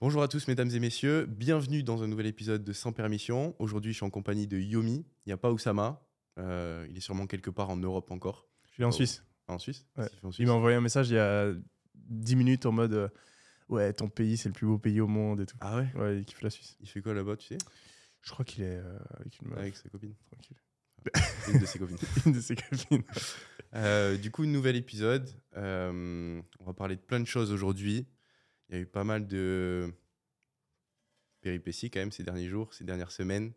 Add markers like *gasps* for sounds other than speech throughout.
Bonjour à tous, mesdames et messieurs. Bienvenue dans un nouvel épisode de Sans Permission. Aujourd'hui, je suis en compagnie de Yomi. Il n'y a pas Oussama. Euh, il est sûrement quelque part en Europe encore. Je suis en Suisse. Ah, en Suisse Ouais. Il m'a envoyé un message il y a 10 minutes en mode euh, Ouais, ton pays, c'est le plus beau pays au monde et tout. Ah ouais Ouais, il kiffe la Suisse. Il fait quoi là-bas, tu sais? Je crois qu'il est euh, avec une meuf. Avec sa copine. Tranquille. Une de ses copines. *laughs* Une de ses copines. Euh, du coup, nouvel épisode. On va parler de plein de choses aujourd'hui. Il y a eu pas mal de péripéties quand même ces derniers jours, ces dernières semaines.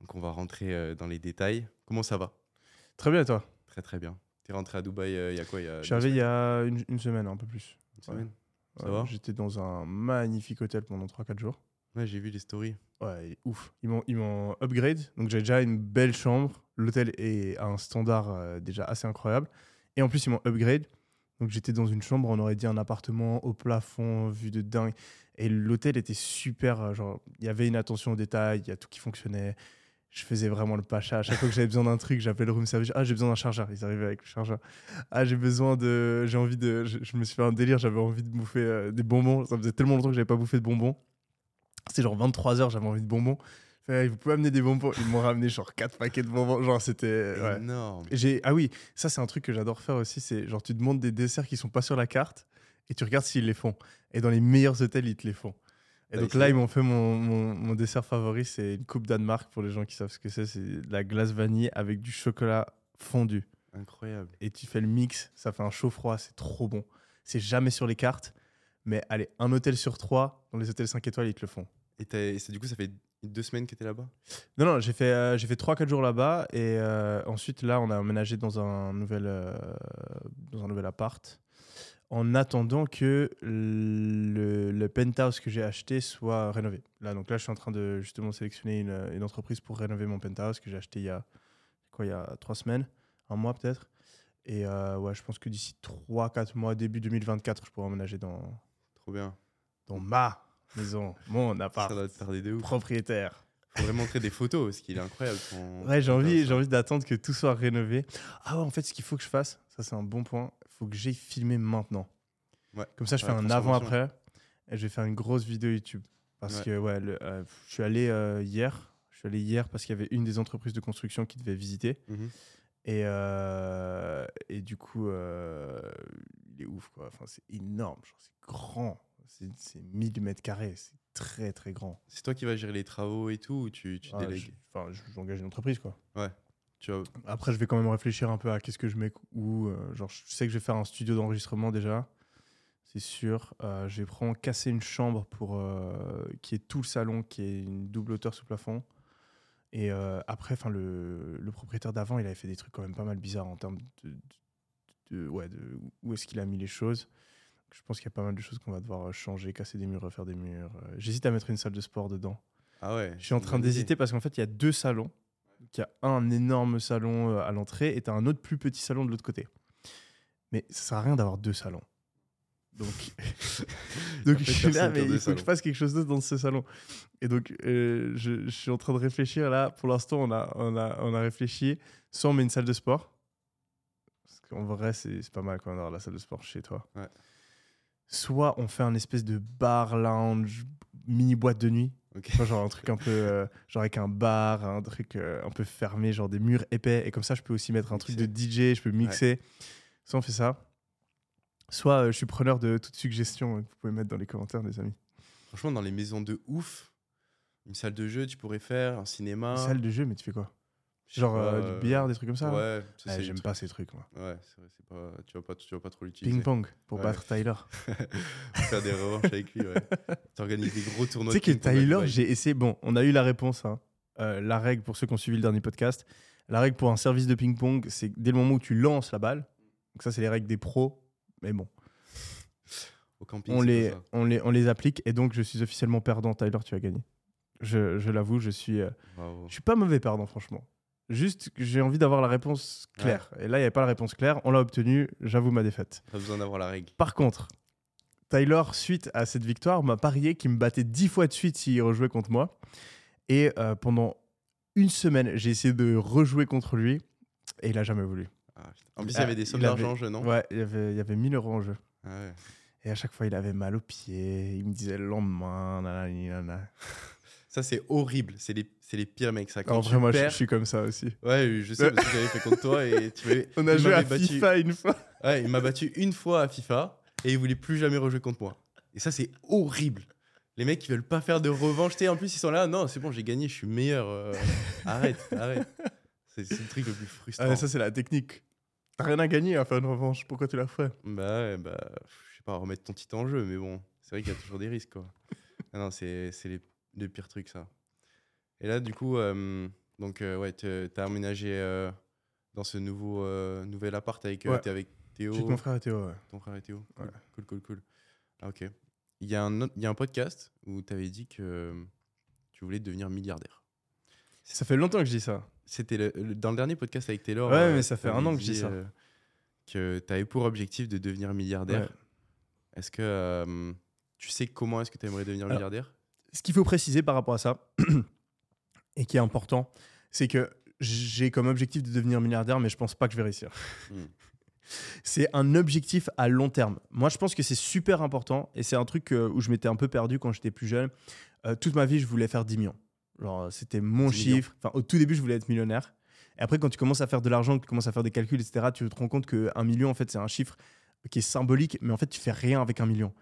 Donc on va rentrer euh, dans les détails. Comment ça va? Très bien, toi? Très très bien. T'es rentré à Dubaï euh, il y a quoi il y a Je suis arrivé il y a une, une semaine, un peu plus. semaines Ça Ouais, va? J'étais dans un magnifique hôtel pendant 3-4 jours. Ouais, j'ai vu les stories. Ouais, ouf. Ils m'ont, ils m'ont upgrade. Donc j'ai déjà une belle chambre. L'hôtel est à un standard euh, déjà assez incroyable. Et en plus, ils m'ont upgrade. Donc j'étais dans une chambre, on aurait dit un appartement au plafond, vue de dingue. Et l'hôtel était super. euh, Genre, il y avait une attention aux détails, il y a tout qui fonctionnait. Je faisais vraiment le pacha. À chaque fois que j'avais besoin d'un truc, j'appelais le room service. Ah, j'ai besoin d'un chargeur. Ils arrivaient avec le chargeur. Ah, j'ai besoin de. J'ai envie de. Je, me suis fait un délire. J'avais envie de bouffer euh, des bonbons. Ça faisait tellement longtemps que j'avais pas bouffé de bonbons. C'était genre 23h, j'avais envie de bonbons. Vous pouvez amener des bonbons. Ils m'ont ramené genre 4 paquets de bonbons. Genre, c'était. ouais. Énorme. J'ai ah oui, ça c'est un truc que j'adore faire aussi, c'est genre tu demandes des desserts qui sont pas sur la carte et tu regardes s'ils les font. Et dans les meilleurs hôtels, ils te les font. Et T'as donc là, ils m'ont fait mon, mon, mon dessert favori, c'est une coupe Danemark pour les gens qui savent ce que c'est, c'est de la glace vanille avec du chocolat fondu. Incroyable. Et tu fais le mix, ça fait un chaud froid, c'est trop bon. C'est jamais sur les cartes, mais allez, un hôtel sur trois, dans les hôtels 5 étoiles, ils te le font. Et, du coup, ça fait deux semaines que t'es là-bas? Non, non, j'ai fait, euh, j'ai fait 3-4 jours là-bas et euh, ensuite, là, on a emménagé dans un nouvel, euh, dans un nouvel appart en attendant que le, le penthouse que j'ai acheté soit rénové. Là, donc là, je suis en train de justement sélectionner une, une entreprise pour rénover mon penthouse que j'ai acheté il y a, quoi, il y a 3 semaines, un mois peut-être. Et ouais, je pense que d'ici 3-4 mois, début 2024, je pourrai emménager dans, Trop bien. dans ma maison, mon Ça appart doit te tarder de ouf. propriétaire. Faudrait montrer des photos parce qu'il est incroyable. ton- *laughs* Ouais, j'ai envie, j'ai envie d'attendre que tout soit rénové. Ah ouais, en fait, ce qu'il faut que je fasse, ça c'est un bon point, il faut que j'aille filmer maintenant. Ouais. Comme ça, je fais un avant-après et je vais faire une grosse vidéo YouTube. Parce Ouais. que, ouais, le- euh, je suis allé euh, hier. Je suis allé hier parce qu'il y avait une des entreprises de construction qui devait visiter. Mhm. Et, euh, et du coup, il est ouf, quoi. Enfin, c'est énorme, c'est grand. C'est c'est 1000 mètres carrés, c'est très, très grand. C'est toi qui vas gérer les travaux et tout ou tu, tu Ah, délègues Enfin, je- j'engage une entreprise, quoi. tu vas... Après, je vais quand même réfléchir un peu à qu'est-ce que je mets où. euh, genre, je sais que je vais faire un studio d'enregistrement déjà, c'est sûr. Euh, je vais prendre casser une chambre pour euh, qui est tout le salon, qui est une double hauteur sous plafond. Et euh, après, enfin, le, le propriétaire d'avant, il avait fait des trucs quand même pas mal bizarres en termes de, de- de- ouais, de où est-ce qu'il a mis les choses. Je pense qu'il y a pas mal de choses qu'on va devoir euh, changer, casser des murs, refaire des murs. Euh, J'hésite à mettre une salle de sport dedans. Ah ouais. Je suis en train d'hésiter parce qu'en fait, il y a deux salons. Il y a un énorme salon euh, à l'entrée et tu as un autre plus petit salon de l'autre côté. Mais ça sert à rien d'avoir deux salons. Donc, *laughs* *laughs* donc je suis là, mais a il faut que je fasse quelque chose d'autre dans ce salon. Et donc, euh, je, je suis en train de réfléchir là. Pour l'instant, on a, on, a, on a réfléchi. Soit on met une salle de sport. Parce qu'en vrai, c'est c'est pas mal quand on aura la salle de sport chez toi. Ouais. Soit on fait un espèce de bar, lounge, mini boîte de nuit. Genre un truc un peu euh, genre avec un bar un truc euh, un peu fermé genre des murs épais. Et comme ça je peux aussi mettre un truc de DJ je peux mixer. Soit on fait ça. Soit euh, je suis preneur de toute suggestion euh, que vous pouvez mettre dans les commentaires des amis. Franchement, dans les maisons de ouf, une salle de jeu, tu pourrais faire, un cinéma. salle de jeu mais tu fais quoi? Genre euh, euh, du billard des trucs comme ça Ouais, c'est j'aime pas ces trucs moi Ouais, c'est vrai, pas... Tu, vas pas, tu vas pas trop l'utiliser. ping pong pour Ouais. battre Tyler *laughs* Faire des revanches avec lui, ouais. *laughs* T'organises des gros tu tournois. sais de que ping-pong Tyler j'ai essayé bon on a eu la réponse hein. Euh, la règle pour ceux qui ont suivi le dernier podcast la règle pour un service de ping pong c'est dès le moment où tu lances la balle donc ça c'est les règles des pros mais bon Au camping, on les, pas ça. on, les, on les applique et donc je suis officiellement perdant. Tyler, tu as gagné. Je, je l'avoue, je suis, euh, je suis pas mauvais perdant, franchement. Juste j'ai envie d'avoir la réponse claire. Et là, il n'y avait pas la réponse claire. On l'a obtenue. J'avoue ma défaite. T'as besoin d'avoir la règle. Par contre, Tyler, suite à cette victoire, m'a parié qu'il me battait dix fois de suite s'il rejouait contre moi. Et euh, pendant une semaine, j'ai essayé de rejouer contre lui et il a jamais voulu. Ah, en plus, il y avait des sommes d'argent en jeu, non? Ouais, il y avait, il y avait 1000 euros en jeu. Ah ouais. Et à chaque fois, il avait mal aux pieds. Il me disait le lendemain. nanana. Ça, c'est horrible. C'est les, c'est les pires mecs. Ça. Quand En vrai, moi, je, perds- je suis comme ça aussi. Ouais, je sais, parce que j'avais fait contre toi et tu *laughs* On a joué à battu- FIFA une fois. Ouais, il m'a battu une fois à FIFA et il voulait plus jamais rejouer contre moi. Et ça, c'est horrible. Les mecs, ils veulent pas faire de revanche. En plus, ils sont là. Non, c'est bon, j'ai gagné, je suis meilleur. euh, arrête, arrête. C'est le truc le plus frustrant. Ah, ça, c'est la technique. T'as rien à gagner à faire une revanche. Pourquoi tu la ferais? Bah ouais, bah, je sais pas, remettre ton titre en jeu, mais bon, c'est vrai qu'il y a toujours des risques, quoi. Ah non, c'est c'est les, les pires trucs, ça. Et là, du coup, euh, donc, euh, ouais, t'as emménagé euh, dans ce nouveau, nouvel appart avec, Ouais. t'es avec Théo, avec mon frère et Théo, ouais. ton frère et Théo. Cool, Ouais. cool, cool, cool. Ah, ok. Il y, a un autre- il y a un podcast où tu avais dit que tu voulais devenir milliardaire. Ça fait longtemps que je dis ça. C'était le- le- dans le dernier podcast avec Taylor. Ouais, mais ça fait un an que je dis ça. euh, que tu avais pour objectif de devenir milliardaire. Ouais. Est-ce que euh, tu sais comment est-ce que tu aimerais devenir Alors, milliardaire? Ce qu'il faut préciser par rapport à ça, *clears throat* et qui est important, c'est que j'ai comme objectif de devenir milliardaire, mais je pense pas que je vais réussir. Hmm. *laughs* C'est un objectif à long terme. Moi, je pense que c'est super important, et c'est un truc euh, où je m'étais un peu perdu quand j'étais plus jeune. Euh, toute ma vie, je voulais faire 10 millions. Genre, euh, c'était mon 10 millions. chiffre. Enfin, au tout début, je voulais être millionnaire. Et après, quand tu commences à faire de l'argent, que tu commences à faire des calculs, etc., tu te rends compte qu'un million, en fait, c'est un chiffre qui est symbolique, mais en fait, tu fais rien avec un million.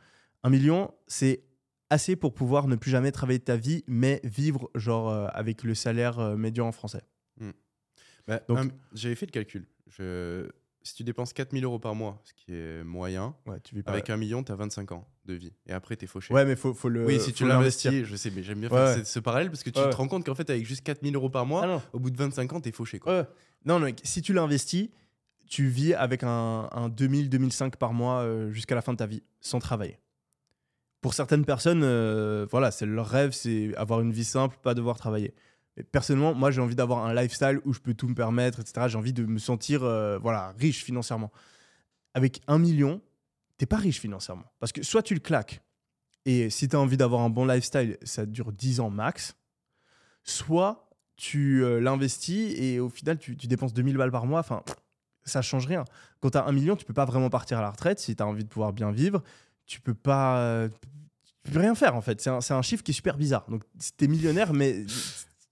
Un million, c'est assez pour pouvoir ne plus jamais travailler de ta vie, mais vivre genre euh, avec le salaire euh, médian en français. Bah, Donc- J'avais fait le calcul. Je... Si tu dépenses 4000 euros par mois, ce qui est moyen, Ouais, tu vis pas. avec un million, tu as 25 ans de vie. Et après, tu es fauché. Ouais, mais faut, faut le. oui, si tu l'investis, je sais, mais j'aime bien Ouais, faire ouais. ce, parallèle parce que tu te rends compte qu'en fait, avec juste 4000 euros par mois, Ah au bout de 25 ans, tu es fauché. Quoi. Non, non, mec, si tu l'investis, tu vis avec un, un 2000, 2005 par mois euh, jusqu'à la fin de ta vie, sans travailler. Pour certaines personnes, euh, voilà, c'est leur rêve, c'est avoir une vie simple, pas devoir travailler. Mais personnellement, moi, j'ai envie d'avoir un lifestyle où je peux tout me permettre, etc. J'ai envie de me sentir, euh, voilà, riche financièrement. Avec un million, t'es pas riche financièrement, parce que soit tu le claques, et si tu as envie d'avoir un bon lifestyle, ça dure 10 ans max, soit tu euh, l'investis et au final tu, tu dépenses 2000 balles par mois, enfin ça change rien. Quand tu as un million, tu peux pas vraiment partir à la retraite si tu as envie de pouvoir bien vivre, tu peux pas tu peux rien faire en fait, c'est un, c'est un chiffre qui est super bizarre. Donc tu es millionnaire mais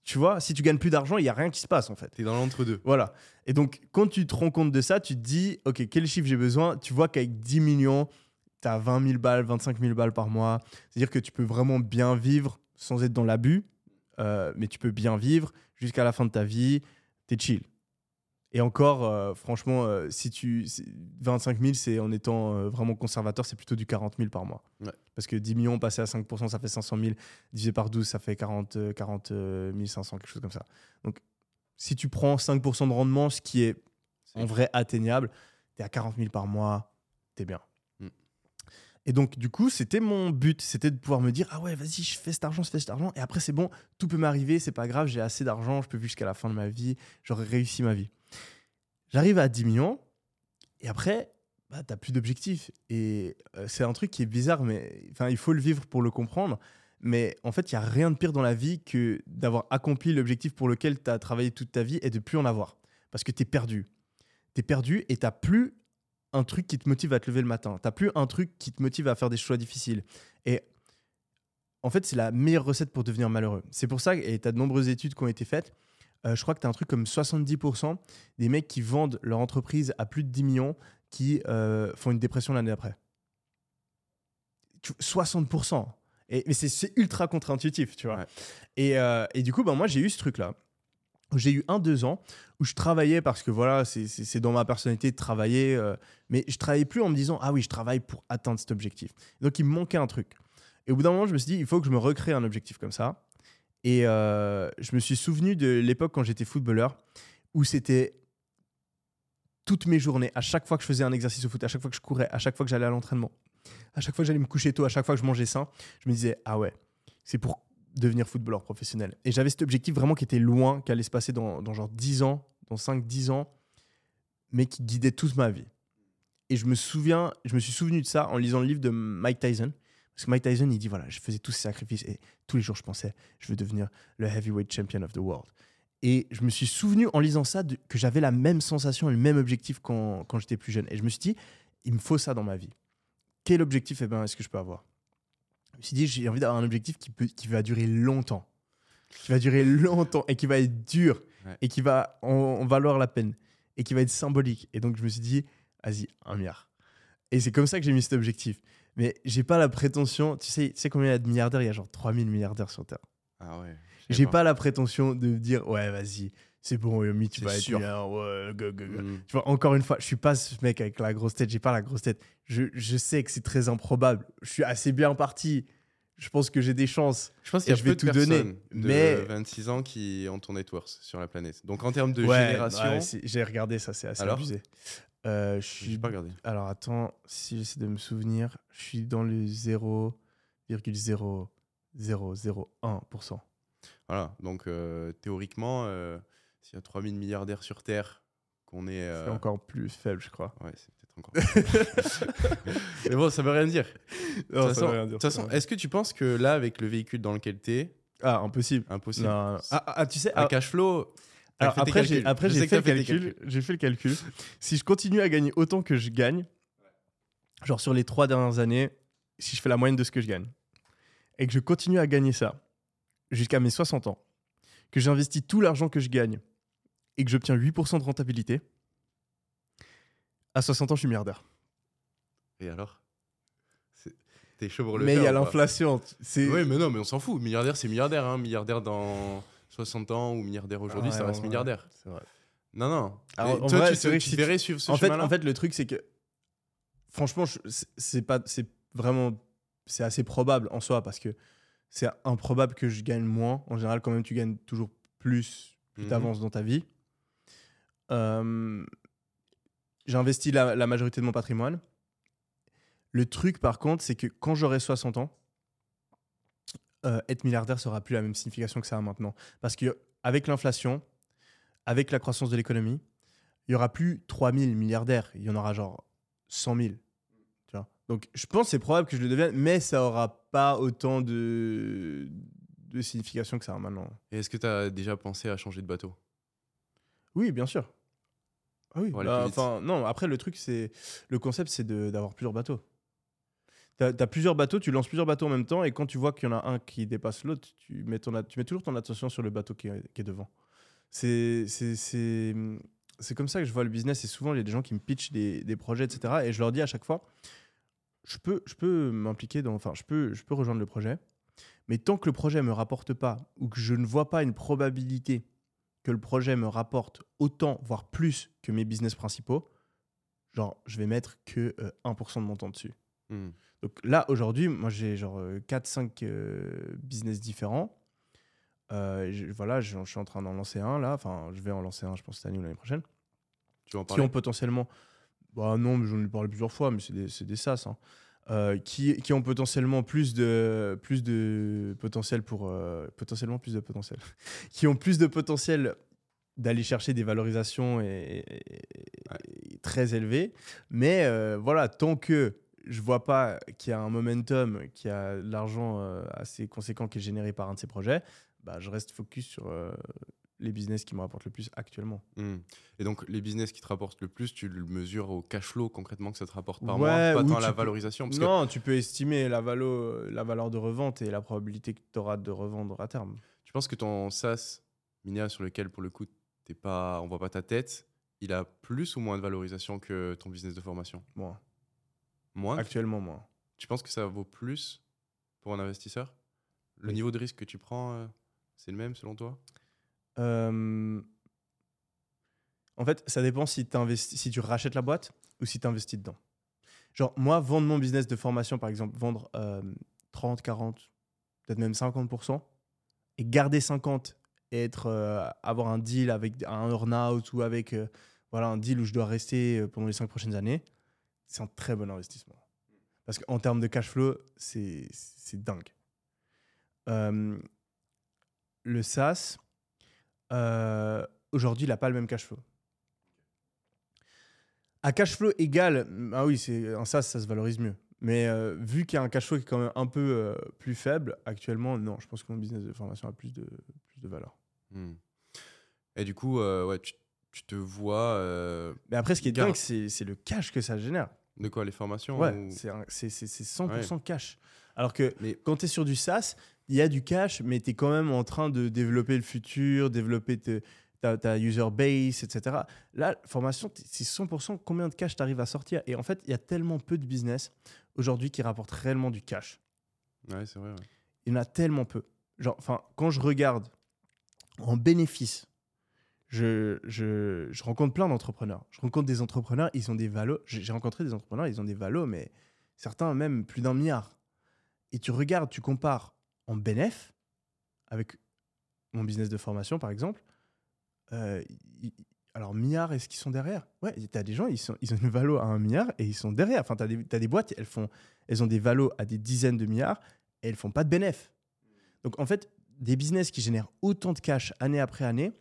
tu vois, si tu gagnes plus d'argent, il y a rien qui se passe en fait. Tu es dans l'entre-deux. Voilà. Et donc, quand tu te rends compte de ça, tu te dis, OK, quel chiffre j'ai besoin? Tu vois qu'avec 10 millions, tu as 20 000 balles, 25 000 balles par mois. C'est-à-dire que tu peux vraiment bien vivre sans être dans l'abus, euh, mais tu peux bien vivre jusqu'à la fin de ta vie. Tu es chill. Et encore, euh, franchement, euh, si tu. c'est- 25 000, c'est en étant euh, vraiment conservateur, c'est plutôt du 40 000 par mois. Ouais. Parce que 10 millions passé à 5%, ça fait 500 000. Divisé par 12, ça fait 40, euh, 40 euh, 500, quelque chose comme ça. Donc, si tu prends 5% de rendement, ce qui est en vrai atteignable, tu es à 40 000 par mois, tu es bien. Mm. Et donc, du coup, c'était mon but, c'était de pouvoir me dire Ah ouais, vas-y, je fais cet argent, je fais cet argent, et après, c'est bon, tout peut m'arriver, c'est pas grave, j'ai assez d'argent, je peux vivre jusqu'à la fin de ma vie, j'aurai réussi ma vie. J'arrive à 10 millions, et après, bah, tu plus d'objectifs. Et euh, c'est un truc qui est bizarre, mais enfin, il faut le vivre pour le comprendre. Mais en fait, il n'y a rien de pire dans la vie que d'avoir accompli l'objectif pour lequel tu as travaillé toute ta vie et de plus en avoir. Parce que tu es perdu. Tu es perdu et tu plus un truc qui te motive à te lever le matin. Tu plus un truc qui te motive à faire des choix difficiles. Et en fait, c'est la meilleure recette pour devenir malheureux. C'est pour ça, et tu as de nombreuses études qui ont été faites, euh, je crois que tu as un truc comme 70% des mecs qui vendent leur entreprise à plus de 10 millions qui euh, font une dépression l'année d'après. Tu- 60%. Et, mais c'est- ultra contre-intuitif, tu vois. Ouais. Et, euh, et du coup, ben, moi, j'ai eu ce truc-là. J'ai eu un, deux ans où je travaillais parce que voilà, c'est- dans ma personnalité de travailler. euh, mais je travaillais plus en me disant, ah oui, je travaille pour atteindre cet objectif. Donc, il me manquait un truc. Et au bout d'un moment, je me suis dit, il faut que je me recrée un objectif comme ça. Et euh, je me suis souvenu de l'époque quand j'étais footballeur où c'était toutes mes journées, à chaque fois que je faisais un exercice au foot, à chaque fois que je courais, à chaque fois que j'allais à l'entraînement, à chaque fois que j'allais me coucher tôt, à chaque fois que je mangeais sain, je me disais, ah ouais, c'est pour devenir footballeur professionnel. Et j'avais cet objectif vraiment qui était loin, qui allait se passer dans, dans genre 10 ans, dans 5-10 ans, mais qui guidait toute ma vie. Et je me souviens, je me suis souvenu de ça en lisant le livre de Mike Tyson. Parce que Mike Tyson, il dit voilà, je faisais tous ces sacrifices et tous les jours je pensais, je veux devenir le heavyweight champion of the world. Et je me suis souvenu en lisant ça de- que j'avais la même sensation et le même objectif quand, quand j'étais plus jeune. Et je me suis dit, il me faut ça dans ma vie. quel objectif eh ben, est-ce que je peux avoir? Je me suis dit, j'ai envie d'avoir un objectif qui, peut, qui va durer longtemps. Qui va durer longtemps et qui va être dur Ouais. et qui va en, en valoir la peine et qui va être symbolique. Et donc, je me suis dit, vas-y, un milliard. Et c'est comme ça que j'ai mis cet objectif. Mais j'ai pas la prétention. Tu sais, tu sais combien il y a de milliardaires? Il y a genre 3000 milliardaires sur Terre. Ah ouais. J'ai pas la prétention de dire, ouais, vas-y, c'est bon, Yomi, tu vas être sûr. milliard, ouais, go, go, go. Mm. Tu vois, encore une fois, je suis pas ce mec avec la grosse tête, j'ai pas la grosse tête. Je, je sais que c'est très improbable. Je suis assez bien parti. Je pense que j'ai des chances. Je pense qu'il y a je vais peu de tout donner, personnes de mais- 26 ans qui ont ton net worth sur la planète. Donc en termes de Ouais, génération, ouais, j'ai regardé ça, c'est assez Alors abusé. Euh, je suis pas regardé. Alors attends, si j'essaie de me souvenir, je suis dans le 0,0001%. Voilà. Donc euh, théoriquement, euh, s'il y a 3000 milliardaires sur Terre, qu'on est. euh, C'est encore plus faible, je crois. Ouais, c'est peut-être encore. *laughs* Mais bon, ça veut rien dire. De toute façon, dire, est-ce que tu penses que là, avec le véhicule dans lequel tu es, Ah, impossible. impossible Non, non. Ah, ah, tu sais, Un ah, cash flow. Alors fait après, j'ai, après fait, le calcul, j'ai fait le calcul. Si je continue à gagner autant que je gagne, genre sur les trois dernières années, si je fais la moyenne de ce que je gagne, et que je continue à gagner ça jusqu'à mes 60 ans, que j'investis tout l'argent que je gagne et que j'obtiens 8% de rentabilité, à 60 ans, je suis milliardaire. Et alors? T'es chaud pour le Mais il y a l'inflation. Oui, mais non, mais on s'en fout. Milliardaire, c'est milliardaire. Hein. Milliardaire dans 60 ans ou milliardaire aujourd'hui, Ouais, ça reste ouais, milliardaire. c'est vrai. Non, non. Alors, en toi, vrai, tu, te- tu verrais suivre ce en fait, chemin-là en fait, le truc, c'est que franchement, c'est- pas, c'est vraiment, c'est assez probable en soi parce que c'est improbable que je gagne moins. En général, quand même, tu gagnes toujours plus, plus Mhm. tu avances dans ta vie. Euh, J'ai investi la, la majorité de mon patrimoine. Le truc, par contre, c'est que quand j'aurai 60 ans, euh, être milliardaire sera plus la même signification que ça a maintenant. Parce que avec l'inflation, avec la croissance de l'économie, il y aura plus 3000 milliardaires, il y en aura genre 100 000. Tu vois? Donc je pense que c'est probable que je le devienne, mais ça aura pas autant de, de signification que ça a maintenant. Et est-ce que tu as déjà pensé à changer de bateau? Oui, bien sûr. Ah oui, bah, non, après le truc, c'est. Le concept, c'est d'avoir plusieurs bateaux. Tu as, plusieurs bateaux, tu lances plusieurs bateaux en même temps, et quand tu vois qu'il y en a un qui dépasse l'autre, tu, mets toujours ton attention sur le bateau qui est, qui est devant. C'est comme ça que je vois le business, et souvent, il y a des gens qui me pitchent des, des projets, etc. Et je leur dis à chaque fois je peux, je peux m'impliquer dans. Enfin, je peux, je peux rejoindre le projet, mais tant que le projet me rapporte pas, ou que je ne vois pas une probabilité que le projet me rapporte autant, voire plus que mes business principaux, genre, je vais mettre que euh, 1% de mon temps dessus. Hmm. Donc là, aujourd'hui, moi, j'ai genre 4-5 business différents. Euh, je- voilà, je, je suis en train d'en lancer un là. Enfin, je vais en lancer un, je pense, cette année ou l'année prochaine. Tu en Qui ont potentiellement. Bah non, mais j'en ai parlé plusieurs fois, mais c'est des, c'est des SaaS. hein. Euh, qui, qui ont potentiellement plus de, plus de potentiel pour. euh, potentiellement plus de potentiel. *laughs* qui ont plus de potentiel d'aller chercher des valorisations et, et- et très élevées. Mais euh, voilà, tant que je vois pas qu'il y a un momentum, qu'il y a de l'argent euh, assez conséquent qui est généré par un de ces projets, bah, je reste focus sur euh, les business qui me rapportent le plus actuellement. Hmm. Et donc, les business qui te rapportent le plus, tu le mesures au cash flow concrètement que ça te rapporte par Ouais, mois, pas tant la peux- valorisation. Parce que Non, tu peux estimer la, valo, la valeur de revente et la probabilité que tu auras de revendre à terme. tu penses que ton SaaS, Minia, sur lequel pour le coup, t'es pas, on voit pas ta tête, il a plus ou moins de valorisation que ton business de formation? Moi, Moins actuellement, moi. Tu penses que ça vaut plus pour un investisseur? Le Oui. niveau de risque que tu prends, euh, c'est le même selon toi? Euh, En fait, ça dépend si, si tu rachètes la boîte ou si tu investis dedans. Genre, moi, vendre mon business de formation, par exemple, vendre euh, 30, 40, peut-être même 50%, et garder 50 et être, euh, avoir un deal avec un earn-out ou avec euh, voilà, un deal où je dois rester pendant les 5 prochaines années, c'est un très bon investissement. Parce qu'en termes de cash flow, c'est dingue. Euh, le SaaS, euh, aujourd'hui, il n'a pas le même cash flow. À cash flow égal, ah oui, c'est un SaaS, ça se valorise mieux. Mais euh, vu qu'il y a un cash flow qui est quand même un peu plus faible, actuellement, non, je pense que mon business de formation a plus de, plus de valeur. Hmm. Et du coup, ouais, tu, tu te vois. Mais après, ce qui est dingue, c'est le cash que ça génère. De quoi les formations Ouais, ou- c'est un- c'est c'est- c'est 100% cash. Alors que Mais- quand tu es sur du SaaS, il y a du cash, mais tu es quand même en train de développer le futur, développer te- ta, ta user base, etc. Là, formation, c'est 100% combien de cash tu arrives à sortir? Et en fait, il y a tellement peu de business aujourd'hui qui rapportent réellement du cash. Ouais, c'est vrai. ouais. Il y en a tellement peu. Genre, enfin, quand je regarde en bénéfice, je, je, je rencontre plein d'entrepreneurs. Je rencontre des entrepreneurs, ils ont des valos. J'ai rencontré des entrepreneurs, ils ont des valos, mais certains même plus d'un milliard. Et tu regardes, tu compares en bénéf avec mon business de formation, par exemple. euh, alors, milliard, est-ce qu'ils sont derrière? Ouais, tu as des gens, ils, sont, ils ont une valo à un milliard et ils sont derrière. Enfin, tu as, des boîtes, elles, font, elles ont des valos à des dizaines de milliards et elles font pas de bénéf. Donc, en fait, des business qui génèrent autant de cash année après année,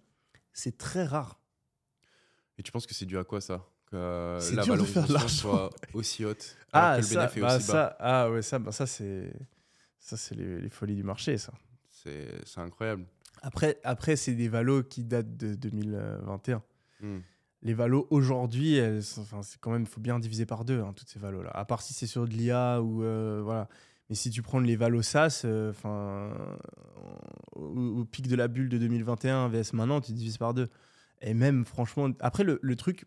c'est très rare. Et tu penses que c'est dû à quoi ça? Que C'est la dur de faire de valorisation l'argent. soit aussi haute *laughs* alors Ah, que le ça, bénéfice est bah, aussi bas? ça, ah ouais, ça, bah, ça c'est ça c'est les, les folies du marché, ça. C'est c'est incroyable. Après, après c'est des valos qui datent de 2021. Hmm. Les valos aujourd'hui, elles sont- enfin, c'est quand même, il faut bien diviser par deux, hein, toutes ces valos là. À part si c'est sur de l'IA ou euh, voilà. Mais si tu prends les valos SaaS, euh, enfin, au, pic de la bulle de 2021 vs maintenant, tu divises par deux. Et même, franchement, après le, le truc,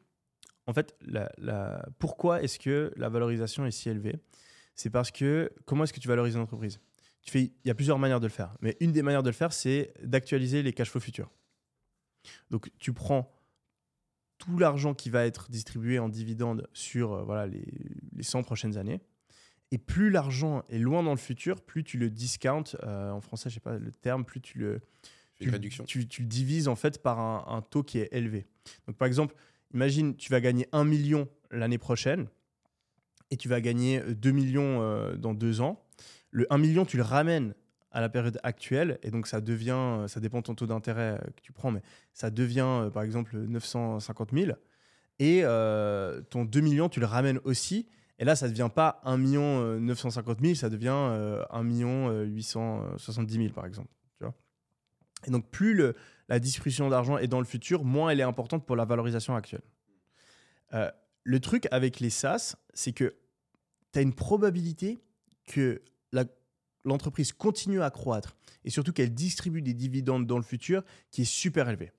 en fait, la, pourquoi est-ce que la valorisation est si élevée? C'est parce que comment est-ce que tu valorises une entreprise? Il y a plusieurs manières de le faire. Mais une des manières de le faire, c'est d'actualiser les cash flows futurs. Donc, tu prends tout l'argent qui va être distribué en dividendes sur euh, voilà, les, les 100 prochaines années. Et plus l'argent est loin dans le futur, plus tu le discount, euh, en français, je sais pas le terme, plus tu le, tu, réduction. tu, tu le divises en fait par un, un taux qui est élevé. Donc par exemple, imagine tu vas gagner 1 million l'année prochaine et tu vas gagner 2 millions euh, dans deux ans. Le 1 million, tu le ramènes à la période actuelle et donc ça devient, euh, ça dépend de ton taux d'intérêt euh, que tu prends, mais ça devient euh, par exemple 950 000 et euh, ton 2 millions, tu le ramènes aussi. Et là, ça ne devient pas 1 million euh, 950 000, ça devient euh, 1 million euh, 870 000 par exemple. Et donc, plus la distribution d'argent est dans le futur, moins elle est importante pour la valorisation actuelle. Euh, le truc avec les SaaS, c'est que tu as une probabilité que l'entreprise continue à croître et surtout qu'elle distribue des dividendes dans le futur qui est super élevée.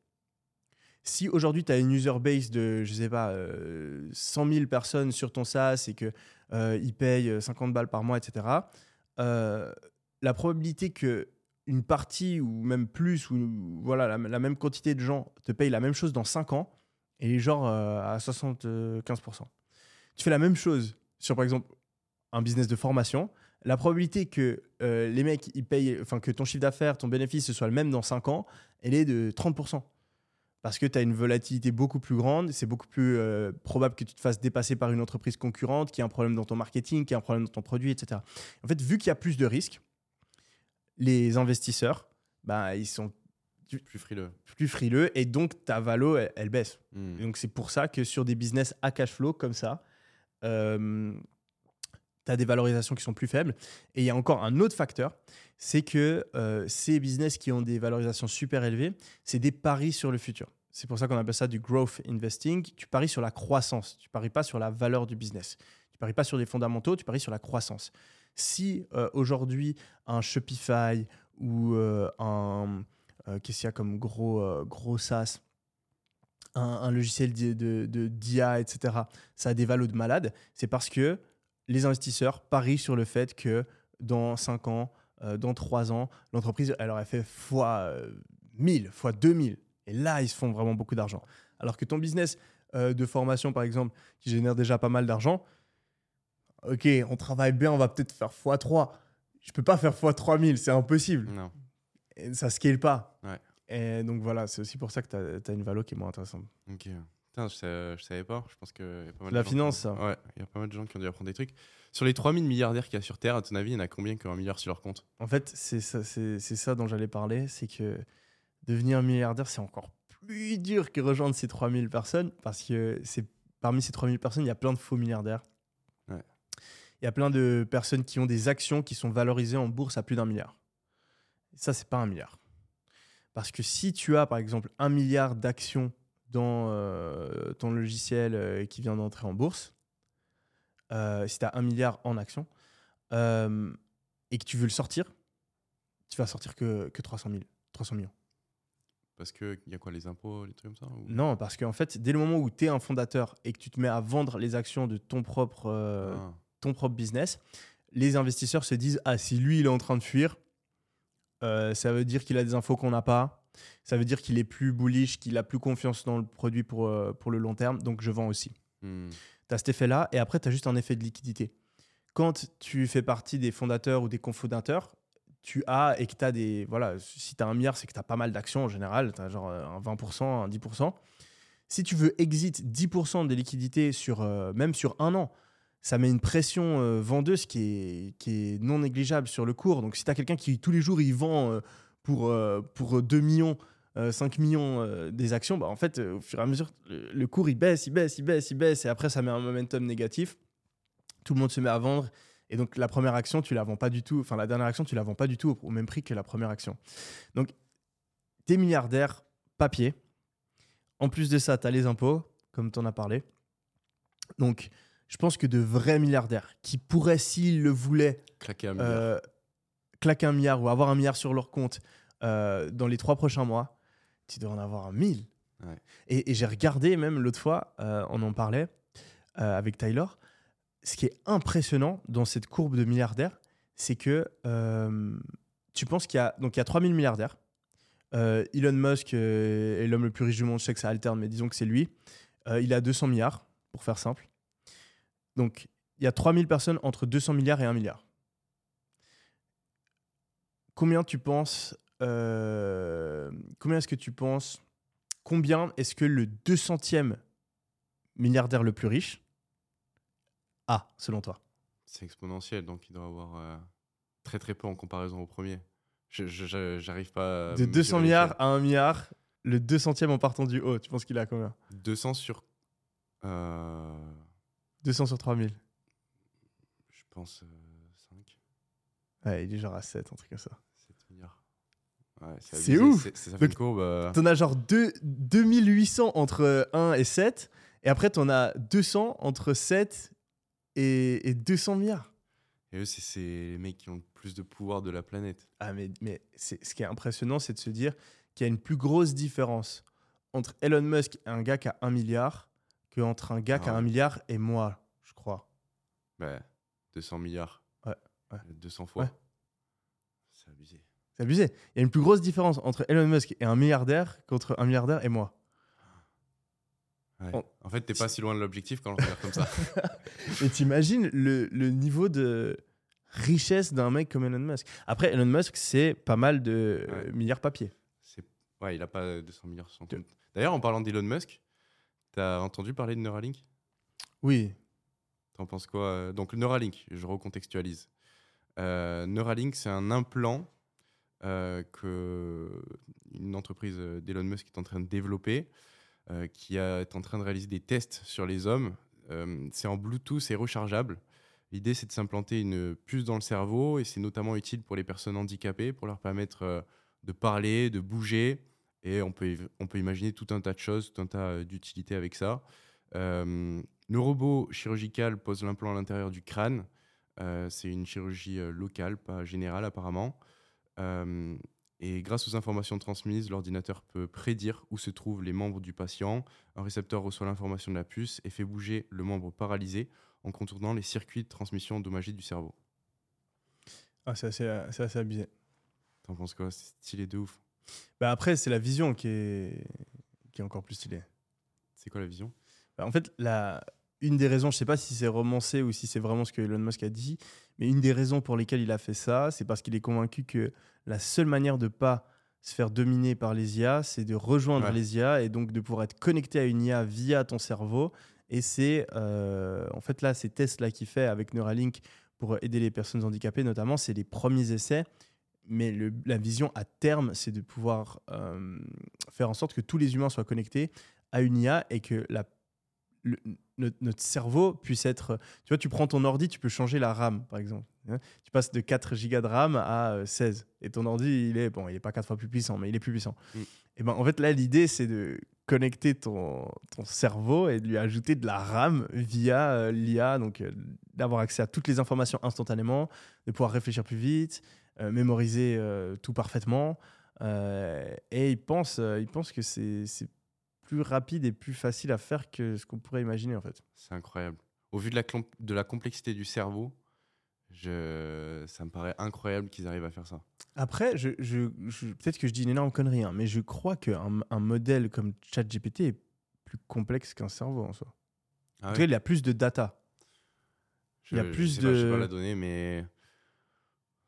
Si aujourd'hui tu as une user base de, je sais pas, euh, 100 000 personnes sur ton SaaS et qu'ils ils payent 50 balles par mois, etc., euh, la probabilité que une partie ou même plus ou voilà la, même quantité de gens te payent la même chose dans 5 ans et est genre euh, à 75%. Tu fais la même chose sur par exemple un business de formation, la probabilité que euh, les mecs ils payent enfin que ton chiffre d'affaires, ton bénéfice ce soit le même dans 5 ans, elle est de 30%. Parce que tu as une volatilité beaucoup plus grande, c'est beaucoup plus euh, probable que tu te fasses dépasser par une entreprise concurrente qui a un problème dans ton marketing, qui a un problème dans ton produit, etc. En fait, vu qu'il y a plus de risques, les investisseurs, bah, ils sont Plus frileux. plus frileux et donc ta valo, elle, elle baisse. Hmm. Donc c'est pour ça que sur des business à cash flow comme ça, euh, tu as des valorisations qui sont plus faibles. Et il y a encore un autre facteur, c'est que euh, ces business qui ont des valorisations super élevées, c'est des paris sur le futur. C'est pour ça qu'on appelle ça du growth investing. Tu paries sur la croissance, tu paries pas sur la valeur du business. Tu paries pas sur les fondamentaux, tu paries sur la croissance. Si euh, aujourd'hui un Shopify ou euh, un qu'est-ce qu'il y a comme gros gros SaaS? Un, logiciel de, de, d'IA, etc., ça a des valos de malade, c'est parce que les investisseurs parient sur le fait que dans 5 ans, euh, dans 3 ans, l'entreprise, elle aurait fait fois euh, 1000, fois 2000. Et là, ils se font vraiment beaucoup d'argent. Alors que ton business euh, de formation, par exemple, qui génère déjà pas mal d'argent, ok, on travaille bien, on va peut-être faire fois 3. Je peux pas faire fois 3000, c'est impossible. Non. Et ça scale pas. Ouais. Et donc voilà, c'est aussi pour ça que tu as, une valo qui est moins intéressante. Ok. Putain, je, savais pas. Je pense que y a pas mal La de qui- finance, ça. Ouais, il y a pas mal de gens qui ont dû apprendre des trucs. Sur les 3000 milliardaires qu'il y a sur Terre, à ton avis, il y en a combien qui ont un milliard sur leur compte? En fait, c'est ça, c'est, c'est ça dont j'allais parler, c'est que devenir milliardaire, c'est encore plus dur que rejoindre ces 3000 personnes, parce que c'est, parmi ces 3000 personnes, il y a plein de faux milliardaires. Ouais. Il y a plein de personnes qui ont des actions qui sont valorisées en bourse à plus d'un milliard. Ça, c'est pas un milliard. Parce que si tu as, par exemple, un milliard d'actions dans euh, ton logiciel euh, qui vient d'entrer en bourse, euh, si tu as un milliard en actions, et que tu veux le sortir, tu vas sortir que, que 300, 000, 300 millions. Parce qu'il y a quoi, les impôts, les trucs comme ça ou- Non, parce qu'en fait, dès le moment où tu es un fondateur et que tu te mets à vendre les actions de ton propre, Ah. ton propre business, les investisseurs se disent Ah, si lui, il est en train de fuir, ça veut dire qu'il a des infos qu'on n'a pas. Ça veut dire qu'il est plus bullish, qu'il a plus confiance dans le produit pour, euh, pour le long terme. Donc, je vends aussi. Hmm. Tu as cet effet-là. Et après, tu as juste un effet de liquidité. Quand tu fais partie des fondateurs ou des cofondateurs, tu as et que tu as des. Voilà, si tu as un milliard, c'est que tu as pas mal d'actions en général. Tu as genre euh, un 20%, un 10%. Si tu veux exit 10% des liquidités sur, euh, même sur un an, ça met une pression euh, vendeuse qui est, qui est non négligeable sur le cours. Donc, si tu as quelqu'un qui tous les jours il vend euh, pour, euh, pour 2 millions, euh, 5 millions euh, des actions, bah, en fait, au fur et à mesure, le, cours il baisse, il baisse, il baisse, il baisse. Et après, ça met un momentum négatif. Tout le monde se met à vendre. Et donc, la première action, tu la vends pas du tout. Enfin, la dernière action, tu la vends pas du tout au, au même prix que la première action. Donc, t'es milliardaire, papier. En plus de ça, tu as les impôts, comme tu en as parlé. Donc, je pense que de vrais milliardaires qui pourraient, s'ils le voulaient, Claquer un milliard. euh, claquer un milliard ou avoir un milliard sur leur compte euh, dans les trois prochains mois, tu dois en avoir un mille. Ouais. Et, et j'ai regardé même l'autre fois, euh, on en parlait euh, avec Tyler. Ce qui est impressionnant dans cette courbe de milliardaires, c'est que tu penses qu'il y a donc il y a 3000 milliardaires. Elon Musk est l'homme le plus riche du monde. Je sais que ça alterne, mais disons que c'est lui. Il a 200 milliards, pour faire simple. Donc, il y a 3000 personnes entre 200 milliards et 1 milliard. Combien tu penses euh, Combien est-ce que tu penses Combien est-ce que le 200e milliardaire le plus riche a, selon toi? C'est exponentiel, donc il doit avoir euh, très très peu en comparaison au premier. J'arrive pas à. De mesurer 200 milliards à 1 milliard, le 200e en partant du haut, tu penses qu'il à combien? 200 sur. euh, 200 sur 3000. je pense 5, Ouais, il est genre à 7, un truc comme ça. 7 milliards. Ouais, C'est ouf. c'est- Ça fait une courbe. euh, T'en as genre deux- 2800 entre 1 et 7, et après t'en as 200 entre 7 et, et 200 milliards. Et eux, c'est- les mecs qui ont le plus de pouvoir de la planète. Ah, mais, mais ce qui est impressionnant, c'est de se dire qu'il y a une plus grosse différence entre Elon Musk et un gars qui a 1 milliard qu'entre un gars qui a Ah ouais. 1 milliard et moi, je crois. Bah, 200 milliards. Ouais, ouais. 200 fois. Ouais. C'est abusé. C'est abusé. Il y a une plus grosse différence entre Elon Musk et un milliardaire qu'entre un milliardaire et moi. Ouais. On- En fait, t'es pas si loin de l'objectif quand on regarde comme ça. *laughs* Et t'imagines le, le niveau de richesse d'un mec comme Elon Musk. Après, Elon Musk, c'est pas mal de euh, Ouais. milliards papier. C'est- Ouais, il a pas 200 milliards sur son compte. D'ailleurs, en parlant d'Elon Musk, t'as entendu parler de Neuralink? Oui. T'en penses quoi? Euh, Donc, Neuralink, je recontextualise. Euh, Neuralink, c'est un implant euh, que une entreprise d'Elon Musk est en train de développer, euh, qui est en train de réaliser des tests sur les hommes. C'est en Bluetooth et rechargeable. L'idée, c'est de s'implanter une puce dans le cerveau et c'est notamment utile pour les personnes handicapées, pour leur permettre de parler, de bouger. Et on peut, imaginer tout un tas de choses, tout un tas d'utilités avec ça. Le robot chirurgical pose l'implant à l'intérieur du crâne. Euh, c'est une chirurgie euh, locale, pas générale apparemment. Euh, et grâce aux informations transmises, l'ordinateur peut prédire où se trouvent les membres du patient. Un récepteur reçoit l'information de la puce et fait bouger le membre paralysé en contournant les circuits de transmission endommagés du cerveau. Ah, c'est assez, abusé. T'en penses quoi? C'est stylé de ouf. Bah après, c'est la vision qui est, qui est encore plus stylée. C'est quoi la vision? Bah, en fait, la, une des raisons, je sais pas si c'est romancé ou si c'est vraiment ce que Elon Musk a dit, mais une des raisons pour lesquelles il a fait ça, c'est parce qu'il est convaincu que la seule manière de pas se faire dominer par les IA, c'est de rejoindre Ouais. les IA et donc de pouvoir être connecté à une IA via ton cerveau. Et c'est euh, en fait là, ces tests-là qu'il fait avec Neuralink pour aider les personnes handicapées notamment, c'est les premiers essais. Mais le- la vision à terme, c'est de pouvoir euh, faire en sorte que tous les humains soient connectés à une IA et que la, le- notre, notre cerveau puisse être. Tu vois, tu prends ton ordi, tu peux changer la RAM, par exemple. hein. Tu passes de 4 Go de RAM à euh, 16. Et ton ordi, il est, bon, il est pas 4 fois plus puissant, mais il est plus puissant. Mm. Et ben, en fait, là, l'idée, c'est de connecter ton, ton cerveau et de lui ajouter de la RAM via euh, l'IA, donc euh, d'avoir accès à toutes les informations instantanément, de pouvoir réfléchir plus vite, euh, mémoriser euh, tout parfaitement. Euh, et il pense, euh, il pense que c'est plus rapide et plus facile à faire que ce qu'on pourrait imaginer en fait. C'est incroyable. Au vu de la, de la complexité du cerveau, je... ça me paraît incroyable qu'ils arrivent à faire ça. Après, je, je- je- peut-être que je dis une énorme connerie, hein, mais je crois qu'un un modèle comme ChatGPT est plus complexe qu'un cerveau en soi. Ah en tout cas, il a plus de data. Je- il y a plus sais pas, je sais de- pas la donnée, mais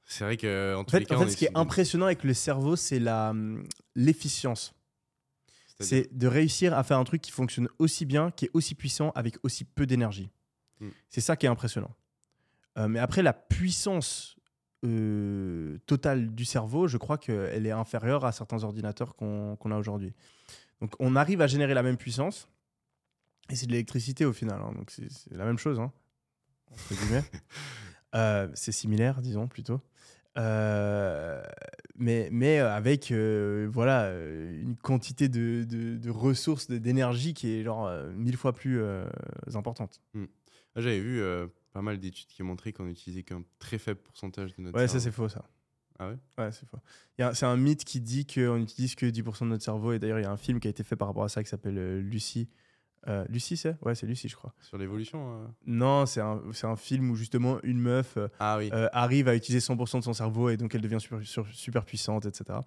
c'est vrai que en, En tous les fait, cas, en fait ce qui est impressionnant avec le cerveau, c'est la, hum, l'efficience. C'est de réussir à faire un truc qui fonctionne aussi bien, qui est aussi puissant, avec aussi peu d'énergie. Mm. C'est ça qui est impressionnant. Euh, mais après, la puissance euh, totale du cerveau, je crois qu'elle est inférieure à certains ordinateurs qu'on a aujourd'hui. Donc, on arrive à générer la même puissance, et c'est de l'électricité au final. hein. donc, c'est c'est la même chose, hein, entre guillemets. *laughs* Euh, c'est similaire, disons plutôt. Euh, mais, mais avec euh, voilà, euh, une quantité de, de- de ressources, d'énergie qui est genre euh, mille fois plus euh, importante. Ah, J'avais vu euh, pas mal d'études qui montraient qu'on utilisait qu'un très faible pourcentage de notre Ouais, ça cerveau. c'est faux ça. Ah ouais? Ouais, c'est faux. C'est un mythe qui dit qu'on n'utilise que 10% de notre cerveau. Et d'ailleurs, il y a un film qui a été fait par rapport à ça qui s'appelle euh, Lucie. Euh, Lucie, c'est Ouais, c'est Lucie, je crois. Sur l'évolution euh Non, c'est un, c'est un film où justement une meuf euh, Ah oui. arrive à utiliser 100% de son cerveau et donc elle devient super, super puissante, etc.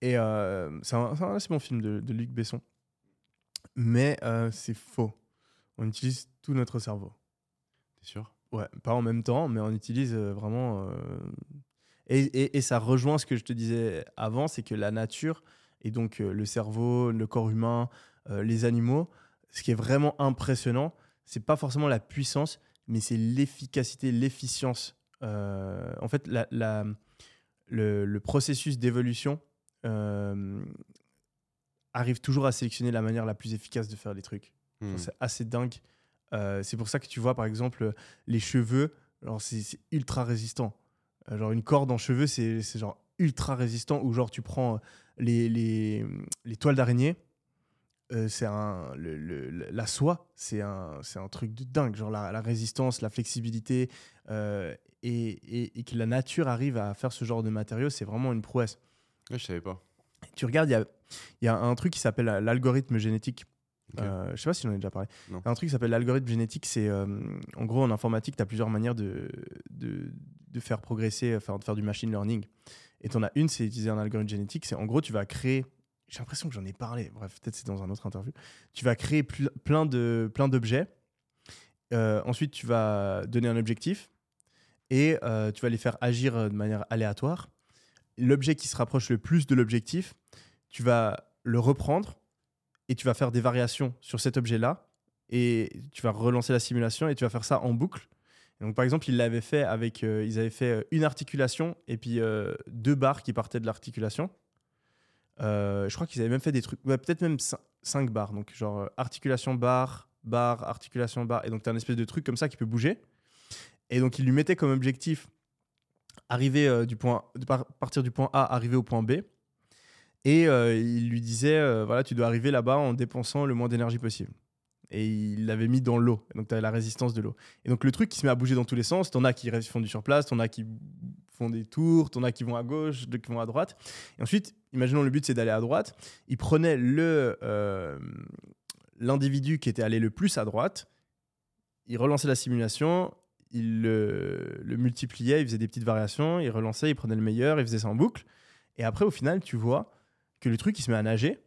Et c'est un, assez bon film de, de Luc Besson. Mais c'est faux. On utilise tout notre cerveau. T'es sûr? Ouais, pas en même temps, mais on utilise vraiment. Et, et- et ça rejoint ce que je te disais avant, c'est que la nature, et donc le cerveau, le corps humain, les animaux, ce qui est vraiment impressionnant, c'est pas forcément la puissance, mais c'est l'efficacité, l'efficience. Euh, en fait, la- la- le, le processus d'évolution euh, arrive toujours à sélectionner la manière la plus efficace de faire les trucs. Hmm. C'est assez dingue. Euh, c'est pour ça que tu vois, par exemple, les cheveux, c'est ultra résistant. Euh, genre, une corde en cheveux, c'est c'est genre ultra résistant. Ou genre, tu prends les, les, les toiles d'araignée, euh, c'est un. le- le- le- la soie, c'est un, c'est un truc de dingue. Genre, la, la résistance, la flexibilité, euh, et, et- et que la nature arrive à faire ce genre de matériaux, c'est vraiment une prouesse. Ouais, je savais pas. Tu regardes, il y a, y a un truc qui s'appelle l'algorithme génétique. Ok. Euh, je sais pas si j'en ai déjà parlé. Non. Un truc qui s'appelle l'algorithme génétique, c'est euh, en gros en informatique, tu as plusieurs manières de, de, de faire progresser, enfin de faire du machine learning. Et tu en as une, c'est utiliser un algorithme génétique. C'est en gros, tu vas créer. J'ai l'impression que j'en ai parlé. Bref, peut-être c'est dans un autre interview. Tu vas créer ple- plein de plein d'objets. Euh, ensuite, tu vas donner un objectif et euh, tu vas les faire agir euh, de manière aléatoire. L'objet qui se rapproche le plus de l'objectif, tu vas le reprendre et tu vas faire des variations sur cet objet-là et tu vas relancer la simulation et tu vas faire ça en boucle. Donc par exemple, ils l'avaient fait avec, ils avaient fait une articulation et puis deux barres qui partaient de l'articulation. Euh, je crois qu'ils avaient même fait des trucs, peut-être même cin- cinq barres. Donc genre euh, articulation barre, barre, articulation barre. Et donc tu as un espèce de truc comme ça qui peut bouger. Et donc ils lui mettaient comme objectif arriver euh, du point, de par- partir du point A, arriver au point B. Et il lui disait, voilà, tu dois arriver là-bas en dépensant le moins d'énergie possible. Et il l'avait mis dans l'eau. Donc, tu as la résistance de l'eau. Et donc, le truc qui se met à bouger dans tous les sens, t'en as qui font du surplace, t'en as qui des tours, t'en as qui vont à gauche, d'autres qui vont à droite. Et ensuite, imaginons le but, c'est d'aller à droite. Il prenait le, euh, l'individu qui était allé le plus à droite, il relançait la simulation, il le, le multipliait, il faisait des petites variations, il relançait, il prenait le meilleur, il faisait ça en boucle. Et après, au final, tu vois que le truc, il se met à nager.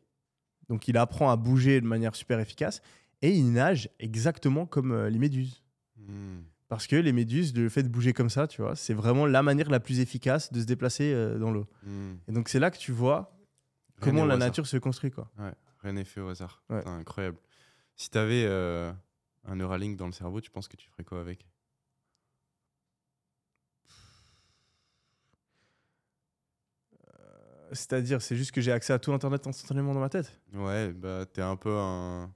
Donc, il apprend à bouger de manière super efficace. Et il nage exactement comme euh, les méduses. Hmm. Parce que les méduses, le fait de bouger comme ça, tu vois, c'est vraiment la manière la plus efficace de se déplacer euh, dans l'eau. Hmm. Et donc, c'est là que tu vois Rien comment la nature se construit, quoi. Rien n'est fait au hasard. Ouais. Putain, incroyable. Si t'avais euh, un Neuralink dans le cerveau, tu penses que tu ferais quoi avec? C'est-à-dire, c'est juste que j'ai accès à tout Internet instantanément dans ma tête? Ouais, bah t'es un peu un,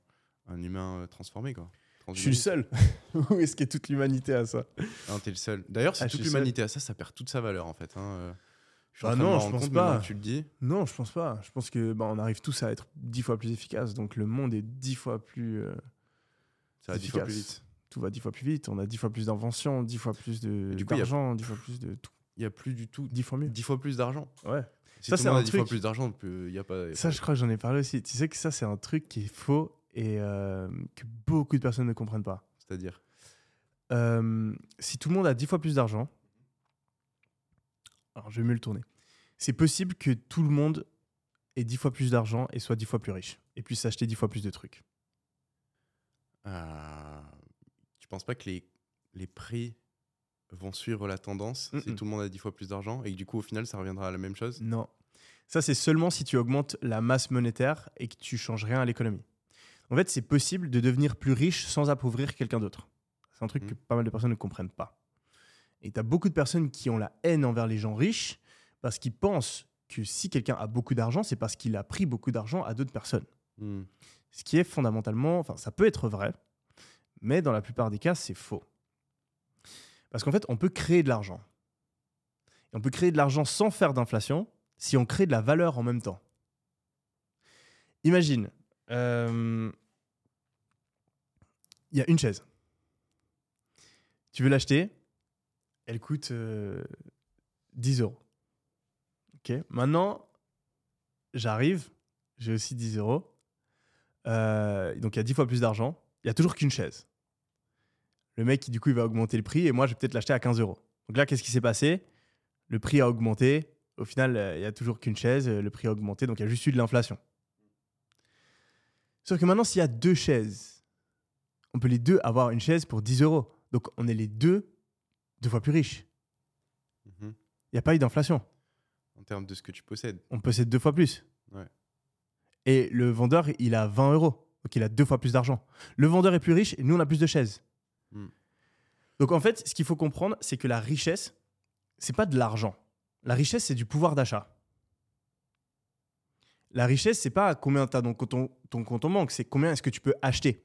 un humain euh, transformé quoi. Je suis le seul. *laughs* Où est-ce a toute l'humanité à ça? Non, t'es le seul. D'ailleurs, si Ah, toute l'humanité a ça, ça perd toute sa valeur en fait. hein, euh. Je suis en Ah train de non, me je pense compte pas. tu le dis. Non, je pense pas. Je pense que bah, on arrive tous à être dix fois plus efficaces. Donc le monde est dix fois plus. euh, Ça va dix fois plus vite. tout va dix fois plus vite. On a dix fois plus d'inventions, dix fois plus de d'argent, dix fois plus de tout. Il y a plus du tout Dix fois mieux. dix fois plus d'argent. Ouais. Si Ça, c'est un a dix fois truc- plus d'argent, il y a pas. il y a Ça, pas- je crois que j'en ai parlé aussi. Tu sais que ça, c'est un truc qui est faux et euh, que beaucoup de personnes ne comprennent pas. C'est-à-dire. Euh, si tout le monde a 10 fois plus d'argent, alors je vais mieux le tourner. C'est possible que tout le monde ait 10 fois plus d'argent et soit 10 fois plus riche et puisse acheter 10 fois plus de trucs. Euh, tu penses pas que les, les prix vont suivre la tendance si tout le monde a 10 fois plus d'argent et que du coup, au final, ça reviendra à la même chose? Non. Ça, c'est seulement si tu augmentes la masse monétaire et que tu changes rien à l'économie. En fait, c'est possible de devenir plus riche sans appauvrir quelqu'un d'autre. C'est un truc que pas mal de personnes ne comprennent pas. Et tu as beaucoup de personnes qui ont la haine envers les gens riches parce qu'ils pensent que si quelqu'un a beaucoup d'argent, c'est parce qu'il a pris beaucoup d'argent à d'autres personnes. Hmm. Ce qui est fondamentalement, enfin, ça peut être vrai, mais dans la plupart des cas, c'est faux. Parce qu'en fait, on peut créer de l'argent. Et on peut créer de l'argent sans faire d'inflation si on crée de la valeur en même temps. Imagine, euh, il y a une chaise. Tu veux l'acheter, elle coûte euh, 10 euros. Ok, maintenant, j'arrive, j'ai aussi 10 euros. Euh, donc il y a 10 fois plus d'argent. Il y a toujours qu'une chaise. Le mec, du coup, il va augmenter le prix et moi, je vais peut-être l'acheter à 15 euros. Donc là, qu'est-ce qui s'est passé? Le prix a augmenté. Au final, euh, il y a toujours qu'une chaise. Le prix a augmenté. Donc il y a juste eu de l'inflation. Sauf que maintenant, s'il y a deux chaises, on peut les deux avoir une chaise pour 10 euros. Donc on est les deux deux fois plus riches. Mhm. Il n'y a pas eu d'inflation. En termes de ce que tu possèdes. on possède deux fois plus. Ouais. Et le vendeur, il a 20 euros. Donc il a deux fois plus d'argent. Le vendeur est plus riche et nous, on a plus de chaises. Hmm. Donc en fait, ce qu'il faut comprendre, c'est que la richesse, c'est pas de l'argent. La richesse, c'est du pouvoir d'achat. La richesse, c'est pas combien tu as dans ton, compte en banque, c'est combien est-ce que tu peux acheter.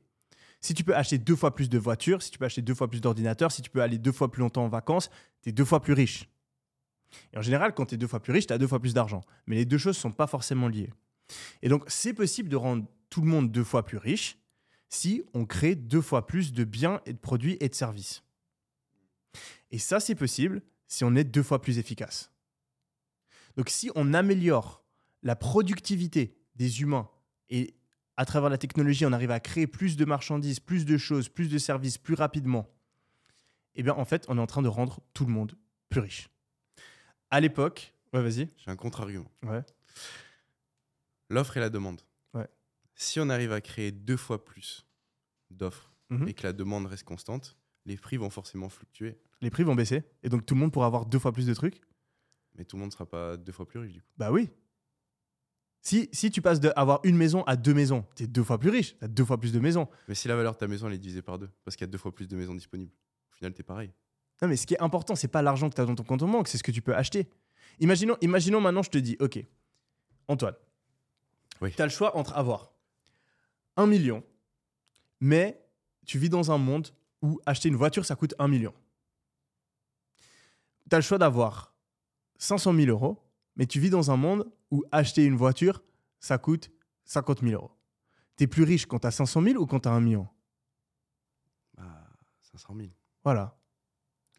Si tu peux acheter deux fois plus de voitures, si tu peux acheter deux fois plus d'ordinateurs, si tu peux aller deux fois plus longtemps en vacances, tu es deux fois plus riche. Et en général, quand tu es deux fois plus riche, tu as deux fois plus d'argent. Mais les deux choses ne sont pas forcément liées. Et donc, c'est possible de rendre tout le monde deux fois plus riche si on crée deux fois plus de biens et de produits et de services. Et ça, c'est possible si on est deux fois plus efficace. Donc, si on améliore la productivité des humains et à travers la technologie, on arrive à créer plus de marchandises, plus de choses, plus de services plus rapidement, eh bien, en fait, on est en train de rendre tout le monde plus riche. À l'époque, ouais, vas-y. J'ai un contre-argument. Ouais. L'offre et la demande. Ouais. Si on arrive à créer deux fois plus d'offres Mhm. et que la demande reste constante, les prix vont forcément fluctuer. Les prix vont baisser et donc tout le monde pourra avoir deux fois plus de trucs. Mais tout le monde ne sera pas deux fois plus riche du coup. Bah oui. Si, si tu passes d'avoir une maison à deux maisons, t'es deux fois plus riche, t'as deux fois plus de maisons. Mais si la valeur de ta maison elle est divisée par deux, parce qu'il y a deux fois plus de maisons disponibles, au final t'es pareil. Non, mais ce qui est important, c'est pas l'argent que tu as dans ton compte en banque, c'est ce que tu peux acheter. Imaginons, imaginons maintenant, je te dis, OK, Antoine, Oui. tu as le choix entre avoir un million, mais tu vis dans un monde où acheter une voiture, ça coûte un million. Tu as le choix d'avoir 500 000 euros, mais tu vis dans un monde où acheter une voiture, ça coûte 50 000 euros. Tu es plus riche quand tu as 500 000 ou quand tu as un million? Bah, 500 000. Voilà.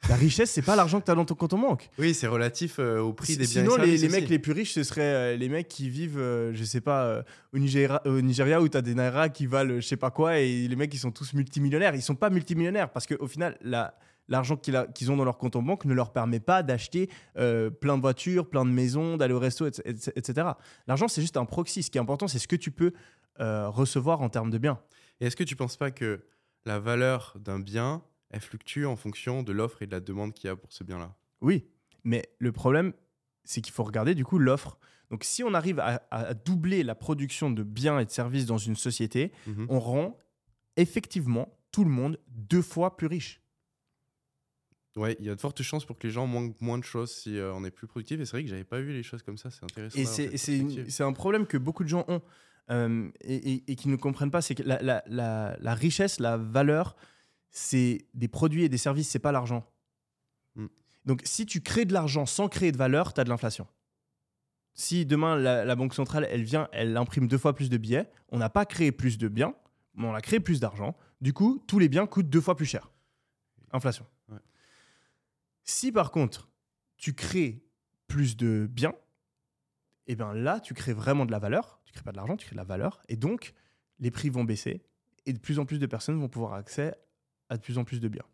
La richesse, c'est pas l'argent que tu as dans ton compte en banque. Oui, c'est relatif euh, au prix des biens Sinon, les, mecs les plus riches, ce seraient euh, les mecs qui vivent, euh, je sais pas, au, Nigeria, au Nigeria où tu as des Naira qui valent je sais pas quoi et les mecs ils sont tous multimillionnaires. Ils sont pas multimillionnaires parce qu'au final, la- l'argent qu'ils ont dans leur compte en banque ne leur permet pas d'acheter euh, plein de voitures, plein de maisons, d'aller au resto, etc. L'argent, c'est juste un proxy. Ce qui est important, c'est ce que tu peux euh, recevoir en termes de biens. Et est-ce que tu penses pas que la valeur d'un bien, elle fluctue en fonction de l'offre et de la demande qu'il y a pour ce bien-là? Oui, mais le problème, c'est qu'il faut regarder du coup l'offre. Donc si on arrive à, à doubler la production de biens et de services dans une société, Mhm. on rend effectivement tout le monde deux fois plus riche. Ouais, il y a de fortes chances pour que les gens manquent moins de choses si euh, on est plus productif. Et c'est vrai que j'avais pas vu les choses comme ça. C'est intéressant. Et c'est un problème que beaucoup de gens ont euh, et, et- et qui ne comprennent pas. C'est que la, la- la- la richesse, la valeur, c'est des produits et des services, c'est pas l'argent. Mm. Donc si tu crées de l'argent sans créer de valeur, tu as de l'inflation. Si demain la, la banque centrale, elle vient, elle imprime deux fois plus de billets, on n'a pas créé plus de biens, mais on a créé plus d'argent. Du coup, tous les biens coûtent deux fois plus cher. Inflation. Si par contre, tu crées plus de biens, et bien là, tu crées vraiment de la valeur. Tu crées pas de l'argent, tu crées de la valeur. Et donc, les prix vont baisser et de plus en plus de personnes vont pouvoir accès à de plus en plus de biens.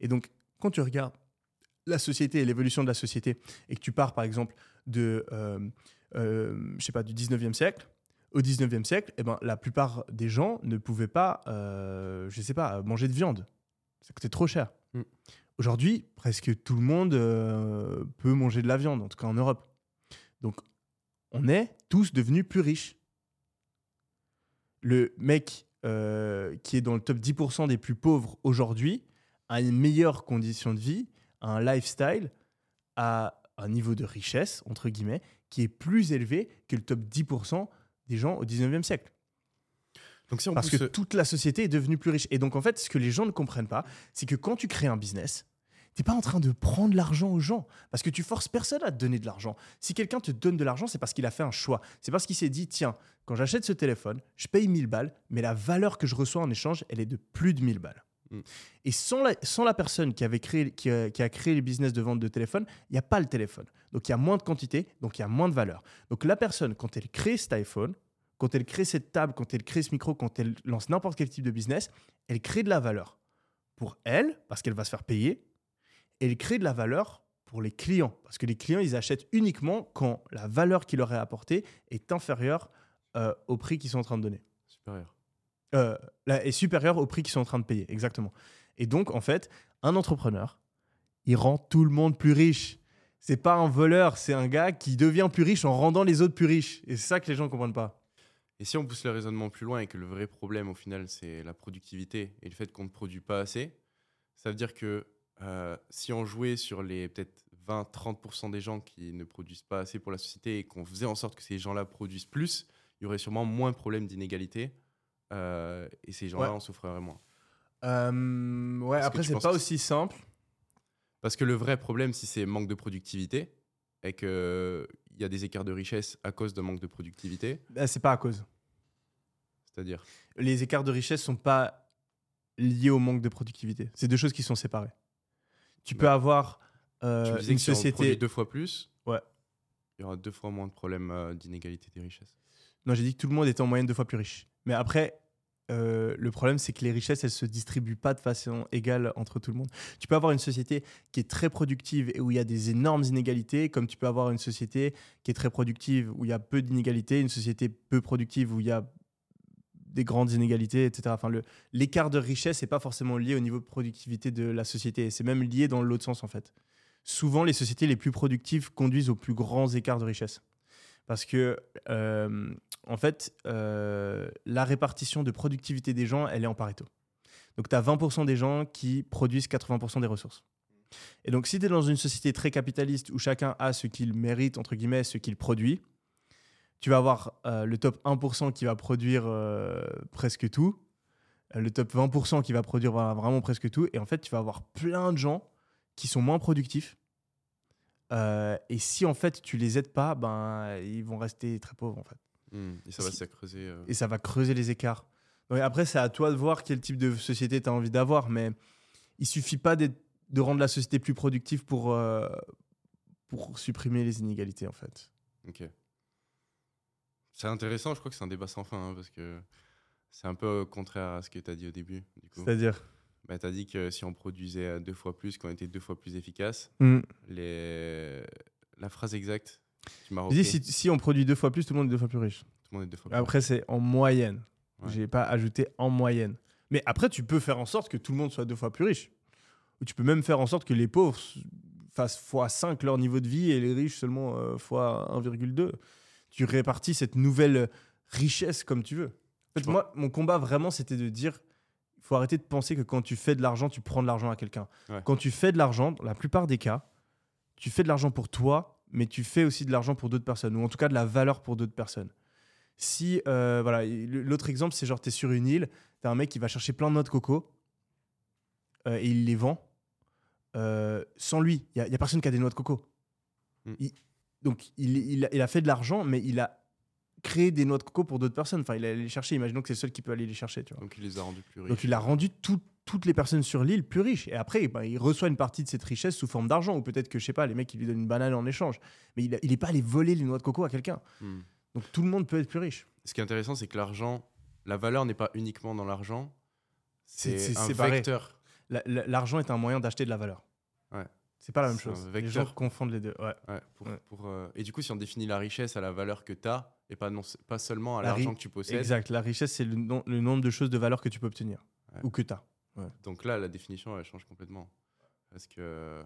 Et donc, quand tu regardes la société et l'évolution de la société et que tu pars par exemple de, euh, euh, je sais pas, du 19e siècle, au 19e siècle, eh ben, la plupart des gens ne pouvaient pas, euh, je sais pas, manger de viande. Ça coûtait trop cher. Mm. Aujourd'hui, presque tout le monde euh, peut manger de la viande, en tout cas en Europe. Donc, on est tous devenus plus riches. Le mec euh, qui est dans le top 10% des plus pauvres aujourd'hui a une meilleure condition de vie, un lifestyle, a un niveau de richesse, entre guillemets, qui est plus élevé que le top 10% des gens au 19e siècle. Donc si on Parce pousse- que toute la société est devenue plus riche. Et donc, en fait, ce que les gens ne comprennent pas, c'est que quand tu crées un business, tu n'es pas en train de prendre l'argent aux gens. Parce que tu forces personne à te donner de l'argent. Si quelqu'un te donne de l'argent, c'est parce qu'il a fait un choix. C'est parce qu'il s'est dit tiens, quand j'achète ce téléphone, je paye 1000 balles, mais la valeur que je reçois en échange, elle est de plus de 1000 balles. Mm. Et sans la, sans la personne qui, avait créé, qui, a, qui a créé les business de vente de téléphone, il n'y a pas le téléphone. Donc il y a moins de quantité, donc il y a moins de valeur. Donc la personne, quand elle crée cet iPhone, quand elle crée cette table, quand elle crée ce micro, quand elle lance n'importe quel type de business, elle crée de la valeur pour elle, parce qu'elle va se faire payer, et elle crée de la valeur pour les clients, parce que les clients, ils achètent uniquement quand la valeur qu'il leur est apportée est inférieure euh, au prix qu'ils sont en train de donner. supérieur. Euh, là, est supérieure au prix qu'ils sont en train de payer, exactement. Et donc, en fait, un entrepreneur, il rend tout le monde plus riche. C'est pas un voleur, c'est un gars qui devient plus riche en rendant les autres plus riches. Et c'est ça que les gens ne comprennent pas. Et si on pousse le raisonnement plus loin et que le vrai problème au final c'est la productivité et le fait qu'on ne produit pas assez, ça veut dire que euh, si on jouait sur les peut-être 20-30% des gens qui ne produisent pas assez pour la société et qu'on faisait en sorte que ces gens-là produisent plus, il y aurait sûrement moins de problèmes d'inégalité euh, et ces gens-là Ouais. en souffriraient moins. Euh, ouais, que après, c'est pas que aussi simple. Parce que le vrai problème, si c'est manque de productivité et qu'il y a des écarts de richesse à cause de manque de productivité, Bah, c'est pas à cause. c'est-à-dire Les écarts de richesse sont pas liés au manque de productivité. C'est deux choses qui sont séparées. Tu peux avoir euh, Tu une que si société. deux fois plus, Ouais. il y aura deux fois moins de problèmes euh, d'inégalité des richesses. Non, j'ai dit que tout le monde était en moyenne deux fois plus riche. Mais après, euh, le problème, c'est que les richesses, elles se distribuent pas de façon égale entre tout le monde. Tu peux avoir une société qui est très productive et où il y a des énormes inégalités, comme tu peux avoir une société qui est très productive où il y a peu d'inégalités, une société peu productive où il y a des grandes inégalités, etc. Enfin, l'écart de richesse n'est pas forcément lié au niveau de productivité de la société. C'est même lié dans l'autre sens, en fait. Souvent, les sociétés les plus productives conduisent aux plus grands écarts de richesse. Parce que, euh, en fait, euh, la répartition de productivité des gens, elle est en Pareto. Donc, tu as 20% des gens qui produisent 80% des ressources. Et donc, si tu es dans une société très capitaliste où chacun a ce qu'il mérite, entre guillemets, ce qu'il produit, tu vas avoir euh, le top 1% qui va produire presque tout, le top 20% qui va produire vraiment presque tout, et en fait, tu vas avoir plein de gens qui sont moins productifs. Euh, et si en fait tu les aides pas, ben ils vont rester très pauvres en fait. Hmm, Et ça va creuser. euh. Et ça va creuser les écarts. Donc après, c'est à toi de voir quel type de société tu as envie d'avoir, mais il suffit pas de rendre la société plus productive pour, euh, pour supprimer les inégalités en fait. Ok. C'est intéressant, je crois que c'est un débat sans fin, hein, parce que c'est un peu contraire à ce que tu as dit au début. C'est-à-dire? Bah, tu as dit que si on produisait euh, deux fois plus, qu'on était deux fois plus efficace, les... la phrase exacte, tu m'as dis, si, si on produit deux fois plus, tout le monde est deux fois plus riche. tout le monde est deux fois plus. Après, c'est en moyenne. Ouais. J'ai pas ajouté en moyenne. Mais après, tu peux faire en sorte que tout le monde soit deux fois plus riche. Ou tu peux même faire en sorte que les pauvres fassent fois 5 leur niveau de vie et les riches seulement euh, fois 1,2. Tu répartis cette nouvelle richesse comme tu veux. En fait, Je moi, mon combat vraiment, c'était de dire faut arrêter de penser que quand tu fais de l'argent, tu prends de l'argent à quelqu'un. Ouais. Quand tu fais de l'argent, dans la plupart des cas, tu fais de l'argent pour toi, mais tu fais aussi de l'argent pour d'autres personnes, ou en tout cas de la valeur pour d'autres personnes. Si, euh, voilà, l'autre exemple, c'est genre, tu es sur une île, tu as un mec qui va chercher plein de noix de coco euh, et il les vend. Euh, sans lui, il n'y a, personne qui a des noix de coco. Mm. Il, donc il, il a- il a fait de l'argent, mais il a créé des noix de coco pour d'autres personnes. Enfin, il a allé les chercher. Imaginons que c'est le seul qui peut aller les chercher. Tu vois. Donc il les a rendus plus riches. Donc il a rendu tout- toutes les personnes sur l'île plus riches. Et après, bah, il reçoit une partie de cette richesse sous forme d'argent. Ou peut-être que, je sais pas, les mecs, ils lui donnent une banane en échange. Mais il n'est pas allé voler les noix de coco à quelqu'un. Hmm. Donc tout le monde peut être plus riche. Ce qui est intéressant, c'est que l'argent, la valeur n'est pas uniquement dans l'argent. C'est- un vecteur. La- la- L'argent est un moyen d'acheter de la valeur. Ouais. C'est pas la même chose. Les gens confondent les deux. Ouais. Ouais, pour, Ouais. pour, euh, Et du coup, si on définit la richesse à la valeur que tu as, et pas, non, pas seulement à l'argent que tu possèdes, Exact. La richesse, c'est le, nom- le nombre de choses de valeur que tu peux obtenir. Ouais. Ou que tu as. donc là, la définition, elle change complètement. Parce que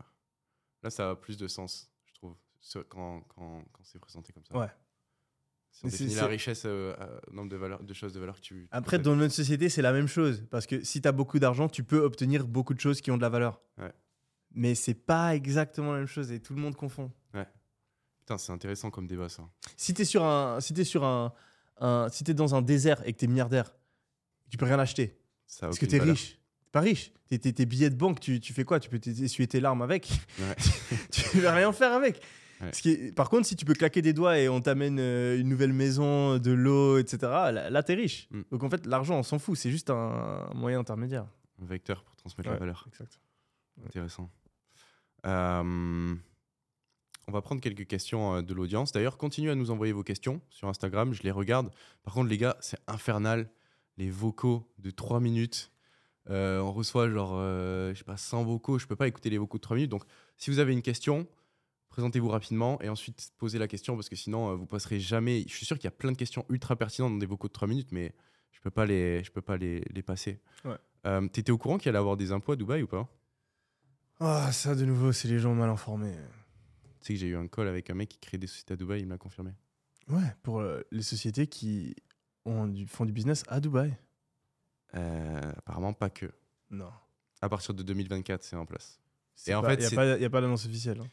là, ça a plus de sens, je trouve, quand, quand, quand c'est présenté comme ça. Ouais. Si on définit la richesse, euh, euh, nombre de, valeurs, de choses de valeur que tu. Après, dans notre société, c'est la même chose. Parce que si tu as beaucoup d'argent, tu peux obtenir beaucoup de choses qui ont de la valeur. Ouais. Mais c'est pas exactement la même chose et tout le monde confond. Putain, c'est intéressant comme débat, ça. Si tu es sur un. Si t'es sur un, un- si t'es dans un désert et que tu es milliardaire, tu peux rien acheter. ça Parce que es valeur. riche. T'es pas riche. Tes, tes- tes billets de banque, tu, tu fais quoi? Tu peux essuyer tes larmes avec. Ouais. *laughs* tu peux rien faire avec. Ouais. Ce qui est- par contre, si tu peux claquer des doigts et on t'amène euh, une nouvelle maison, de l'eau, etc., là, là t'es riche. Mm. Donc en fait, l'argent, on s'en fout. C'est juste un moyen intermédiaire. Un vecteur pour transmettre Ouais. la valeur. Exact. Intéressant. Euh, on va prendre quelques questions euh, de l'audience. D'ailleurs, continuez à nous envoyer vos questions sur Instagram. Je les regarde. Par contre, les gars, c'est infernal. Les vocaux de 3 minutes. Euh, on reçoit genre, euh, je sais pas, 100 vocaux. Je peux pas écouter les vocaux de 3 minutes. Donc, si vous avez une question, présentez-vous rapidement et ensuite posez la question parce que sinon, euh, vous passerez jamais. Je suis sûr qu'il y a plein de questions ultra pertinentes dans des vocaux de 3 minutes, mais je peux pas les, je peux pas les, les passer. Ouais. Euh, T'étais au courant qu'il allait avoir des impôts à Dubaï ou pas? Ah, ça de nouveau, c'est les gens mal informés. Tu sais que j'ai eu un call avec un mec qui crée des sociétés à Dubaï, il me l'a confirmé. Ouais, pour euh, les sociétés qui ont du, font du business à Dubaï. Euh, apparemment pas que. Non. À partir de 2024, c'est en place. Et en fait, il n'y a, pas- y a pas d'annonce officielle. hein.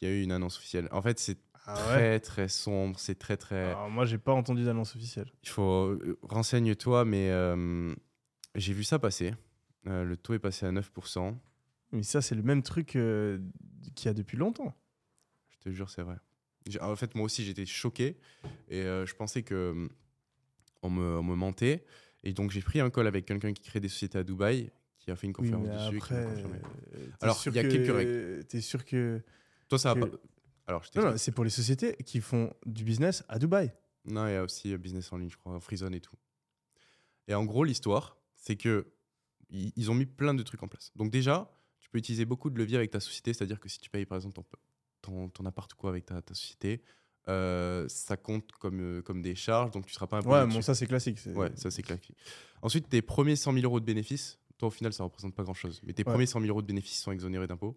Il y a eu une annonce officielle. En fait, c'est Ah très très sombre, c'est très très. Alors, moi, j'ai pas entendu d'annonce officielle. Il faut euh, renseigne-toi, mais euh, j'ai vu ça passer. Le taux est passé à 9%. Mais ça, c'est le même truc qu'il y a depuis longtemps. Je te jure, c'est vrai. En fait, moi aussi, j'étais choqué et euh, je pensais que euh, on me, on me mentait. Et donc, j'ai pris un call avec quelqu'un qui crée des sociétés à Dubaï, qui a fait une conférence dessus, après, Alors, il y a que- quelques règles. T'es sûr que. Toi, ça va que- pas. Alors, je Non, non, c'est pour les sociétés qui font du business à Dubaï. Non, il y a aussi euh, business en ligne, je crois, Freezone et tout. Et en gros, l'histoire, c'est que ils ont mis plein de trucs en place. Donc déjà, tu peux utiliser beaucoup de leviers avec ta société, c'est-à-dire que si tu payes par exemple ton, ton, ton appart ou quoi avec ta, ta société, euh, ça compte comme, euh, comme des charges, donc tu seras pas imposé Ouais, bon, ça, c'est classique. Ouais, ça c'est classique. Ensuite, tes premiers 100 000 euros de bénéfices, toi au final ça représente pas grand-chose, mais tes Ouais. premiers 100 000 euros de bénéfices sont exonérés d'impôts.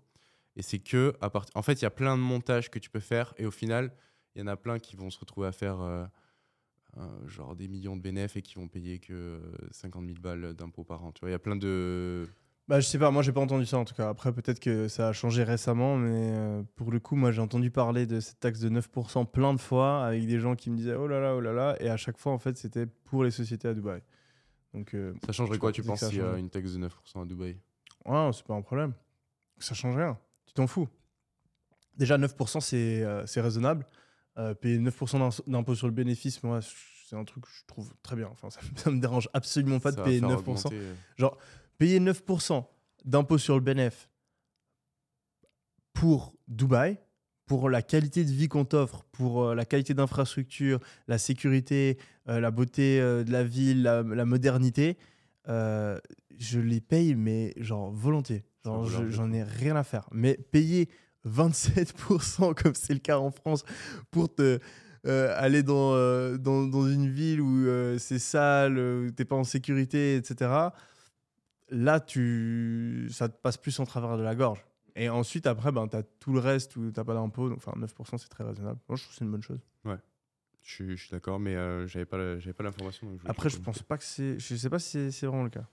Et c'est que, à part... en fait, il y a plein de montages que tu peux faire, et au final, il y en a plein qui vont se retrouver à faire euh, genre des millions de bénéfices et qui vont payer que euh, 50 000 balles d'impôts par an. Tu vois, il y a plein de. Bah, je sais pas, moi, j'ai pas entendu ça en tout cas. Après, peut-être que ça a changé récemment, mais euh, pour le coup, moi, j'ai entendu parler de cette taxe de 9% plein de fois avec des gens qui me disaient oh là là, oh là là. Et à chaque fois, en fait, c'était pour les sociétés à Dubaï. Donc, euh, Ça changerait quoi, tu penses, s'il y a une taxe de 9% à Dubaï? Ouais, c'est pas un problème. Ça change rien. Tu t'en fous. Déjà, 9%, c'est euh, raisonnable. Euh, payer 9% d'im- d'impôt sur le bénéfice, moi, c'est un truc que je trouve très bien. Enfin, ça, *laughs* ça me dérange absolument pas Ça de payer faire 9%. augmenter, euh, Payer 9% d'impôt sur le bénéfice pour Dubaï, pour la qualité de vie qu'on t'offre, pour euh, la qualité d'infrastructure, la sécurité, euh, la beauté euh, de la ville, la, la modernité, euh, je les paye, mais genre volontiers. Genre, j'en ai rien à faire. Mais payer 27%, *laughs* comme c'est le cas en France, pour te. aller dans, dans, dans une ville où c'est sale, où t'es pas en sécurité, etc. Là, tu, ça te passe plus en travers de la gorge. Et ensuite, après, ben, tu as tout le reste où tu pas d'impôt. Donc, enfin, 9%, c'est très raisonnable. Moi, je trouve que c'est une bonne chose. Je suis, je suis d'accord, mais euh, j'avais pas, pas l'information. Après, je pense pas que c'est. Je sais pas si c'est- vraiment le cas.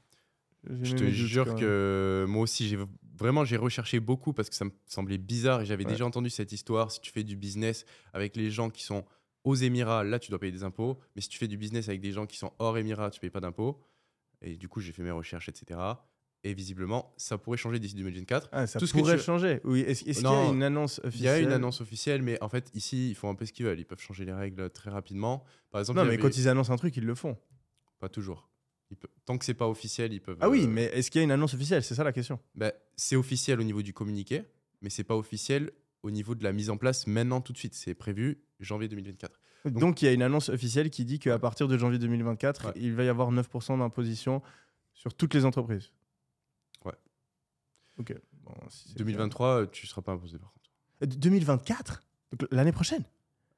Je te jure que moi aussi, j'ai vraiment j'ai recherché beaucoup parce que ça me semblait bizarre et j'avais Ouais. déjà entendu cette histoire. Si tu fais du business avec les gens qui sont aux Émirats, là, tu dois payer des impôts. Mais si tu fais du business avec des gens qui sont hors Émirats, tu payes pas d'impôts. Et du coup, j'ai fait mes recherches, etc. Et visiblement, ça pourrait changer d'ici 2024. Ah, ça Tout ce que pourrait tu- changer. Oui, est-ce qu'il y a une annonce Il y officielle a une annonce officielle, mais en fait, ici, ils font un peu ce qu'ils veulent. Ils peuvent changer les règles très rapidement. Par exemple, Non, mais avait- quand ils annoncent un truc, ils le font. pas toujours. Tant que c'est pas officiel, ils peuvent. Ah oui, euh, mais est-ce qu'il y a une annonce officielle? C'est ça la question. bah, c'est officiel au niveau du communiqué, mais c'est pas officiel au niveau de la mise en place maintenant tout de suite. C'est prévu janvier 2024. Donc, il y a une annonce officielle qui dit qu'à partir de janvier 2024, Ouais. il va y avoir 9% d'imposition sur toutes les entreprises. Ouais. Ok. Bon, si c'est 2023, euh, tu seras pas imposé par contre. Euh, 2024 Donc, L'année prochaine?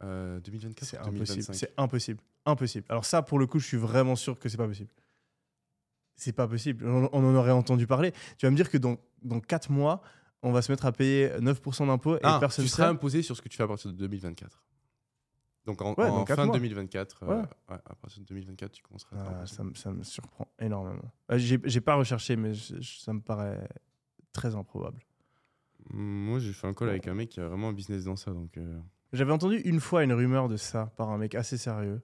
Euh, 2024 C'est impossible. 2025 C'est impossible. Impossible. Alors ça, pour le coup, je suis vraiment sûr que c'est pas possible. C'est pas possible. On, on en aurait entendu parler. Tu vas me dire que dans, dans 4 mois, on va se mettre à payer 9% d'impôts et Ah, personne tu ne seras imposé sur ce que tu fais à partir de 2024. Donc en, Ouais, en fin mois. 2024, euh, Ouais. à partir de 2024, tu commenceras à Ah, ça, me- ça me surprend énormément. Euh, J'ai pas recherché, mais je- je- ça me paraît très improbable. Moi, j'ai fait un call avec un mec qui a vraiment un business dans ça. Donc, euh, J'avais entendu une fois une rumeur de ça par un mec assez sérieux.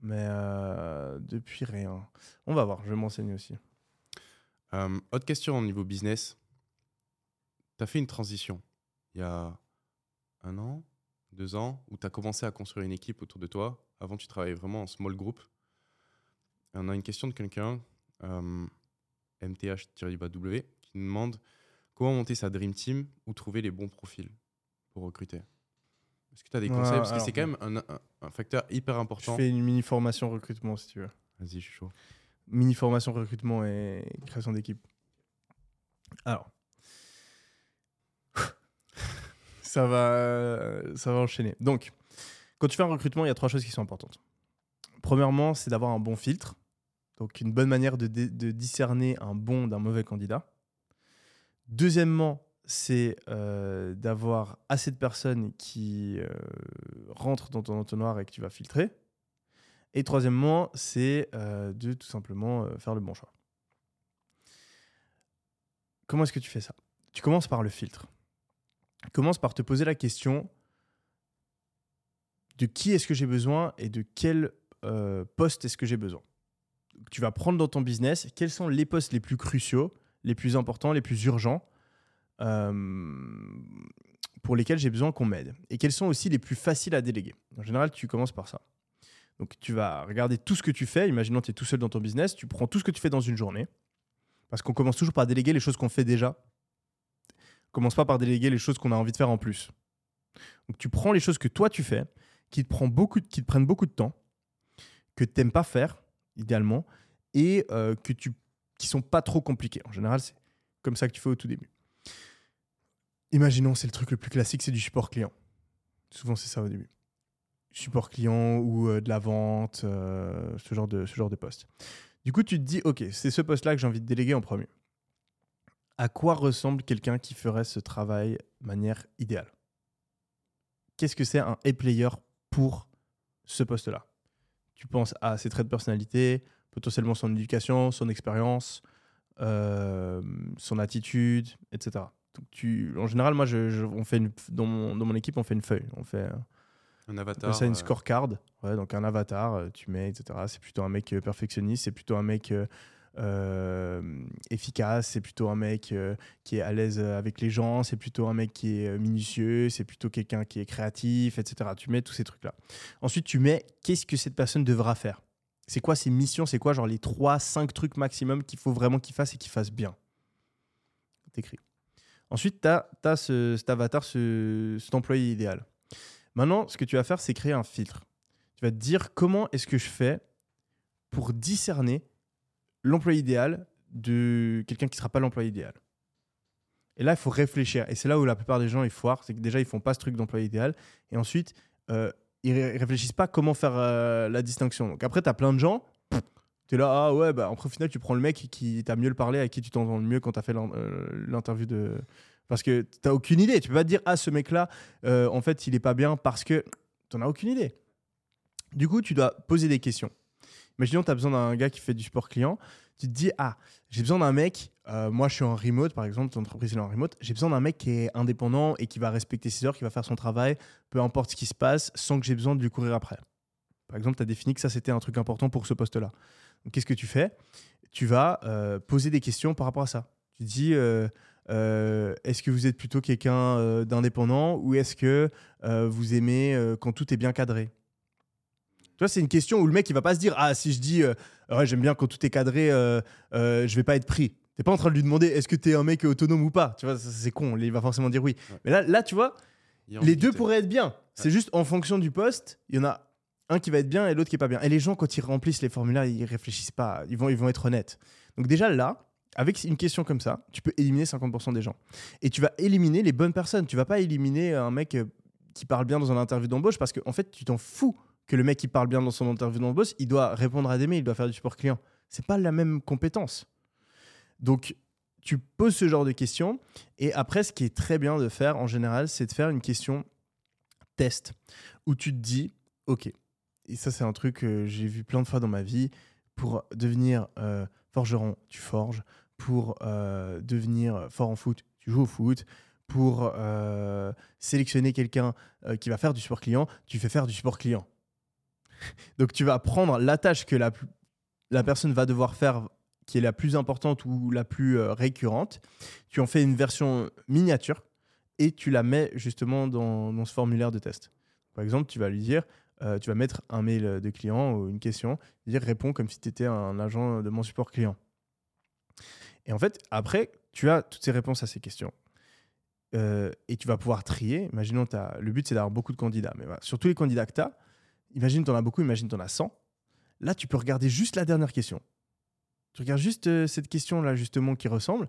Mais euh, depuis rien. On va voir, je vais m'enseigner aussi. Euh, autre question au niveau business. Tu as fait une transition il y a un an, deux ans, où tu as commencé à construire une équipe autour de toi. Avant, tu travaillais vraiment en small group. Et on a une question de quelqu'un, euh, MTH-W, qui nous demande comment monter sa Dream Team ou trouver les bons profils pour recruter. Est-ce que tu as des Ouais, conseils? Parce que c'est quand même un, un- un facteur hyper Je important. fais une mini formation recrutement si tu veux. Vas-y, je suis chaud. Mini formation recrutement et création d'équipe. Alors. Ça, va, ça va enchaîner. Donc, quand tu fais un recrutement, il y a trois choses qui sont importantes. Premièrement, c'est d'avoir un bon filtre. Donc, une bonne manière de, discerner un bon d'un mauvais candidat. Deuxièmement, c'est euh, d'avoir assez de personnes qui euh, rentrent dans ton entonnoir et que tu vas filtrer. Et troisièmement, c'est euh, de tout simplement euh, faire le bon choix. Comment est-ce que tu fais ça? Tu commences par le filtre. Commence par te poser la question de qui est-ce que j'ai besoin et de quel euh, poste est-ce que j'ai besoin. Tu vas prendre dans ton business quels sont les postes les plus cruciaux, les plus importants, les plus urgents, euh, pour lesquels j'ai besoin qu'on m'aide. Et quels sont aussi les plus faciles à déléguer. En général, tu commences par ça. Donc tu vas regarder tout ce que tu fais. Imaginons que tu es tout seul dans ton business, tu prends tout ce que tu fais dans une journée. Parce qu'on commence toujours par déléguer les choses qu'on fait déjà. Commence pas par déléguer les choses qu'on a envie de faire en plus. Donc tu prends les choses que toi tu fais, qui te, prend beaucoup, qui te prennent beaucoup de temps, que tu n'aimes pas faire, idéalement, et euh, que tu, qui sont pas trop compliquées. En général, c'est comme ça que tu fais au tout début. Imaginons, c'est le truc le plus classique, c'est du support client. Souvent, c'est ça au début support client ou euh, de la vente, euh, ce, genre de, ce genre de poste. Du coup, tu te dis, OK, c'est ce poste-là que j'ai envie de déléguer en premier. À quoi ressemble quelqu'un qui ferait ce travail de manière idéale? Qu'est-ce que c'est un A-player pour ce poste-là? Tu penses à ses traits de personnalité, potentiellement son éducation, son expérience, euh, son attitude, etc. Donc tu, en général, moi, je, je- on fait une, dans, mon, dans mon équipe, on fait une feuille. On fait, Un on avatar. ça une euh, scorecard, ouais, donc un avatar, euh, tu mets, etc. C'est plutôt un mec euh, perfectionniste, c'est plutôt un mec euh, euh, efficace, c'est plutôt un mec euh, qui est à l'aise euh, avec les gens, c'est plutôt un mec qui est euh, minutieux, c'est plutôt quelqu'un qui est créatif, etc. Tu mets tous ces trucs-là. Ensuite, tu mets qu'est-ce que cette personne devra faire? C'est quoi ses missions? C'est quoi, genre, les 3, 5 trucs maximum qu'il faut vraiment qu'il fasse et qu'il fasse bien? T'écris. Ensuite, tu as, cet avatar, ce- cet employé idéal. Maintenant, ce que tu vas faire, c'est créer un filtre. Tu vas te dire comment est-ce que je fais pour discerner l'employé idéal de quelqu'un qui ne sera pas l'employé idéal. Et là, il faut réfléchir. Et c'est là où la plupart des gens ils foirent. C'est que déjà, ils font pas ce truc d'employé idéal. Et ensuite, euh, ils ré- réfléchissent pas comment faire euh, la distinction. Donc après, tu as plein de gens. Tu es là, ah ouais, bah, après, au final, tu prends le mec qui t'a mieux parlé, à qui tu t'entends le mieux quand tu as fait euh, l'interview de. Parce que tu n'as aucune idée. Tu peux pas te dire, ah, ce mec-là, en fait, il est pas bien parce que tu n'en as aucune idée. Du coup, tu dois poser des questions. Imaginons, tu as besoin d'un gars qui fait du support client. Tu te dis, ah, j'ai besoin d'un mec. euh, moi, je suis en remote, par exemple, ton entreprise est en remote. J'ai besoin d'un mec qui est indépendant et qui va respecter ses heures, qui va faire son travail, peu importe ce qui se passe, sans que j'ai besoin de lui courir après. Par exemple, tu as défini que ça, c'était un truc important pour ce poste-là. Qu'est-ce que tu fais? Tu vas euh, poser des questions par rapport à ça. Tu dis, euh, est-ce que vous êtes plutôt quelqu'un d'indépendant ou est-ce que vous aimez quand tout est bien cadré? Tu vois, c'est une question où le mec, il va pas se dire, ah, si je dis, euh, ouais, j'aime bien quand tout est cadré, euh, euh, je vais pas être pris. T'es pas en train de lui demander, est-ce que tu es un mec autonome ou pas? Tu vois, c'est con, il va forcément dire oui. Ouais. Mais là, là, tu vois, les deux de- pourraient être bien. C'est juste en fonction du poste, il y en a un qui va être bien et l'autre qui est pas bien. Et les gens, quand ils remplissent les formulaires, ils réfléchissent pas. Ils vont, ils vont être honnêtes. Donc déjà là, avec une question comme ça, tu peux éliminer 50% des gens. Et tu vas éliminer les bonnes personnes. Tu vas pas éliminer un mec euh, qui parle bien dans un interview d'embauche parce qu'en en fait, tu t'en fous que le mec qui parle bien dans son interview d'embauche, il doit répondre à des mails, il doit faire du support client. C'est pas la même compétence. Donc, tu poses ce genre de questions. Et après, ce qui est très bien de faire en général, c'est de faire une question test où tu te dis, OK, et ça, c'est un truc que j'ai vu plein de fois dans ma vie. Pour devenir euh, forgeron, tu forges. Pour euh, devenir fort en foot, tu joues au foot. Pour euh, sélectionner quelqu'un qui va faire du support client, tu fais faire du support client. *laughs* Donc, tu vas prendre la tâche que la, la personne va devoir faire qui est la plus importante ou la plus euh, récurrente. Tu en fais une version miniature et tu la mets justement dans, dans ce formulaire de test. Par exemple, tu vas lui dire, euh, tu vas mettre un mail de client ou une question, dire réponds comme si tu étais un agent de mon support client. Et en fait, après, tu as toutes ces réponses à ces questions. Euh, et tu vas pouvoir trier. Imaginons, t'as- le but c'est d'avoir beaucoup de candidats. Mais voilà, sur tous les candidats que tu as, imagine tu en as beaucoup, imagine tu en as 100. Là, tu peux regarder juste la dernière question. Tu regardes juste euh, cette question-là, justement, qui ressemble,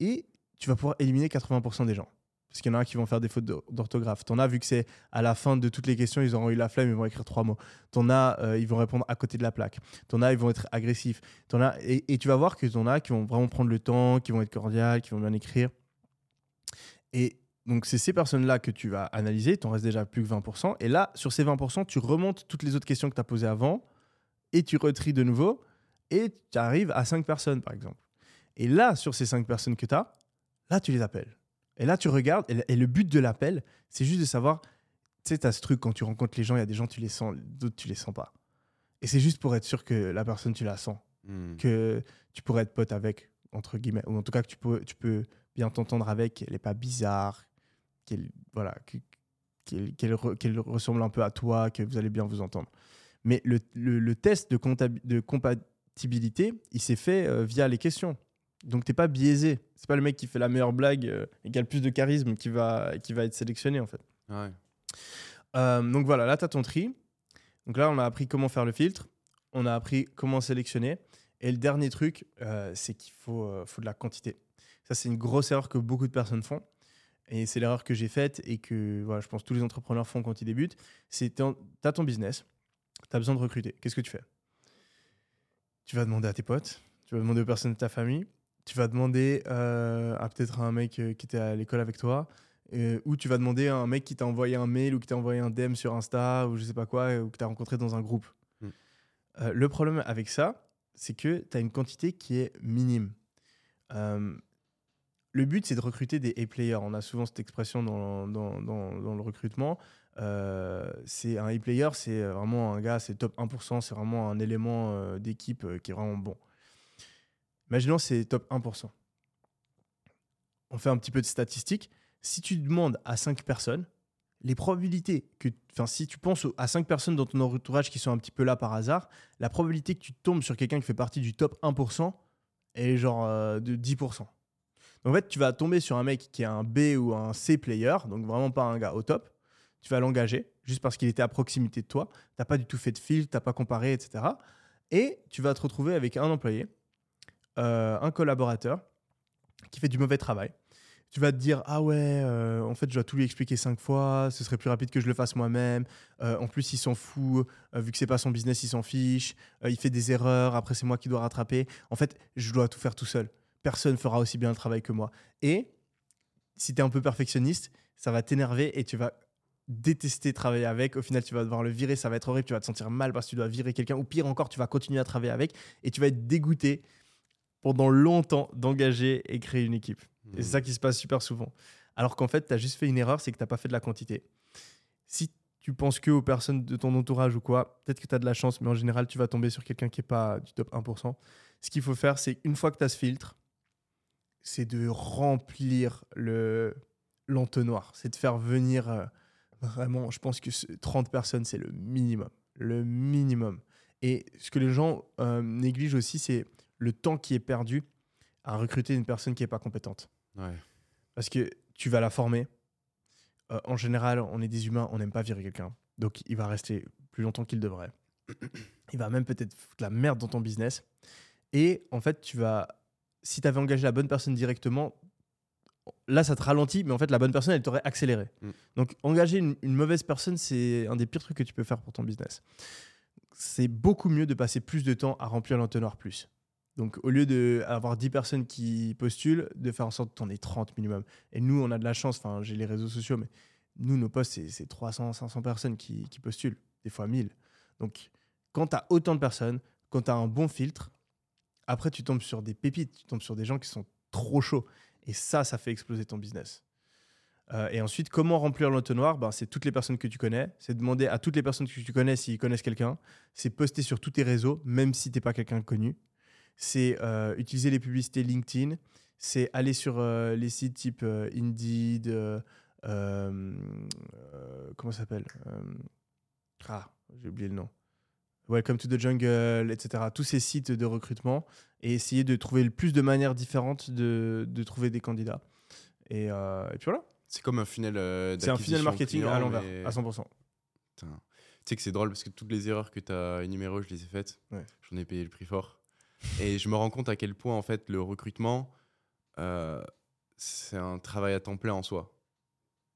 et tu vas pouvoir éliminer 80% des gens. Parce qu'il y en a qui vont faire des fautes d'or- d'orthographe. T'en as, vu que c'est à la fin de toutes les questions, ils auront eu la flemme, ils vont écrire trois mots. T'en as, euh, ils vont répondre à côté de la plaque. T'en as, ils vont être agressifs. T'en as, et, et tu vas voir que t'en as qui vont vraiment prendre le temps, qui vont être cordiales, qui vont bien écrire. Et donc, c'est ces personnes-là que tu vas analyser. T'en restes déjà plus que 20%. Et là, sur ces 20%, tu remontes toutes les autres questions que tu as posées avant et tu retries de nouveau et tu arrives à 5 personnes, par exemple. Et là, sur ces 5 personnes que tu as, là, tu les appelles. Et là, tu regardes, et le- but de l'appel, c'est juste de savoir, tu sais, tu as ce truc, quand tu rencontres les gens, il y a des gens, tu les sens, d'autres, tu les sens pas. Et c'est juste pour être sûr que la personne, tu la sens, Hmm. que tu pourrais être pote avec, entre guillemets, ou en tout cas que tu peux, tu peux bien t'entendre avec, qu'elle n'est pas bizarre, qu'elle voilà, que- qu'elle qu'elle qu'elle ressemble un peu à toi, que vous allez bien vous entendre. Mais le, le- le test de, de compatibilité, il s'est fait euh, via les questions. Donc t'es pas biaisé. C'est pas le mec qui fait la meilleure blague euh, et qui a le plus de charisme qui va, qui va être sélectionné en fait. Ouais. Euh, donc voilà, là tu as ton tri. Donc là, on a appris comment faire le filtre. On a appris comment sélectionner. Et le dernier truc, c'est qu'il faut, faut de la quantité. Ça, c'est une grosse erreur que beaucoup de personnes font. Et c'est l'erreur que j'ai faite et que voilà, je pense tous les entrepreneurs font quand ils débutent. C'est tu as ton business, tu as besoin de recruter. Qu'est-ce que tu fais? Tu vas demander à tes potes, tu vas demander aux personnes de ta famille, tu vas demander euh, à peut-être un mec euh, qui était à l'école avec toi, euh, ou tu vas demander à un mec qui t'a envoyé un mail ou qui t'a envoyé un DM sur Insta ou je sais pas quoi, ou que tu as rencontré dans un groupe. Mm. Euh, le problème avec ça, c'est que tu as une quantité qui est minime. Euh, le but, c'est de recruter des A-players. On a souvent cette expression dans, dans, le recrutement. Euh, c'est un A-player, c'est vraiment un gars, c'est top 1%, c'est vraiment un élément euh, d'équipe euh, qui est vraiment bon. Imaginons c'est top 1%. On fait un petit peu de statistiques. Si tu demandes à 5 personnes, les probabilités que, enfin, si tu penses à 5 personnes dans ton entourage qui sont un petit peu là par hasard, la probabilité que tu tombes sur quelqu'un qui fait partie du top 1% est genre de 10%. En fait, tu vas tomber sur un mec qui est un B ou un C player, donc vraiment pas un gars au top. Tu vas l'engager juste parce qu'il était à proximité de toi. Tu n'as pas du tout fait de fil, tu n'as pas comparé, etc. Et tu vas te retrouver avec un employé, euh, un collaborateur qui fait du mauvais travail. Tu vas te dire ah ouais, euh, en fait je dois tout lui expliquer cinq fois, ce serait plus rapide que je le fasse moi-même. Euh, en plus il s'en fout, vu que c'est pas son business, il s'en fiche. Il fait des erreurs, après c'est moi qui dois rattraper. En fait je dois tout faire tout seul. Personne fera aussi bien le travail que moi. Et si tu es un peu perfectionniste, ça va t'énerver et tu vas détester travailler avec. Au final, tu vas devoir le virer, ça va être horrible, tu vas te sentir mal parce que tu dois virer quelqu'un. Ou pire encore, tu vas continuer à travailler avec et tu vas être dégoûté pendant longtemps d'engager et créer une équipe. Et c'est ça qui se passe super souvent. Alors qu'en fait, tu as juste fait une erreur, c'est que tu n'as pas fait de la quantité. Si tu penses que aux personnes de ton entourage ou quoi, peut-être que tu as de la chance, mais en général, tu vas tomber sur quelqu'un qui n'est pas du top 1%. ce qu'il faut faire, c'est une fois que tu as ce filtre, c'est de remplir le l'entonnoir. C'est de faire venir euh, vraiment, je pense que 30 personnes, c'est le minimum. Le minimum. Et ce que les gens euh, négligent aussi, c'est le temps qui est perdu à recruter une personne qui n'est pas compétente. Ouais. Parce que tu vas la former. Euh, en général, on est des humains, on n'aime pas virer quelqu'un. Donc, il va rester plus longtemps qu'il devrait. Il va même peut-être foutre la merde dans ton business. Et en fait, tu vas. Si tu avais engagé la bonne personne directement, là, ça te ralentit, mais en fait, la bonne personne, elle t'aurait accéléré. Mm. Donc, engager une, une mauvaise personne, c'est un des pires trucs que tu peux faire pour ton business. C'est beaucoup mieux de passer plus de temps à remplir l'entonnoir plus. Donc, au lieu d'avoir 10 personnes qui postulent, de faire en sorte que tu en aies 30 minimum. Et nous, on a de la chance, enfin, j'ai les réseaux sociaux, mais nous, nos postes, c'est- c'est 300, 500 personnes qui, qui postulent, des fois 1000. Donc, quand tu as autant de personnes, quand tu as un bon filtre, après, tu tombes sur des pépites, tu tombes sur des gens qui sont trop chauds. Et ça, ça fait exploser ton business. Euh, et ensuite, comment remplir l'entonnoir? Ben, C'est toutes les personnes que tu connais. C'est demander à toutes les personnes que tu connais s'ils connaissent quelqu'un. C'est poster sur tous tes réseaux, même si tu n'es pas quelqu'un connu. C'est euh, utiliser les publicités LinkedIn. C'est aller sur euh, les sites type Indeed. comment ça s'appelle? Ah, j'ai oublié le nom. Welcome to the Jungle, etc. Tous ces sites de recrutement et essayer de trouver le plus de manières différentes de, de trouver des candidats. Et, euh, et puis voilà. C'est comme un funnel euh, C'est un funnel marketing client, à l'envers, mais- à 100%. Putain. Tu sais que c'est drôle parce que toutes les erreurs que tu as énumérées, je les ai faites. Ouais. J'en ai payé le prix fort. *laughs* Et je me rends compte à quel point, en fait, le recrutement, euh, c'est un travail à temps plein en soi.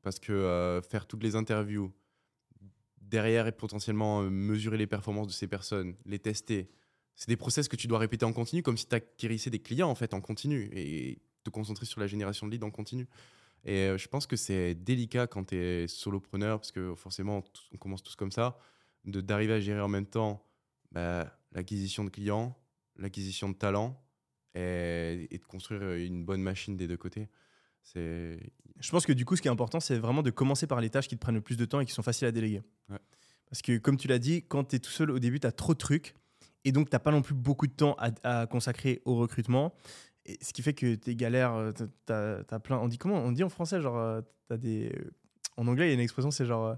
Parce que faire toutes les interviews, derrière et potentiellement euh, mesurer les performances de ces personnes, les tester, c'est des process que tu dois répéter en continu, comme si tu acquérissais des clients, en fait, en continu. Et te concentrer sur la génération de leads en continu. Et euh, je pense que c'est délicat quand tu es solopreneur, parce que forcément, on commence tous comme ça, d'arriver à gérer en même temps bah, l'acquisition de clients, l'acquisition de talents, et, et de construire une bonne machine des deux côtés. C'est Je pense que du coup, ce qui est important, c'est vraiment de commencer par les tâches qui te prennent le plus de temps et qui sont faciles à déléguer. Ouais. Parce que, comme tu l'as dit, quand tu es tout seul au début, tu as trop de trucs. Et donc, tu n'as pas non plus beaucoup de temps à, à consacrer au recrutement. Et ce qui fait que tes galères, tu as, plein. On dit comment? On dit en français, genre, euh, t'as des. euh, En anglais, il y a une expression, c'est genre.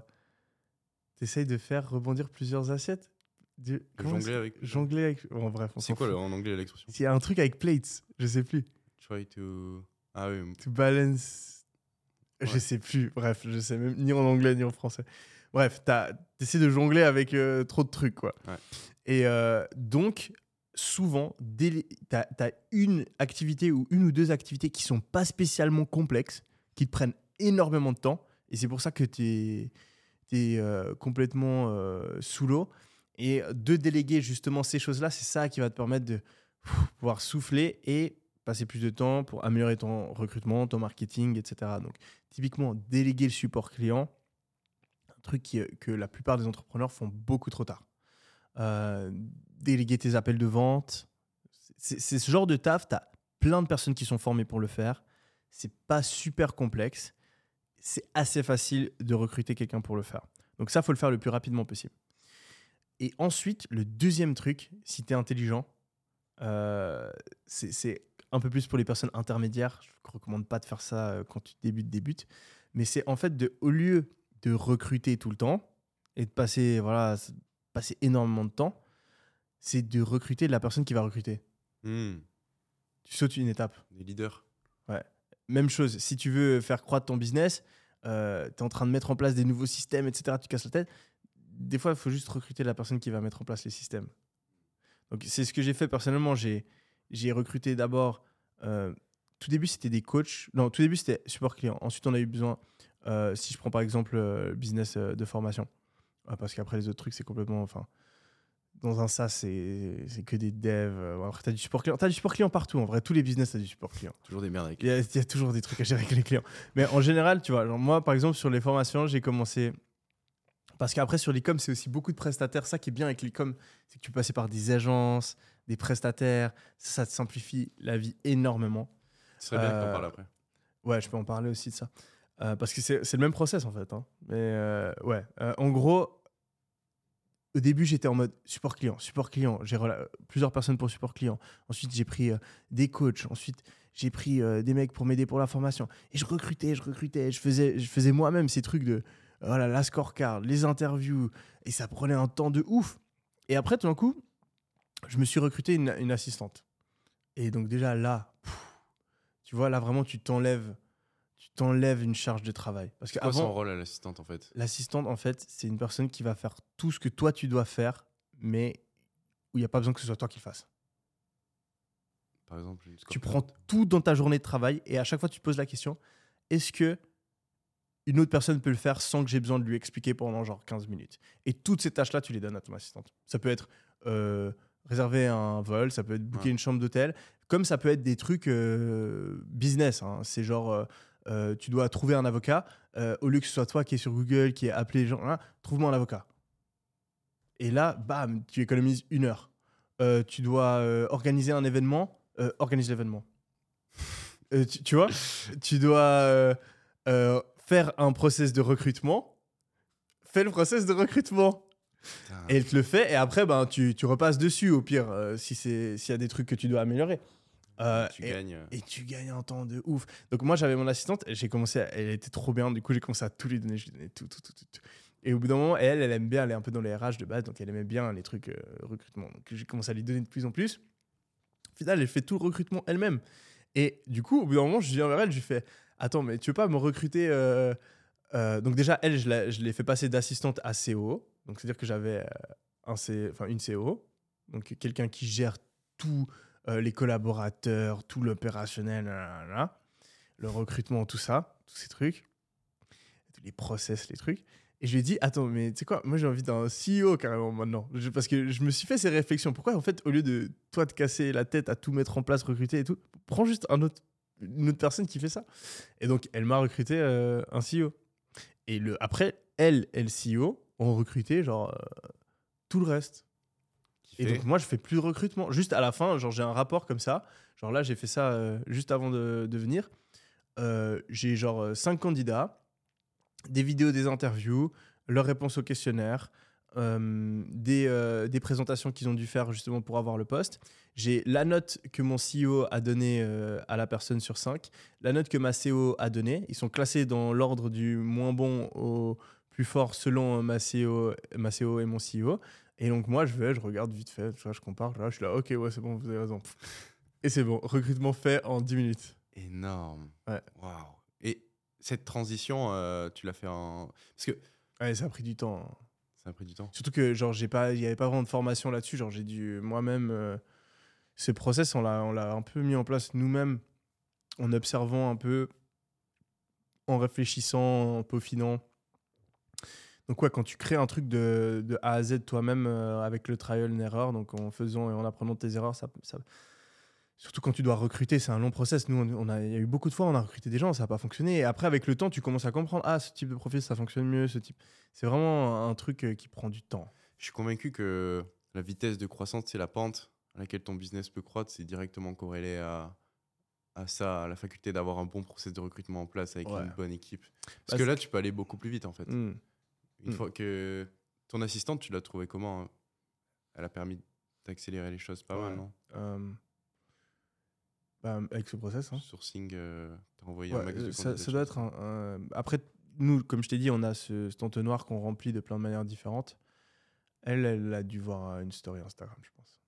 tu essayes de faire rebondir plusieurs assiettes. Du- jongler avec- Jongler avec. Bon, bref, c'est quoi le- en anglais l'expression? A un truc avec plates, je sais plus. Try to. Ah oui, To balance. Je Ouais. sais plus. Bref, je sais même ni en anglais ni en français. Bref, tu essaies de jongler avec euh, trop de trucs, quoi. Ouais. Et euh, donc, souvent, tu as, une activité ou une ou deux activités qui sont pas spécialement complexes, qui te prennent énormément de temps. Et c'est pour ça que tu es, complètement euh, sous l'eau. Et de déléguer justement ces choses-là, c'est ça qui va te permettre de pouvoir souffler et passer plus de temps pour améliorer ton recrutement, ton marketing, etc. Donc, typiquement, déléguer le support client, un truc qui- que la plupart des entrepreneurs font beaucoup trop tard. Euh, déléguer tes appels de vente, c'est ce genre de taf, tu as plein de personnes qui sont formées pour le faire. C'est pas super complexe. C'est assez facile de recruter quelqu'un pour le faire. Donc ça, faut le faire le plus rapidement possible. Et ensuite, le deuxième truc, si tu es intelligent, euh, c'est un peu plus pour les personnes intermédiaires. Je ne recommande pas de faire ça euh, quand tu débutes, débutes. Mais c'est en fait, de, au lieu de recruter tout le temps et de passer, voilà, passer énormément de temps, c'est de recruter la personne qui va recruter. Hmm, Tu sautes une étape. des leaders. Même chose, si tu veux faire croître ton business, tu es en train de mettre en place des nouveaux systèmes, etc., tu casses la tête. Des fois, il faut juste recruter la personne qui va mettre en place les systèmes. Donc, c'est ce que j'ai fait personnellement. J'ai j'ai recruté d'abord. euh, tout début, c'était des coachs. Non, tout début, c'était support client. Ensuite, on a eu besoin, euh, si je prends par exemple euh, business euh, de formation, Ouais, parce qu'après, les autres trucs, c'est complètement. Enfin, dans un SaaS, c'est que des devs. Après, tu as du support client. Tu as du support client partout. En vrai, tous les business, tu as du support client. Toujours des merdes avec Il y, a, il y a toujours des trucs à gérer avec les clients. Mais en général, tu vois, genre moi, par exemple, sur les formations, j'ai commencé. Parce qu'après, sur l'e-com, c'est aussi beaucoup de prestataires. Ça qui est bien avec l'e-com, c'est que tu peux passer par des agences, des prestataires. Ça, te simplifie la vie énormément. Ce serait bien que Euh, t'en parles après. Ouais, je peux en parler aussi de ça. Euh, parce que c'est le même process, en fait. hein. Mais euh, ouais, Euh, en gros, au début, j'étais en mode support client, support client. J'ai plusieurs personnes pour support client. Ensuite, j'ai pris euh, des coachs. Ensuite, j'ai pris euh, des mecs pour m'aider pour la formation. Et je recrutais, je recrutais. Je faisais, je faisais moi-même ces trucs de voilà, la scorecard, les interviews. Et ça prenait un temps de ouf. Et après, tout d'un coup, je me suis recruté une, une assistante. Et donc, déjà là, pff, tu vois, là vraiment, tu t'enlèves. Tu t'enlèves une charge de travail. Parce C'est quoi son qu'avant, rôle à l'assistante en fait? L'assistante, en fait, c'est une personne qui va faire tout ce que toi, tu dois faire, mais où il n'y a pas besoin que ce soit toi qui le fasses. Par exemple, Tu prends tout dans ta journée de travail et à chaque fois, tu te poses la question est-ce que une autre personne peut le faire sans que j'ai besoin de lui expliquer pendant genre 15 minutes? Et toutes ces tâches-là, tu les donnes à ton assistante. Ça peut être euh, réserver un vol, ça peut être booker Ouais. une chambre d'hôtel, comme ça peut être des trucs euh, business. hein. C'est genre, euh, euh, tu dois trouver un avocat, euh, au lieu que ce soit toi qui est sur Google, qui est appelé les gens, hein, trouve-moi un avocat. Et là, bam, tu économises une heure. Tu dois organiser un événement, organise l'événement. Tu, tu vois, tu dois faire un process de recrutement, fais le process de recrutement. Et elle te le fait, et après, ben, tu, tu repasses dessus, au pire, euh, si c'est- s'il y a des trucs que tu dois améliorer. Euh, tu et, gagnes. et tu gagnes un temps de ouf. Donc moi, j'avais mon assistante, j'ai commencé, à- elle était trop bien, du coup, j'ai commencé à tout lui donner, je lui donnais tout, tout, tout, tout, tout. Et au bout d'un moment, elle, elle aime bien, elle est un peu dans les RH de base, donc elle aimait bien les trucs euh, recrutement. Donc j'ai commencé à lui donner de plus en plus. Au final, elle fait tout le recrutement elle-même. Et du coup, au bout d'un moment, je viens vers elle, je lui fais Attends, mais tu veux pas me recruter euh, Donc, déjà, elle, je l'ai je l'ai fait passer d'assistante à CO. Donc, c'est-à-dire que j'avais euh, un une CO, donc quelqu'un qui gère tous euh, les collaborateurs, tout l'opérationnel, le recrutement, tout ça, tous ces trucs, tous les process, les trucs. Et je lui ai dit, attends, mais tu sais quoi, moi j'ai envie d'un CEO carrément maintenant. Parce que je me suis fait ces réflexions. Pourquoi en fait, au lieu de toi te casser la tête à tout mettre en place, recruter et tout, prends juste une autre personne qui fait ça. Et donc, elle m'a recruté euh, un CEO. Et le, après, elle et le CEO ont recruté genre euh, tout le reste. qui Et fait- donc moi, je fais plus de recrutement. Juste à la fin, genre j'ai un rapport comme ça. Genre là, j'ai fait ça euh, juste avant de, de venir. Euh, j'ai genre euh, cinq candidats, des vidéos des interviews, leurs réponses au questionnaire, des, des présentations qu'ils ont dû faire justement pour avoir le poste. J'ai la note que mon CEO a donnée à la personne sur 5, la note que ma CO a donnée. Ils sont classés dans l'ordre du moins bon au plus fort selon ma CO, ma CO et mon CEO. Et donc moi, je vais, je regarde vite fait, je compare, là, je suis là, ok, ouais, c'est bon, vous avez raison. Et c'est bon, recrutement fait en 10 minutes. Énorme. Ouais. Waouh. Et cette transition, euh, tu l'as fait en. Parce que Ouais, ça a pris du temps. hein. ça a pris du temps. Surtout que genre j'ai pas, il y avait pas vraiment de formation là-dessus. Genre j'ai dû moi-même euh, ce process, on l'a, on l'a un peu mis en place nous-mêmes, en observant un peu, en réfléchissant, en peaufinant. Donc ouais, quand tu crées un truc de, de A à Z toi-même euh, avec le trial and error, donc en faisant et en apprenant tes erreurs, ça, ça- surtout quand tu dois recruter, c'est un long process. Nous, on, on a, il y a eu beaucoup de fois, on a recruté des gens, ça n'a pas fonctionné. Et après, avec le temps, tu commences à comprendre, ah, ce type de profil, ça fonctionne mieux, ce type. C'est vraiment un truc euh, qui prend du temps. Je suis convaincu que la vitesse de croissance, c'est la pente à laquelle ton business peut croître, c'est directement corrélé à, à ça, à la faculté d'avoir un bon process de recrutement en place avec Ouais. une bonne équipe. Parce que là, tu peux aller beaucoup plus vite en fait. Hmm. Une Mm. fois que ton assistante, tu l'as trouvée comment hein? Elle a permis d'accélérer les choses pas mal, non? Euh, bah, avec ce process. hein. Sourcing, euh, t'as envoyé Ouais, un max de euh, ça, doit être un, un- Après, nous, comme je t'ai dit, on a ce, cet entonnoir qu'on remplit de plein de manières différentes. Elle, elle a dû voir une story Instagram, je pense.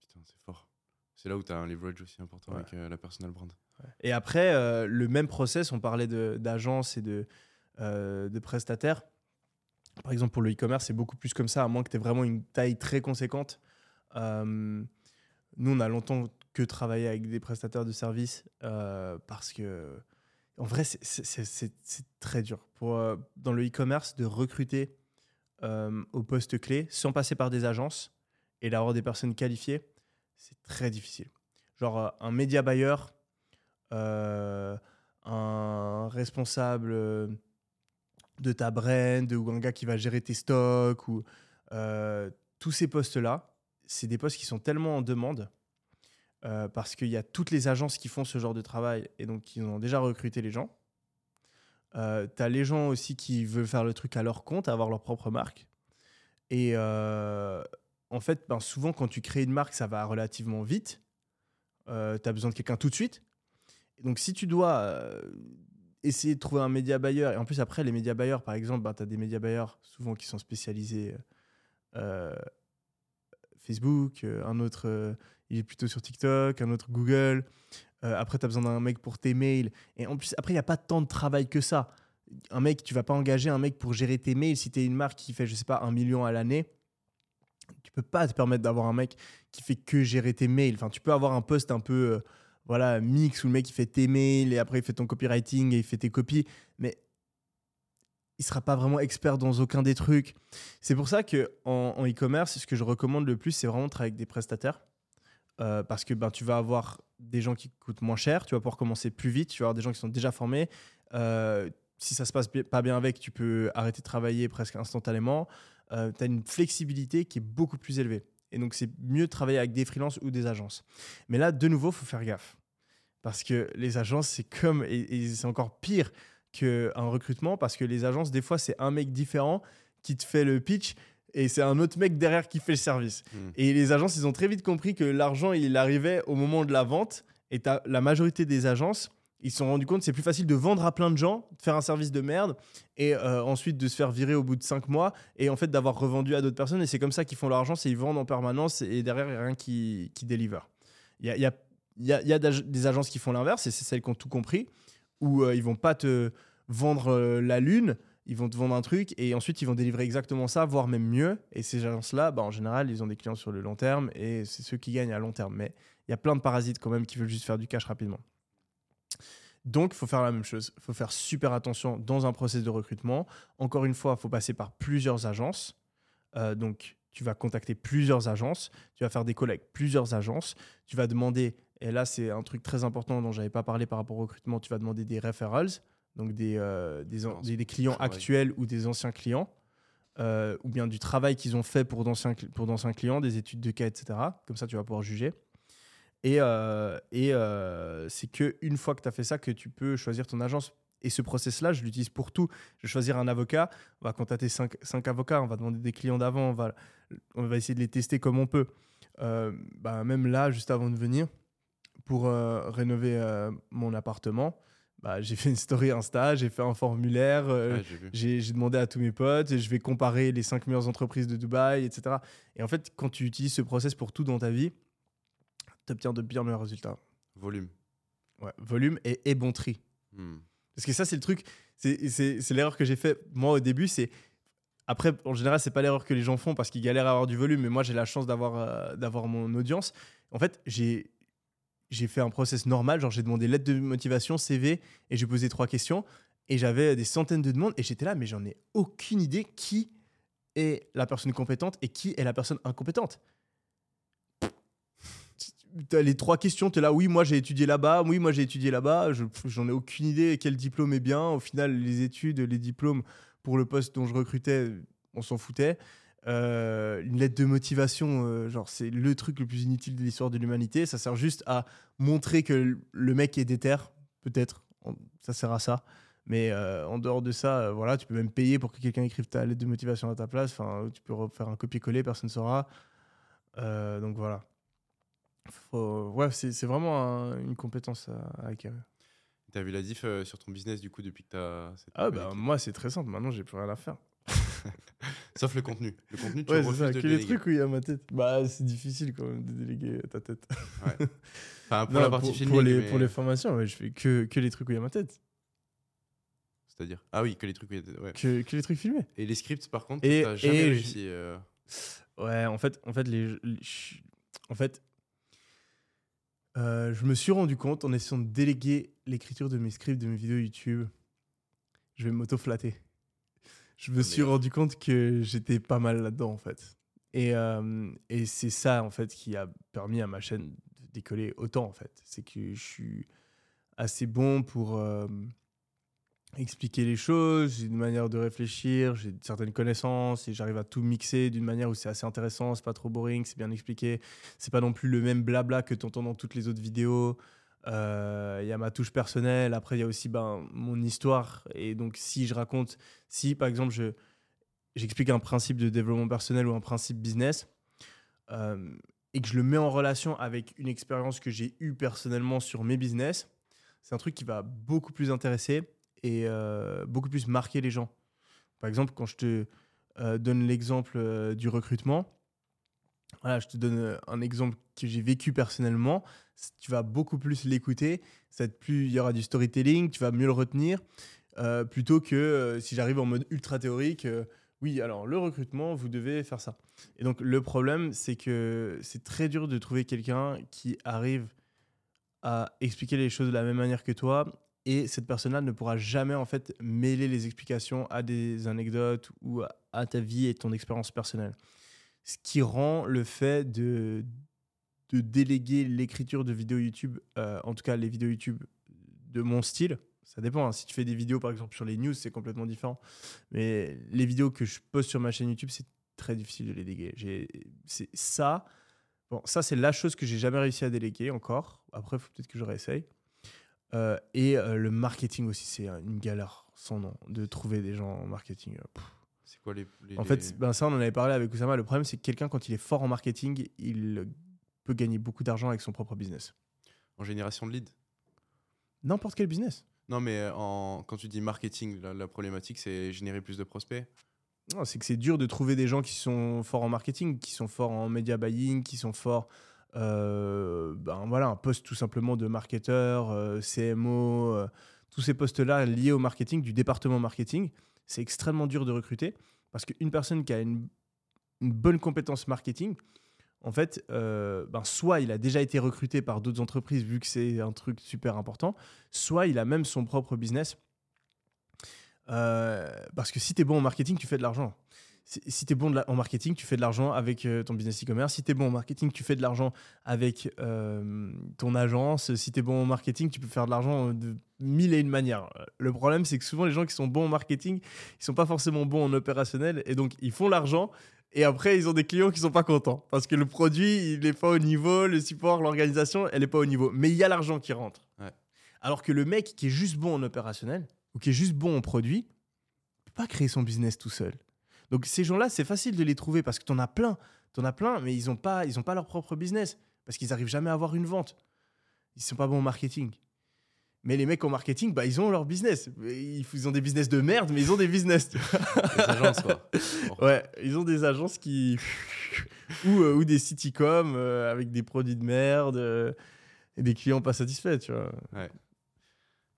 Putain, c'est fort. C'est là où tu as un leverage aussi important Ouais. avec euh, la personal brand. Et après, euh, le même process, on parlait d'agence et de, euh, de prestataires. Par exemple, pour le e-commerce, c'est beaucoup plus comme ça, à moins que tu aies vraiment une taille très conséquente. Euh, nous, on a longtemps que travaillé avec des prestataires de services euh, parce que, en vrai, c'est- très dur pour, euh, dans le e-commerce de recruter au poste clé sans passer par des agences et d'avoir des personnes qualifiées. C'est très difficile. Genre, un média buyer, un responsable de ta brand ou un gars qui va gérer tes stocks ou euh, tous ces postes-là, c'est des postes qui sont tellement en demande euh, parce qu'il y a toutes les agences qui font ce genre de travail et donc qui ont déjà recruté les gens. Euh, tu as les gens aussi qui veulent faire le truc à leur compte, avoir leur propre marque. Et euh, en fait, ben, souvent, quand tu crées une marque, ça va relativement vite. tu as besoin de quelqu'un tout de suite. Donc, si tu dois essayer de trouver un média buyer, et en plus, après, les médias buyers, par exemple, ben, tu as des médias buyers souvent qui sont spécialisés Facebook, un autre, il est plutôt sur TikTok, un autre Google. après, tu as besoin d'un mec pour tes mails. Et en plus, après, il n'y a pas tant de travail que ça un mec, tu vas pas engager un mec pour gérer tes mails si tu es une marque qui fait, je sais pas, un million à l'année. Tu peux pas te permettre d'avoir un mec qui fait que gérer tes mails. Enfin, tu peux avoir un poste un peu euh, voilà, mix où le mec il fait tes mails et après il fait ton copywriting et il fait tes copies. Mais il sera pas vraiment expert dans aucun des trucs. C'est pour ça que en e-commerce, ce que je recommande le plus, c'est vraiment de travailler avec des prestataires. Euh, parce que ben, tu vas avoir des gens qui coûtent moins cher, tu vas pouvoir commencer plus vite, tu vas avoir des gens qui sont déjà formés. Euh, si ça se passe pas bien avec, tu peux arrêter de travailler presque instantanément. Euh, tu as une flexibilité qui est beaucoup plus élevée. Et donc, c'est mieux de travailler avec des freelances ou des agences. Mais là, de nouveau, faut faire gaffe. Parce que les agences, c'est comme, et, c'est encore pire qu'un recrutement, parce que les agences, des fois, c'est un mec différent qui te fait le pitch et c'est un autre mec derrière qui fait le service. Hmm. Et les agences, ils ont très vite compris que l'argent, il arrivait au moment de la vente. Et la majorité des agences, ils se sont rendus compte que c'est plus facile de vendre à plein de gens, de faire un service de merde et euh, ensuite de se faire virer au bout de cinq mois et en fait d'avoir revendu à d'autres personnes. Et c'est comme ça qu'ils font leur argent, c'est ils vendent en permanence et derrière, il n'y a rien qui, qui deliver. Il y a, y a, y a des agences qui font l'inverse et c'est celles qui ont tout compris où euh, ils vont pas te vendre euh, la lune, ils vont te vendre un truc et ensuite ils vont délivrer exactement ça, voire même mieux. Et ces agences-là, bah, en général, ils ont des clients sur le long terme et c'est ceux qui gagnent à long terme. Mais il y a plein de parasites quand même qui veulent juste faire du cash rapidement. Donc, il faut faire la même chose. Il faut faire super attention dans un process de recrutement. Encore une fois, il faut passer par plusieurs agences. Euh, donc, tu vas contacter plusieurs agences. Tu vas faire des collègues plusieurs agences. Tu vas demander, et là, c'est un truc très important dont je n'avais pas parlé par rapport au recrutement, tu vas demander des referrals, donc des, euh, des, clients actuels ou des anciens clients. Euh, ou bien du travail qu'ils ont fait pour d'anciens clients, des études de cas, etc. Comme ça, tu vas pouvoir juger. Et, euh, et c'est qu'une fois que tu as fait ça, que tu peux choisir ton agence. Et ce process-là, je l'utilise pour tout. Je vais choisir un avocat, on va contacter cinq, cinq avocats, on va demander des clients d'avant, on va, on va essayer de les tester comme on peut. Bah, même là, juste avant de venir, pour rénover mon appartement, bah, j'ai fait une story Insta, j'ai fait un formulaire, j'ai demandé à tous mes potes, et je vais comparer les cinq meilleures entreprises de Dubaï, etc. Et en fait, quand tu utilises ce process pour tout dans ta vie, tu obtiens de bien meilleurs résultats. Volume. Ouais, volume et, et bon tri. Hmm. Parce que ça, c'est le truc, c'est l'erreur que j'ai fait moi au début. C'est Après, en général, c'est pas l'erreur que les gens font parce qu'ils galèrent à avoir du volume, mais moi, j'ai la chance d'avoir euh, d'avoir mon audience. En fait, j'ai j'ai fait un process normal, genre j'ai demandé lettre de motivation, CV, et j'ai posé trois questions, et j'avais des centaines de demandes, et j'étais là, mais j'en ai aucune idée qui est la personne compétente et qui est la personne incompétente les trois questions, tu es là, oui, moi j'ai étudié là-bas, oui, moi j'ai étudié là-bas, j'en ai aucune idée quel diplôme est bien. Au final, les études, les diplômes pour le poste dont je recrutais, on s'en foutait. Euh, une lettre de motivation, euh, genre c'est le truc le plus inutile de l'histoire de l'humanité. Ça sert juste à montrer que le mec est déter, peut-être. Ça sert à ça. Mais euh, en dehors de ça, voilà, tu peux même payer pour que quelqu'un écrive ta lettre de motivation à ta place. Enfin, tu peux refaire un copier-coller, personne ne saura. donc voilà ouais, c'est vraiment une compétence à, acquérir. Tu as vu la diff sur ton business du coup depuis que tu as. Ah, bah moi, c'est très simple. Maintenant, j'ai plus rien à faire. *laughs* Sauf le contenu. Le contenu, tu ouais, c'est ça. Que les trucs où il y a ma tête. Bah, c'est difficile quand même de déléguer ta tête. ouais. Enfin, pour *laughs* la partie pour, les, pour les formations, ouais, je fais que, que les trucs où il y a ma tête. C'est-à-dire? Ah oui, que les trucs où il y a ouais. que, que les trucs filmés. Et les scripts, par contre, tu n'as jamais réussi. Euh. Ouais, en fait, en fait, les, en fait euh, je me suis rendu compte en essayant de déléguer l'écriture de mes scripts, de mes vidéos YouTube, je vais m'auto-flatter. Je me suis rendu compte que j'étais pas mal là-dedans en fait. Et, euh, et c'est ça en fait qui a permis à ma chaîne de décoller autant en fait. C'est que je suis assez bon pour, euh, expliquer les choses, j'ai une manière de réfléchir, j'ai certaines connaissances et j'arrive à tout mixer d'une manière où c'est assez intéressant, c'est pas trop boring, c'est bien expliqué. C'est pas non plus le même blabla que tu entends dans toutes les autres vidéos. Euh, il y a ma touche personnelle, après il y a aussi ben, mon histoire. Et donc si je raconte, si par exemple je... j'explique un principe de développement personnel ou un principe business euh, et que je le mets en relation avec une expérience que j'ai eue personnellement sur mes business, c'est un truc qui va beaucoup plus intéresser et euh, beaucoup plus marquer les gens. Par exemple, quand je te donne l'exemple du recrutement, voilà, je te donne euh, un exemple que j'ai vécu personnellement. Tu vas beaucoup plus l'écouter. Il y aura du storytelling. Tu vas mieux le retenir euh, plutôt que euh, si j'arrive en mode ultra théorique. oui, alors le recrutement, vous devez faire ça. Et donc le problème, c'est que c'est très dur de trouver quelqu'un qui arrive à expliquer les choses de la même manière que toi. Et cette personne-là ne pourra jamais en fait mêler les explications à des anecdotes ou à ta vie et ton expérience personnelle. Ce qui rend le fait de, de déléguer l'écriture de vidéos YouTube, euh, en tout cas les vidéos YouTube de mon style, ça dépend. hein. Si tu fais des vidéos par exemple sur les news, c'est complètement différent. Mais les vidéos que je poste sur ma chaîne YouTube, c'est très difficile de les déléguer. C'est ça. Bon, ça c'est la chose que j'ai jamais réussi à déléguer encore. Après, faut peut-être que je réessaye. Euh, et euh, le marketing aussi, c'est une galère sans nom de trouver des gens en marketing. pff. C'est quoi les. les- En fait, ben ça, on en avait parlé avec Oussama. Le problème, c'est que quelqu'un, quand il est fort en marketing, il peut gagner beaucoup d'argent avec son propre business. En génération de leads N'importe quel business. Non, mais euh, en... quand tu dis marketing, la, la problématique, c'est générer plus de prospects. Non, C'est que c'est dur de trouver des gens qui sont forts en marketing, qui sont forts en media buying, qui sont forts. euh, ben voilà, un poste tout simplement de marketeur, euh, CMO, euh, tous ces postes-là liés au marketing, du département marketing, c'est extrêmement dur de recruter parce qu'une personne qui a une, bonne compétence marketing, en fait, euh, ben soit il a déjà été recruté par d'autres entreprises vu que c'est un truc super important, soit il a même son propre business. Euh, parce que si tu es bon en marketing, tu fais de l'argent. Si, tu es bon de la- en marketing, tu fais de l'argent avec euh, ton business e-commerce. Si tu es bon en marketing, tu fais de l'argent avec euh, ton agence. Si tu es bon en marketing, tu peux faire de l'argent de mille et une manières. Le problème, c'est que souvent, les gens qui sont bons en marketing, ils sont pas forcément bons en opérationnel. Et donc, ils font l'argent. Et après, ils ont des clients qui sont pas contents. Parce que le produit, il n'est pas au niveau, le support, l'organisation, elle n'est pas au niveau. Mais il y a l'argent qui rentre. Ouais. Alors que le mec qui est juste bon en opérationnel, ou qui est juste bon en produit, peut pas créer son business tout seul. Donc ces gens-là, c'est facile de les trouver parce que tu en as plein. Tu en as plein, mais ils n'ont pas, ils ont pas leur propre business parce qu'ils n'arrivent jamais à avoir une vente. Ils sont pas bons en marketing. Mais les mecs en marketing, bah, ils ont leur business. Ils ont des business de merde, mais ils ont des business. *laughs* Les agences, quoi. *laughs* ouais, ils ont des agences qui. *laughs* ou, euh, ou des citycoms euh, avec des produits de merde euh, et des clients pas satisfaits, tu vois.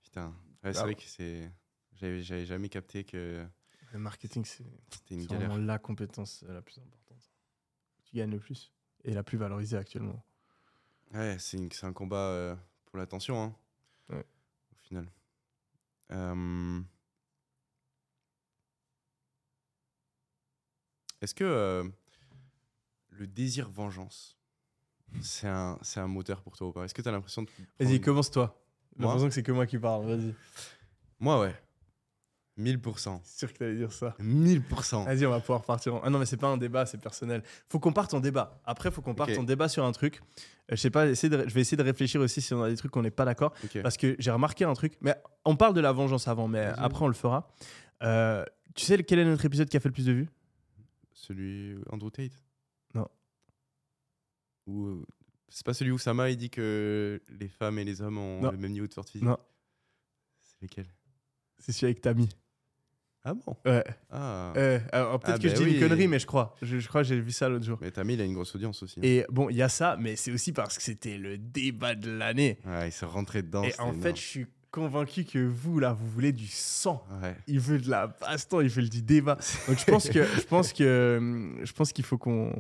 Putain. Ouais, c'est Ah. vrai que c'est. J'avais jamais capté que Le marketing, c'est vraiment la compétence la plus importante. Tu gagnes le plus et la plus valorisée actuellement. Ouais, c'est un combat euh, pour l'attention, hein, Ouais. au final. Euh, Est-ce que euh, le désir vengeance, c'est un, moteur pour toi ou pas? Est-ce que tu as l'impression de. Vas-y, une- commence-toi. J'ai l'impression que c'est que moi qui parle, vas-y. Moi, ouais. 1000%. C'est sûr que t'allais dire ça. 1000%. Vas-y, on va pouvoir partir. en- Ah non, mais c'est pas un débat, c'est personnel. Faut qu'on parte en débat. Après, faut qu'on parte en débat sur un truc. Euh, je sais pas, essayer de ré- je vais essayer de réfléchir aussi si on a des trucs qu'on n'est pas d'accord. Parce que j'ai remarqué un truc. Mais on parle de la vengeance avant, mais Vas-y. après, on le fera. Euh, tu sais quel est notre épisode qui a fait le plus de vues? Celui Andrew Tate? Non. Ou euh, c'est pas celui où Sama il dit que les femmes et les hommes ont Non. le même niveau de force physique Non. C'est lequel? C'est celui avec Tammy. Ah bon? Ouais. Ah. Euh, alors, peut-être Ah, que je bah dis oui. une connerie, mais je crois. Je, je crois que j'ai vu ça l'autre jour. Mais Tammy, il a une grosse audience aussi. hein. Et bon, il y a ça, mais c'est aussi parce que c'était le débat de l'année. Ouais, il s'est rentré dedans. Et en fait, je suis convaincu que vous, là, vous voulez du sang. Ouais. Il veut de la baston, il veut du débat. Donc je pense que *laughs* je pense que je pense qu'il faut qu'on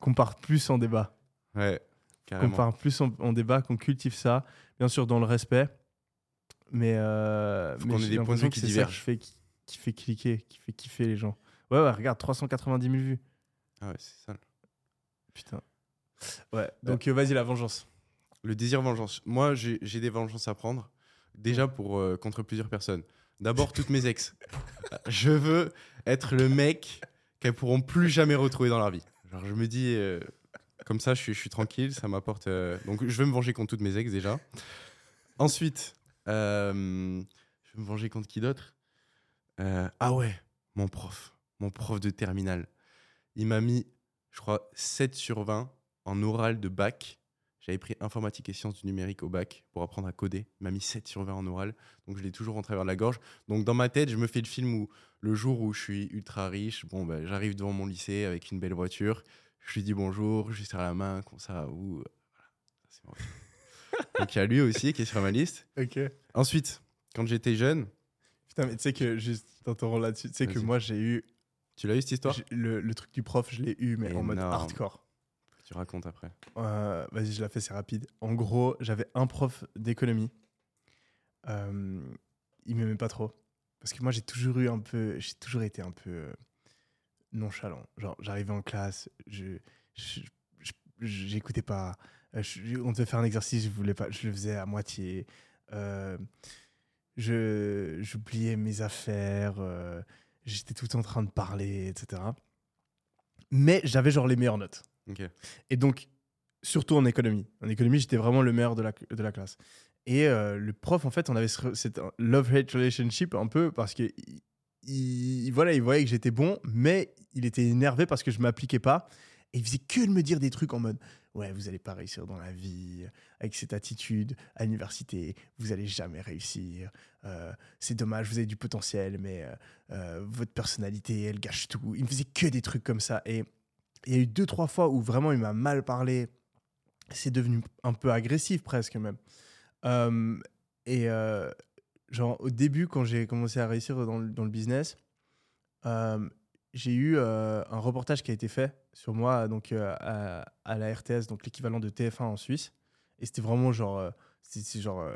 qu'on parte plus en débat, Ouais, qu'on carrément. parte plus en, en débat, qu'on cultive ça, bien sûr dans le respect, mais euh, mais qu'on ait des points de vue qui divergent. qui fait qui, qui fait cliquer, qui fait kiffer les gens. Ouais ouais, regarde 390 000 vues. Ah ouais, c'est ça. Putain. Ouais. Donc euh, vas-y la vengeance. Le désir vengeance. Moi, j'ai des vengeances à prendre. Déjà pour euh, contre plusieurs personnes. D'abord, toutes mes ex. *laughs* je veux être le mec qu'elles pourront plus jamais retrouver dans leur vie. Genre, je me dis, euh, comme ça, je suis, je suis tranquille, ça m'apporte. euh, Donc, je vais me venger contre toutes mes ex déjà. Ensuite, euh, je vais me venger contre qui d'autre? Euh, Ah ouais, mon prof. mon prof de terminale. Il m'a mis, je crois, 7 sur 20 en oral de bac. J'avais pris informatique et sciences du numérique au bac pour apprendre à coder. Il m'a mis 7 sur 20 en oral, donc je l'ai toujours en travers de la gorge. Donc dans ma tête, je me fais le film où le jour où je suis ultra riche, bon, bah, j'arrive devant mon lycée avec une belle voiture, je lui dis bonjour, je lui serre la main, comme ça, ou. Voilà. C'est *laughs* donc il y a lui aussi qui est sur ma liste. Ensuite, quand j'étais jeune, Putain, mais tu sais que, juste t'interromps là-dessus, tu sais que Vas-y. moi, j'ai eu. tu l'as eu cette histoire? j'ai- Le, le truc du prof, je l'ai eu, mais en mode Énorme. hardcore. Tu racontes après. Euh, Vas-y, je la fais, c'est rapide. En gros, j'avais un prof d'économie. Euh, il m'aimait pas trop. Parce que moi, j'ai toujours eu un peu. J'ai toujours été un peu euh, nonchalant. Genre, j'arrivais en classe, je. je- je- J'écoutais pas. Euh, je- on devait faire un exercice, je voulais pas. Je le faisais à moitié. Euh, j'oubliais mes affaires. euh, J'étais tout le temps en train de parler, etc. Mais j'avais genre les meilleures notes. Et donc, surtout en économie. En économie, j'étais vraiment le meilleur de la, de la classe. Et euh, le prof, en fait, on avait ce- cette love-hate relationship un peu parce que il, il- voilà, il voyait que j'étais bon, mais il était énervé parce que je m'appliquais pas. Et il faisait que de me dire des trucs en mode Ouais, vous allez pas réussir dans la vie, avec cette attitude à l'université, vous allez jamais réussir. Euh, c'est dommage, vous avez du potentiel, mais euh, euh, votre personnalité, elle gâche tout. Il me faisait que des trucs comme ça. Et il y a eu deux, trois fois où vraiment il m'a mal parlé. C'est devenu un peu agressif presque même. Et genre au début, quand j'ai commencé à réussir dans le, dans le business, j'ai eu un reportage qui a été fait sur moi donc euh, à, à la RTS, donc l'équivalent de TF1 en Suisse. Et c'était vraiment genre, euh, c'est genre euh,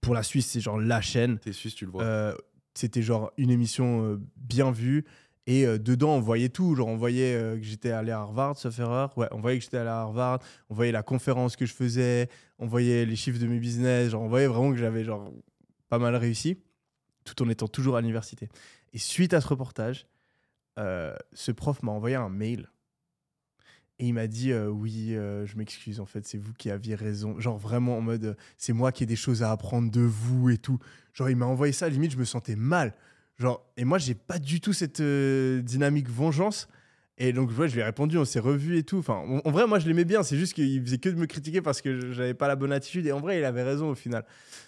pour la Suisse, c'est genre la chaîne. T'es suisse, tu le vois. Euh, c'était genre une émission euh, bien vue. Et euh, dedans, on voyait tout. Genre, on voyait que j'étais allé à Harvard, sauf erreur. Ouais, on voyait que j'étais allé à Harvard. On voyait la conférence que je faisais. On voyait les chiffres de mes business. Genre, on voyait vraiment que j'avais genre pas mal réussi, tout en étant toujours à l'université. Et suite à ce reportage, euh, ce prof m'a envoyé un mail. Et il m'a dit euh, Oui, euh, je m'excuse, en fait, c'est vous qui aviez raison. Genre, vraiment en mode C'est moi qui ai des choses à apprendre de vous et tout. Genre, il m'a envoyé ça, limite, je me sentais mal. Genre, et moi, j'ai pas du tout cette dynamique vengeance. Et donc, je lui ai répondu, on s'est revus et tout. Enfin, en, vrai, moi, je l'aimais bien. C'est juste qu'il faisait que de me critiquer parce que j'avais pas la bonne attitude. Et en vrai, il avait raison au final.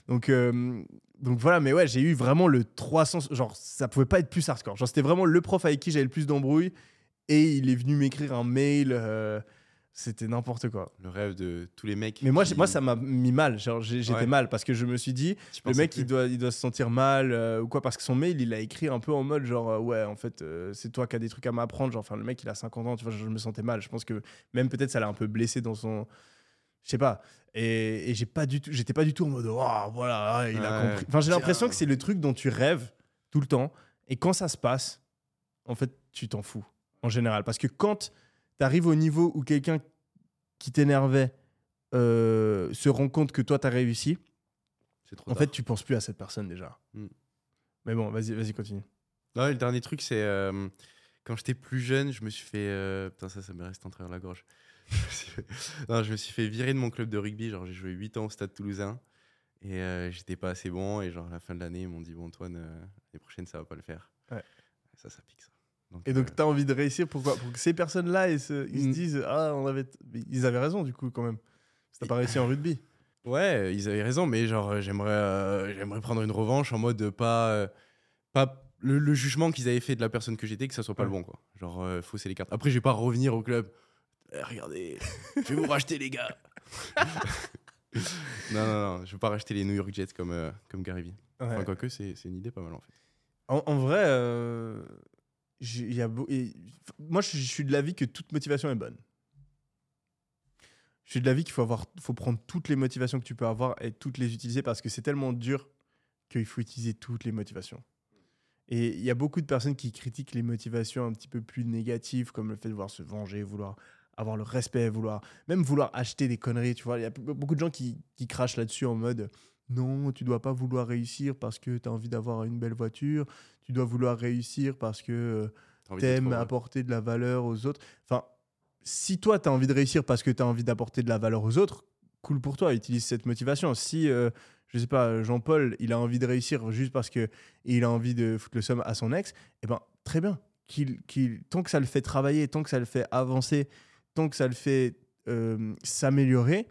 Donc, euh, donc voilà, mais ouais, j'ai eu vraiment le 300. Genre, ça pouvait pas être plus hardcore. Genre, c'était vraiment le prof avec qui j'avais le plus d'embrouilles. Et il est venu m'écrire un mail. euh, c'était n'importe quoi. Le rêve de tous les mecs. Mais moi, qui- moi ça m'a mis mal. J'étais Ouais. mal parce que je me suis dit, tu le mec, il doit, il doit se sentir mal euh, ou quoi, parce que son mail, il a écrit un peu en mode genre, euh, ouais, en fait, euh, c'est toi qui as des trucs à m'apprendre. Genre, enfin, le mec, il a 50 ans, tu vois, je, je me sentais mal. Je pense que même peut-être ça l'a un peu blessé dans son. Je sais pas. Et, et j'ai pas du tout, j'étais pas du tout en mode, oh, voilà, il a compris. Enfin, j'ai l'impression que c'est le truc dont tu rêves tout le temps. Et quand ça se passe, en fait, tu t'en fous, en général. Parce que quand tu arrives au niveau où quelqu'un qui t'énervait euh, se rend compte que toi, tu as réussi, trop en tard. fait, tu penses plus à cette personne déjà. Mm. Mais bon, vas-y, vas-y, continue. Non, le dernier truc, c'est euh, quand j'étais plus jeune, je me suis fait. euh, Putain, ça, ça me reste en travers la gorge. *laughs* Non, je me suis fait virer de mon club de rugby. Genre, j'ai joué 8 ans au stade toulousain et euh, j'étais pas assez bon. Et genre, à la fin de l'année, ils m'ont dit Bon, Antoine, l'année prochaine, ça va pas le faire. Ouais. Ça, ça pique ça. Donc, Et donc, euh, tu as envie de réussir pourquoi Pour que ces personnes-là, ils, se, ils se Mm. disent Ah, on avait. Ils avaient raison, du coup, quand même. T'as pas réussi en rugby. Ouais, ils avaient raison, mais genre, euh, j'aimerais euh, j'aimerais prendre une revanche en mode euh, pas. euh, pas le, le jugement qu'ils avaient fait de la personne que j'étais, que ça soit pas le bon, quoi. Genre, fausser les cartes. Après, je vais pas revenir au club. Eh, regardez, je vais vous racheter, les gars. *laughs* non, non, non, je vais pas racheter les New York Jets comme, comme Gary Vee. Enfin, Ouais. quoique, c'est c'est une idée pas mal en fait. En, en vrai, moi, je, suis de l'avis que toute motivation est bonne. Je suis de l'avis qu'il faut, faut prendre toutes les motivations que tu peux avoir et toutes les utiliser parce que c'est tellement dur qu'il faut utiliser toutes les motivations. Et il y a beaucoup de personnes qui critiquent les motivations un petit peu plus négatives, comme le fait de vouloir se venger, vouloir avoir le respect, vouloir même vouloir acheter des conneries. Tu vois, il y a beaucoup de gens qui crachent là-dessus en mode non, tu dois pas vouloir réussir parce que tu as envie d'avoir une belle voiture, tu dois vouloir réussir parce que t'aimes heureux. apporter de la valeur aux autres. Enfin, si toi, tu as envie de réussir parce que tu as envie d'apporter de la valeur aux autres, cool pour toi, utilise cette motivation. Si, euh, je sais pas, Jean-Paul, il a envie de réussir juste parce que il a envie de foutre le somme à son ex, eh ben, très bien, qu'il, qu'il- tant que ça le fait travailler, tant que ça le fait avancer, tant que ça le fait euh, s'améliorer,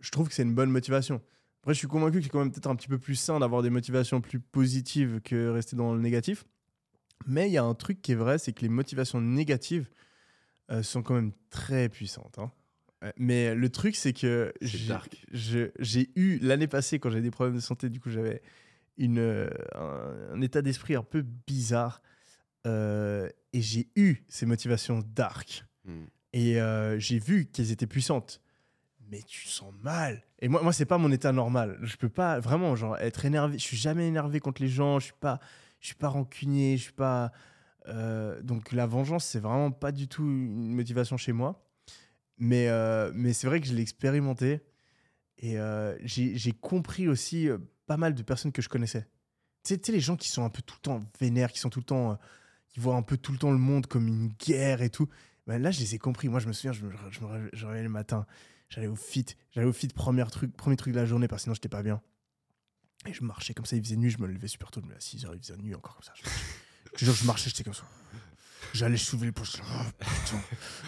je trouve que c'est une bonne motivation. Après, je suis convaincu que c'est quand même peut-être un petit peu plus sain d'avoir des motivations plus positives que rester dans le négatif. Mais il y a un truc qui est vrai, c'est que les motivations négatives euh, sont quand même très puissantes. hein. Euh, Mais le truc, c'est que j'ai- eu l'année passée, quand j'avais des problèmes de santé, du coup, j'avais euh, un, un état d'esprit un peu bizarre. euh, et j'ai eu ces motivations dark. Hmm. Et euh, j'ai vu qu'elles étaient puissantes. Mais tu sens mal. Et moi, moi c'est pas mon état normal. Je peux pas vraiment genre, être énervé. Je suis jamais énervé contre les gens. Je suis pas, je suis pas rancunier. Je suis pas. euh, donc la vengeance, c'est vraiment pas du tout une motivation chez moi. Mais, euh, mais c'est vrai que je l'ai expérimenté. Et euh, j'ai compris aussi pas mal de personnes que je connaissais. Tu sais- les gens qui sont un peu tout le temps vénères, qui sont tout le temps. qui voient un peu tout le temps le monde comme une guerre et tout. Ben là, je les ai compris. Moi, je me souviens, je me, je me je le matin. J'allais au fit. J'allais au fit, premier truc, premier truc de la journée, parce que sinon, j'étais pas bien. Et je marchais comme ça, il faisait nuit, je me levais super tôt, je me levais à 6h, il faisait nuit encore comme ça. Je, je marchais, j'étais comme ça. J'allais soulever les poches. Oh, putain,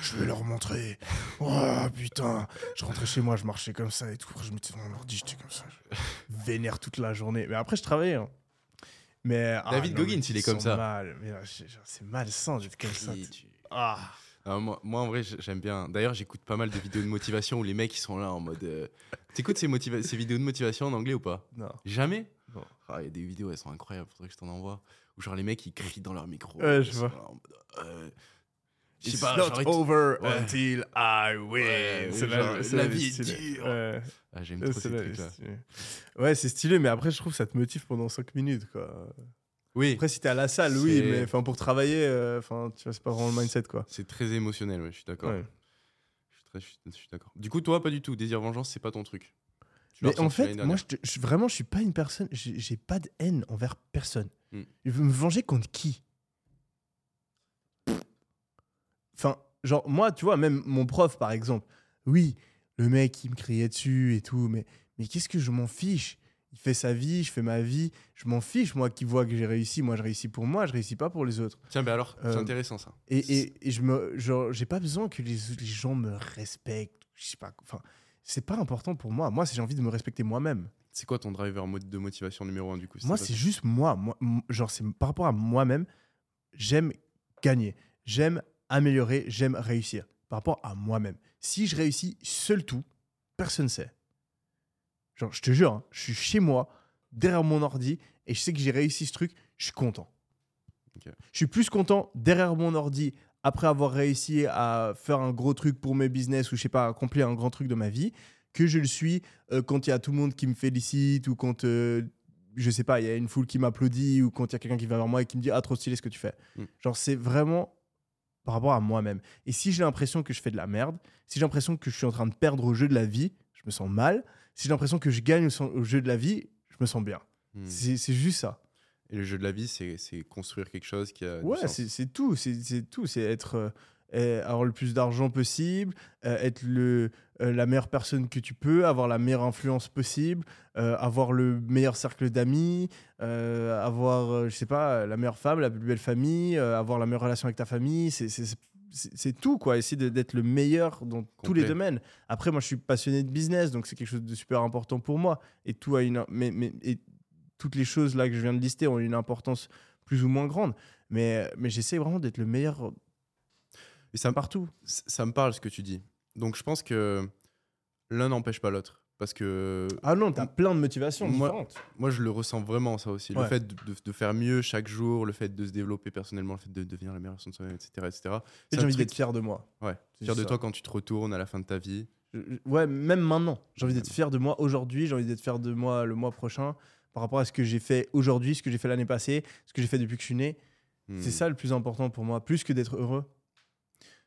je vais leur montrer. Oh putain. Je rentrais chez moi, je marchais comme ça et tout. Je mettais dans mon ordi, j'étais comme ça. Je vénère toute la journée. Mais après, je travaillais. hein. Mais, ah, David non, Goggins, mais il est comme ça. mal. C'est malsain d'être comme ça. Ah. Ah, moi, moi, en vrai, j'aime bien. D'ailleurs, j'écoute pas mal de vidéos de motivation où les mecs ils sont là en mode. euh, T'écoutes ces, motiva- ces vidéos de motivation en anglais ou pas? Non. Jamais? Non. Ah, Il y a des vidéos, elles sont incroyables, faudrait que je t'en envoie. Où genre les mecs ils crient dans leur micro. Ouais, je vois. là en mode, euh, It's pas, not genre, over Ouais. until I win. Ouais, C'est genre, c'est la vie est dure. Ouais. Ah, J'aime trop ces là, trucs-là. Ouais, c'est stylé, mais après, je trouve que ça te motive pendant 5 minutes. Quoi. Oui, Après, si t'es à la salle, oui, mais enfin, pour travailler, euh, enfin, tu vois, c'est pas vraiment le mindset. Quoi. c'est très émotionnel, ouais, je suis d'accord. Ouais. Je suis, d'accord. Du coup, toi, pas du tout. Désir vengeance, c'est pas ton truc. Tu Mais en fait, moi, je, je- vraiment, je suis pas une personne. J'ai j'ai pas de haine envers personne. Hmm. Je veux me venger contre qui? Enfin, genre, moi, tu vois, même mon prof, par exemple, oui, le mec, il me criait dessus et tout, mais, mais qu'est-ce que je m'en fiche? Il fait sa vie, je fais ma vie, je m'en fiche, moi, qui vois que j'ai réussi. Moi, je réussis pour moi, je réussis pas pour les autres. Tiens, mais alors, c'est Euh, intéressant ça. Et, et, et je me, genre, j'ai pas besoin que les, les gens me respectent. Je sais pas. Enfin, c'est pas important pour moi. Moi, c'est j'ai envie de me respecter moi-même. C'est quoi ton driver de motivation numéro un du coup Moi, c'est juste moi. moi. Genre, c'est par rapport à moi-même. J'aime gagner. J'aime améliorer. J'aime réussir. Par rapport à moi-même. Si je réussis seul tout, personne ne sait. Genre, je te jure, hein, je suis chez moi, derrière mon ordi, et je sais que j'ai réussi ce truc, je suis content. Je suis plus content derrière mon ordi après avoir réussi à faire un gros truc pour mes business ou je sais pas, accomplir un grand truc de ma vie, que je le suis euh, quand il y a tout le monde qui me félicite ou quand, euh, je sais pas, il y a une foule qui m'applaudit ou quand il y a quelqu'un qui vient vers moi et qui me dit Ah, trop stylé ce que tu fais. Mm. Genre, c'est vraiment par rapport à moi-même. Et si j'ai l'impression que je fais de la merde, si j'ai l'impression que je suis en train de perdre au jeu de la vie, je me sens mal. Si j'ai l'impression que je gagne au, jeu de la vie, je me sens bien. Hmm. C'est juste ça. Et le jeu de la vie, c'est construire quelque chose qui a. Ouais, c'est tout. C'est tout. C'est être. euh, euh, avoir le plus d'argent possible, euh, être le, euh, la meilleure personne que tu peux, avoir la meilleure influence possible, avoir le meilleur cercle d'amis, avoir, je sais pas, la meilleure femme, la plus belle famille, avoir la meilleure relation avec ta famille. C'est- C'est tout, quoi. Essayer d'être le meilleur dans tous les domaines. Après, moi, je suis passionné de business, donc c'est quelque chose de super important pour moi. Et tout a une. Mais, mais, et toutes les choses là que je viens de lister ont une importance plus ou moins grande. Mais, mais j'essaie vraiment d'être le meilleur Et ça, me- partout. ça me parle ce que tu dis. Donc je pense que l'un n'empêche pas l'autre. Parce que Ah non, t'as plein de motivations Moi- différentes. moi, je le ressens vraiment, ça aussi. Le fait de, de- de faire mieux chaque jour, le fait de se développer personnellement, le fait de devenir la meilleure version de soi-même, etc. etc. Et J'ai envie d'être fier de moi. Ouais. Fier de toi quand tu te retournes à la fin de ta vie. Je- je- Ouais, même maintenant. J'ai envie d'être fier de moi aujourd'hui, j'ai envie d'être fier de moi le mois prochain par rapport à ce que j'ai fait aujourd'hui, ce que j'ai fait l'année passée, ce que j'ai fait depuis que je suis né. Hmm. C'est ça le plus important pour moi, plus que d'être heureux.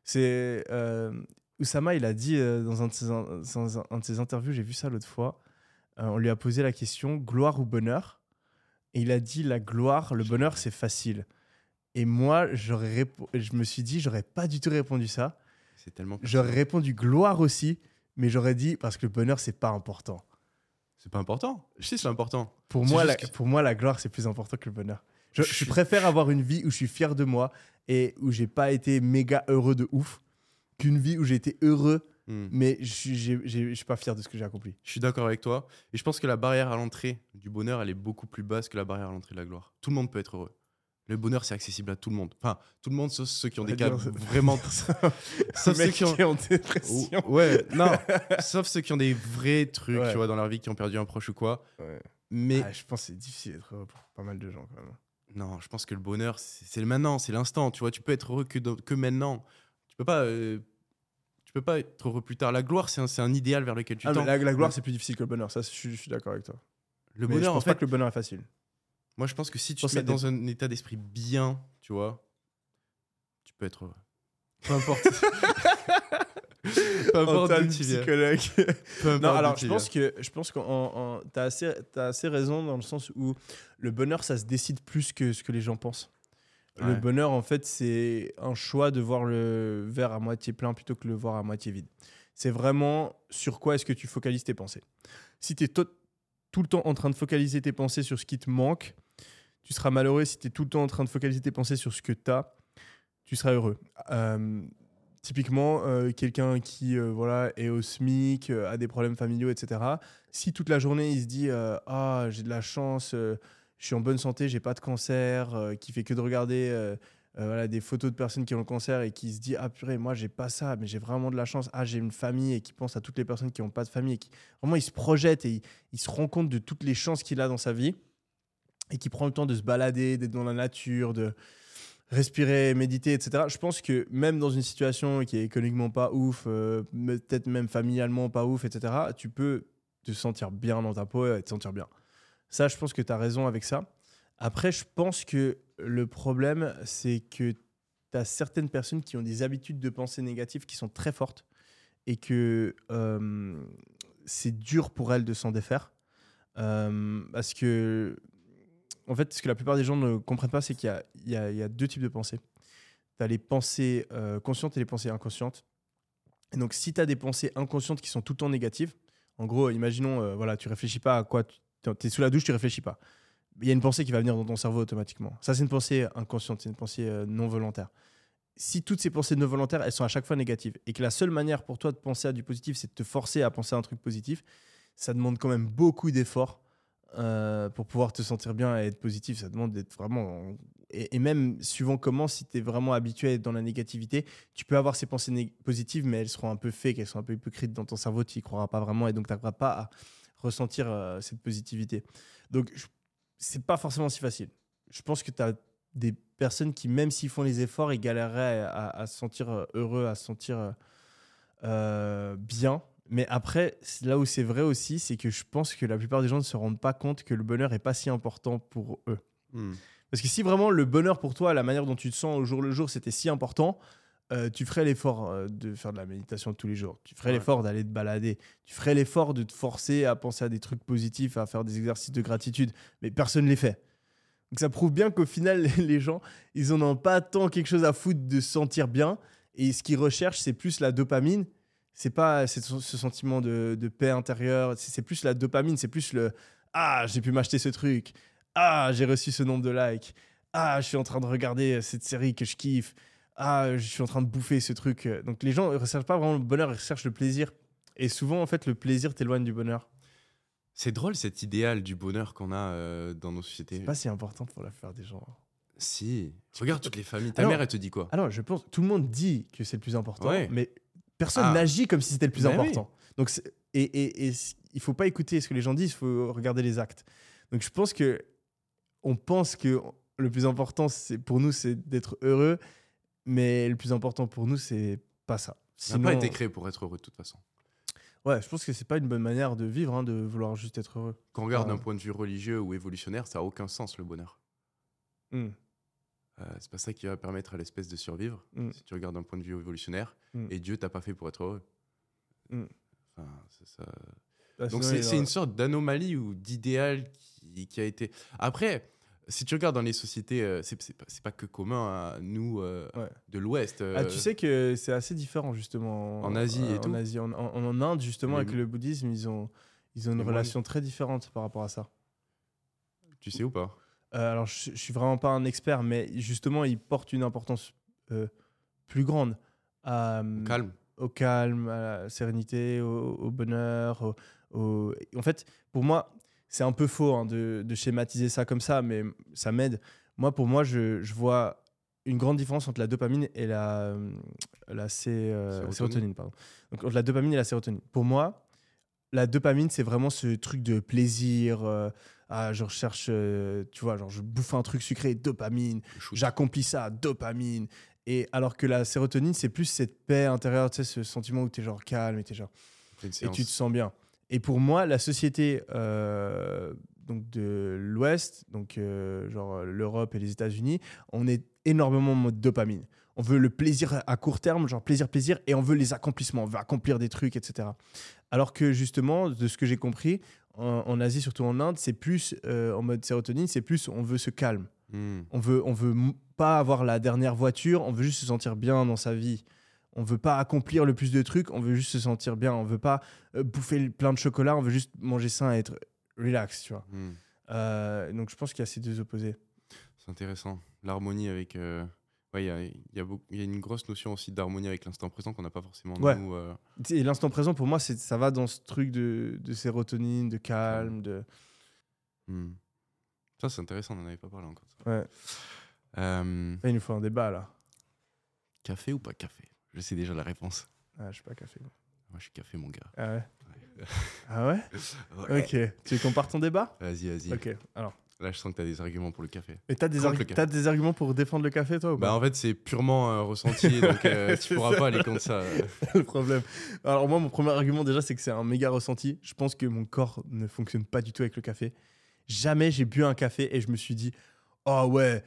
C'est. euh, Oussama, il a dit euh, dans un de ses, in- dans un- un de ses interviews, j'ai vu ça l'autre fois, euh, on lui a posé la question gloire ou bonheur? Et il a dit la gloire, le bonheur, c'est facile. Et moi, je me suis dit, j'aurais pas du tout répondu ça. C'est tellement. J'aurais répondu gloire aussi, mais j'aurais dit parce que le bonheur, c'est pas important. C'est pas important. Je sais, c'est important. Pour moi, la, que- pour moi, la gloire, c'est plus important que le bonheur. Je, Je préfère avoir une vie où je suis fier de moi et où j'ai pas été méga heureux de ouf qu'une vie où j'ai été heureux Hmm. mais je suis je suis pas fier de ce que j'ai accompli. Je suis d'accord avec toi. Et je pense que la barrière à l'entrée du bonheur, elle est beaucoup plus basse que la barrière à l'entrée de la gloire. Tout le monde peut être heureux. Le bonheur, c'est accessible à tout le monde. Enfin, tout le monde, sauf ceux qui ont On des cas vraiment. *laughs* sauf ceux qui ont. qui dépression. Oh, ouais, non. *laughs* sauf ceux qui ont des vrais trucs, Ouais. tu vois, dans leur vie, qui ont perdu un proche ou quoi. Ouais. Mais Ah, je pense que c'est difficile d'être heureux pour pas mal de gens quand même. non, je pense que le bonheur, c'est le maintenant, c'est l'instant. Tu vois, tu peux être heureux que maintenant. Tu peux pas. euh, tu peux pas être heureux plus tard. La gloire, c'est un, un idéal vers lequel tu Ah, tends. la, la gloire c'est plus difficile que le bonheur, ça je suis, je suis d'accord avec toi. Le Mais bonheur, je en pense fait, pas que le bonheur est facile. moi, je pense que si tu pense te mets dans un état d'esprit bien, tu vois, tu peux être heureux. Peu importe. *laughs* Peu importe d'où tu viens. psychologue. Peu importe Non, alors je pense que je pense t'as assez t'as assez raison dans le sens où le bonheur ça se décide plus que ce que les gens pensent. Le bonheur en fait c'est un choix de voir le verre à moitié plein plutôt que le voir à moitié vide. C'est vraiment sur quoi est-ce que tu focalises tes pensées. Si tu es tout le temps en train de focaliser tes pensées sur ce qui te manque, tu seras malheureux. Si tu es tout le temps en train de focaliser tes pensées sur ce que tu as, tu seras heureux. Euh, typiquement, euh, quelqu'un qui euh, voilà, est au SMIC, euh, a des problèmes familiaux, etc. Si toute la journée, il se dit Ah, j'ai de la chance, je suis en bonne santé, j'ai pas de cancer, euh, qui fait que de regarder euh, euh, des photos de personnes qui ont le cancer et qui se dit Ah, purée, moi, j'ai pas ça, mais j'ai vraiment de la chance. Ah, j'ai une famille et qui pense à toutes les personnes qui n'ont pas de famille et qui vraiment, il se projette et il, il se rend compte de toutes les chances qu'il a dans sa vie et qui prend le temps de se balader, d'être dans la nature, de respirer, méditer, etc. Je pense que même dans une situation qui est économiquement pas ouf, euh, peut-être même familialement pas ouf, etc., tu peux te sentir bien dans ta peau et te sentir bien. Ça, je pense que tu as raison avec ça. Après, je pense que le problème, c'est que tu as certaines personnes qui ont des habitudes de pensée négatives qui sont très fortes et que euh, c'est dur pour elles de s'en défaire. Euh, parce que, en fait, ce que la plupart des gens ne comprennent pas, c'est qu'il y y y a deux types de pensées. Tu as les pensées euh, conscientes et les pensées inconscientes. Et donc, si tu as des pensées inconscientes qui sont tout le temps négatives, en gros, imaginons, voilà, tu réfléchis pas à quoi, tu es sous la douche, tu réfléchis pas. Il y a une pensée qui va venir dans ton cerveau automatiquement. Ça, c'est une pensée inconsciente, c'est une pensée euh, non volontaire. Si toutes ces pensées non volontaires, elles sont à chaque fois négatives, et que la seule manière pour toi de penser à du positif, c'est de te forcer à penser à un truc positif, ça demande quand même beaucoup d'efforts euh, pour pouvoir te sentir bien et être positif. Ça demande d'être vraiment. Et, et même suivant comment, si tu es vraiment habitué à être dans la négativité, tu peux avoir ces pensées positives, mais elles seront un peu fake, elles sont un peu hypocrites dans ton cerveau, tu n'y croiras pas vraiment et donc tu n'arriveras pas à ressentir euh, cette positivité. Donc, c'est pas forcément si facile. Je pense que tu as des personnes qui, même s'ils font les efforts, ils galéreraient à, à se sentir euh, heureux, à se sentir euh, bien. Mais après, là où c'est vrai aussi, c'est que je pense que la plupart des gens ne se rendent pas compte que le bonheur est pas si important pour eux. Hmm. Parce que si vraiment le bonheur pour toi, la manière dont tu te sens au jour le jour, c'était si important, euh, tu ferais l'effort euh, de faire de la méditation tous les jours. Tu ferais Ouais. l'effort d'aller te balader. Tu ferais l'effort de te forcer à penser à des trucs positifs, à faire des exercices de gratitude. Mais personne ne les fait. Donc ça prouve bien qu'au final, *laughs* les gens, ils en ont pas tant quelque chose à foutre de se sentir bien. Et ce qu'ils recherchent, c'est plus la dopamine. C'est pas c'est ce sentiment de, de paix intérieure. C'est plus la dopamine. C'est plus le Ah, j'ai pu m'acheter ce truc. Ah, j'ai reçu ce nombre de likes. Ah, je suis en train de regarder cette série que je kiffe. Ah, je suis en train de bouffer ce truc. Donc les gens ne recherchent pas vraiment le bonheur, ils recherchent le plaisir. Et souvent, en fait, le plaisir t'éloigne du bonheur. C'est drôle cet idéal du bonheur qu'on a euh, dans nos sociétés. C'est pas si important pour la plupart des gens. Si. Regarde toutes les familles. Ta Alors- mère, elle te dit quoi? Alors, je pense, tout le monde dit que c'est le plus important, Ouais. mais personne Ah. n'agit comme si c'était le plus Mais important. Donc, et, et, et il faut pas écouter ce que les gens disent, il faut regarder les actes. Donc, je pense que on pense que le plus important, c'est pour nous, c'est d'être heureux, mais le plus important pour nous, c'est pas ça. Ça n'a pas été créé pour être heureux de toute façon. ouais, je pense que c'est pas une bonne manière de vivre, hein, de vouloir juste être heureux. Quand on regarde d'un point de vue religieux ou évolutionnaire, ça n'a aucun sens le bonheur. Hmm. Euh, c'est pas ça qui va permettre à l'espèce de survivre, Mm. si tu regardes d'un point de vue évolutionnaire. Mm. Et Dieu t'a pas fait pour être heureux. Mm. Enfin, ça. Bah, Donc sinon, c'est une sorte d'anomalie ou d'idéal qui, qui a été. Après, si tu regardes dans les sociétés, euh, c'est pas, pas que commun à nous euh, Ouais. de l'Ouest. Ah, euh, tu sais que c'est assez différent justement En Asie et en tout Asie, en, en- en Inde justement Les- avec le bouddhisme, ils ont ils ont une les moines. relation très différente par rapport à ça. tu sais ou pas? Euh, alors, je, je suis vraiment pas un expert, mais justement, il porte une importance euh, plus grande à, Calme. au calme, à la sérénité, au, au bonheur. au- au- En fait, pour moi, c'est un peu faux hein, de, de schématiser ça comme ça, mais ça m'aide. Moi, pour moi, je, je vois une grande différence entre la dopamine et la, la sé- euh, Sérotonine. sérotonine. pardon. Donc, entre la dopamine et la sérotonine. Pour moi, la dopamine, c'est vraiment ce truc de plaisir. euh, ah, je recherche, euh, tu vois, genre je bouffe un truc sucré, dopamine j'accomplis ça, dopamine. Et alors que la sérotonine, c'est plus cette paix intérieure, tu sais, ce sentiment où tu es genre calme et, t'es genre, et tu te sens bien. Et pour moi, la société euh, donc de l'Ouest, donc euh, genre l'Europe et les États-Unis, on est énormément en mode dopamine. On veut le plaisir à court terme, genre plaisir, plaisir, et on veut les accomplissements, on veut accomplir des trucs, etc. Alors que justement, de ce que j'ai compris, en, en Asie, surtout en Inde, c'est plus euh, en mode sérotonine, c'est plus on veut se calme. Hmm. On veut, on veut pas avoir la dernière voiture, on veut juste se sentir bien dans sa vie. On veut pas accomplir le plus de trucs, on veut juste se sentir bien. On veut pas euh, bouffer le- plein de chocolat, on veut juste manger sain et être relax, tu vois. Hmm. Euh, donc je pense qu'il y a ces deux opposés. C'est intéressant. L'harmonie avec. euh, Ouais, il y a, y, a y une grosse notion aussi d'harmonie avec l'instant présent qu'on n'a pas forcément Ouais. nous. euh, Et l'instant présent, pour moi, c'est- ça va dans ce truc de, de sérotonine, de calme, de... hmm. Ça, c'est intéressant, on n'en avait pas parlé encore. Ouais. Euh, il nous faut un débat, là. café ou pas café? Je sais déjà la réponse. Ah, je suis pas café. moi. Moi, je suis café, mon gars. Ah ouais Ah ouais *laughs* Ouais. Ok. Tu veux qu'on parte ton débat? Vas-y, vas-y. Ok, alors. Là, je sens que tu as des arguments pour le café. Et le café. t'as des arguments pour défendre le café, toi ou Bah, en fait, c'est purement euh, ressenti, *laughs* donc euh, tu pourras ça. pas aller contre ça. *laughs* le problème. Alors moi, mon premier argument déjà, c'est que c'est un méga ressenti. Je pense que mon corps ne fonctionne pas du tout avec le café. Jamais j'ai bu un café et je me suis dit, oh ouais,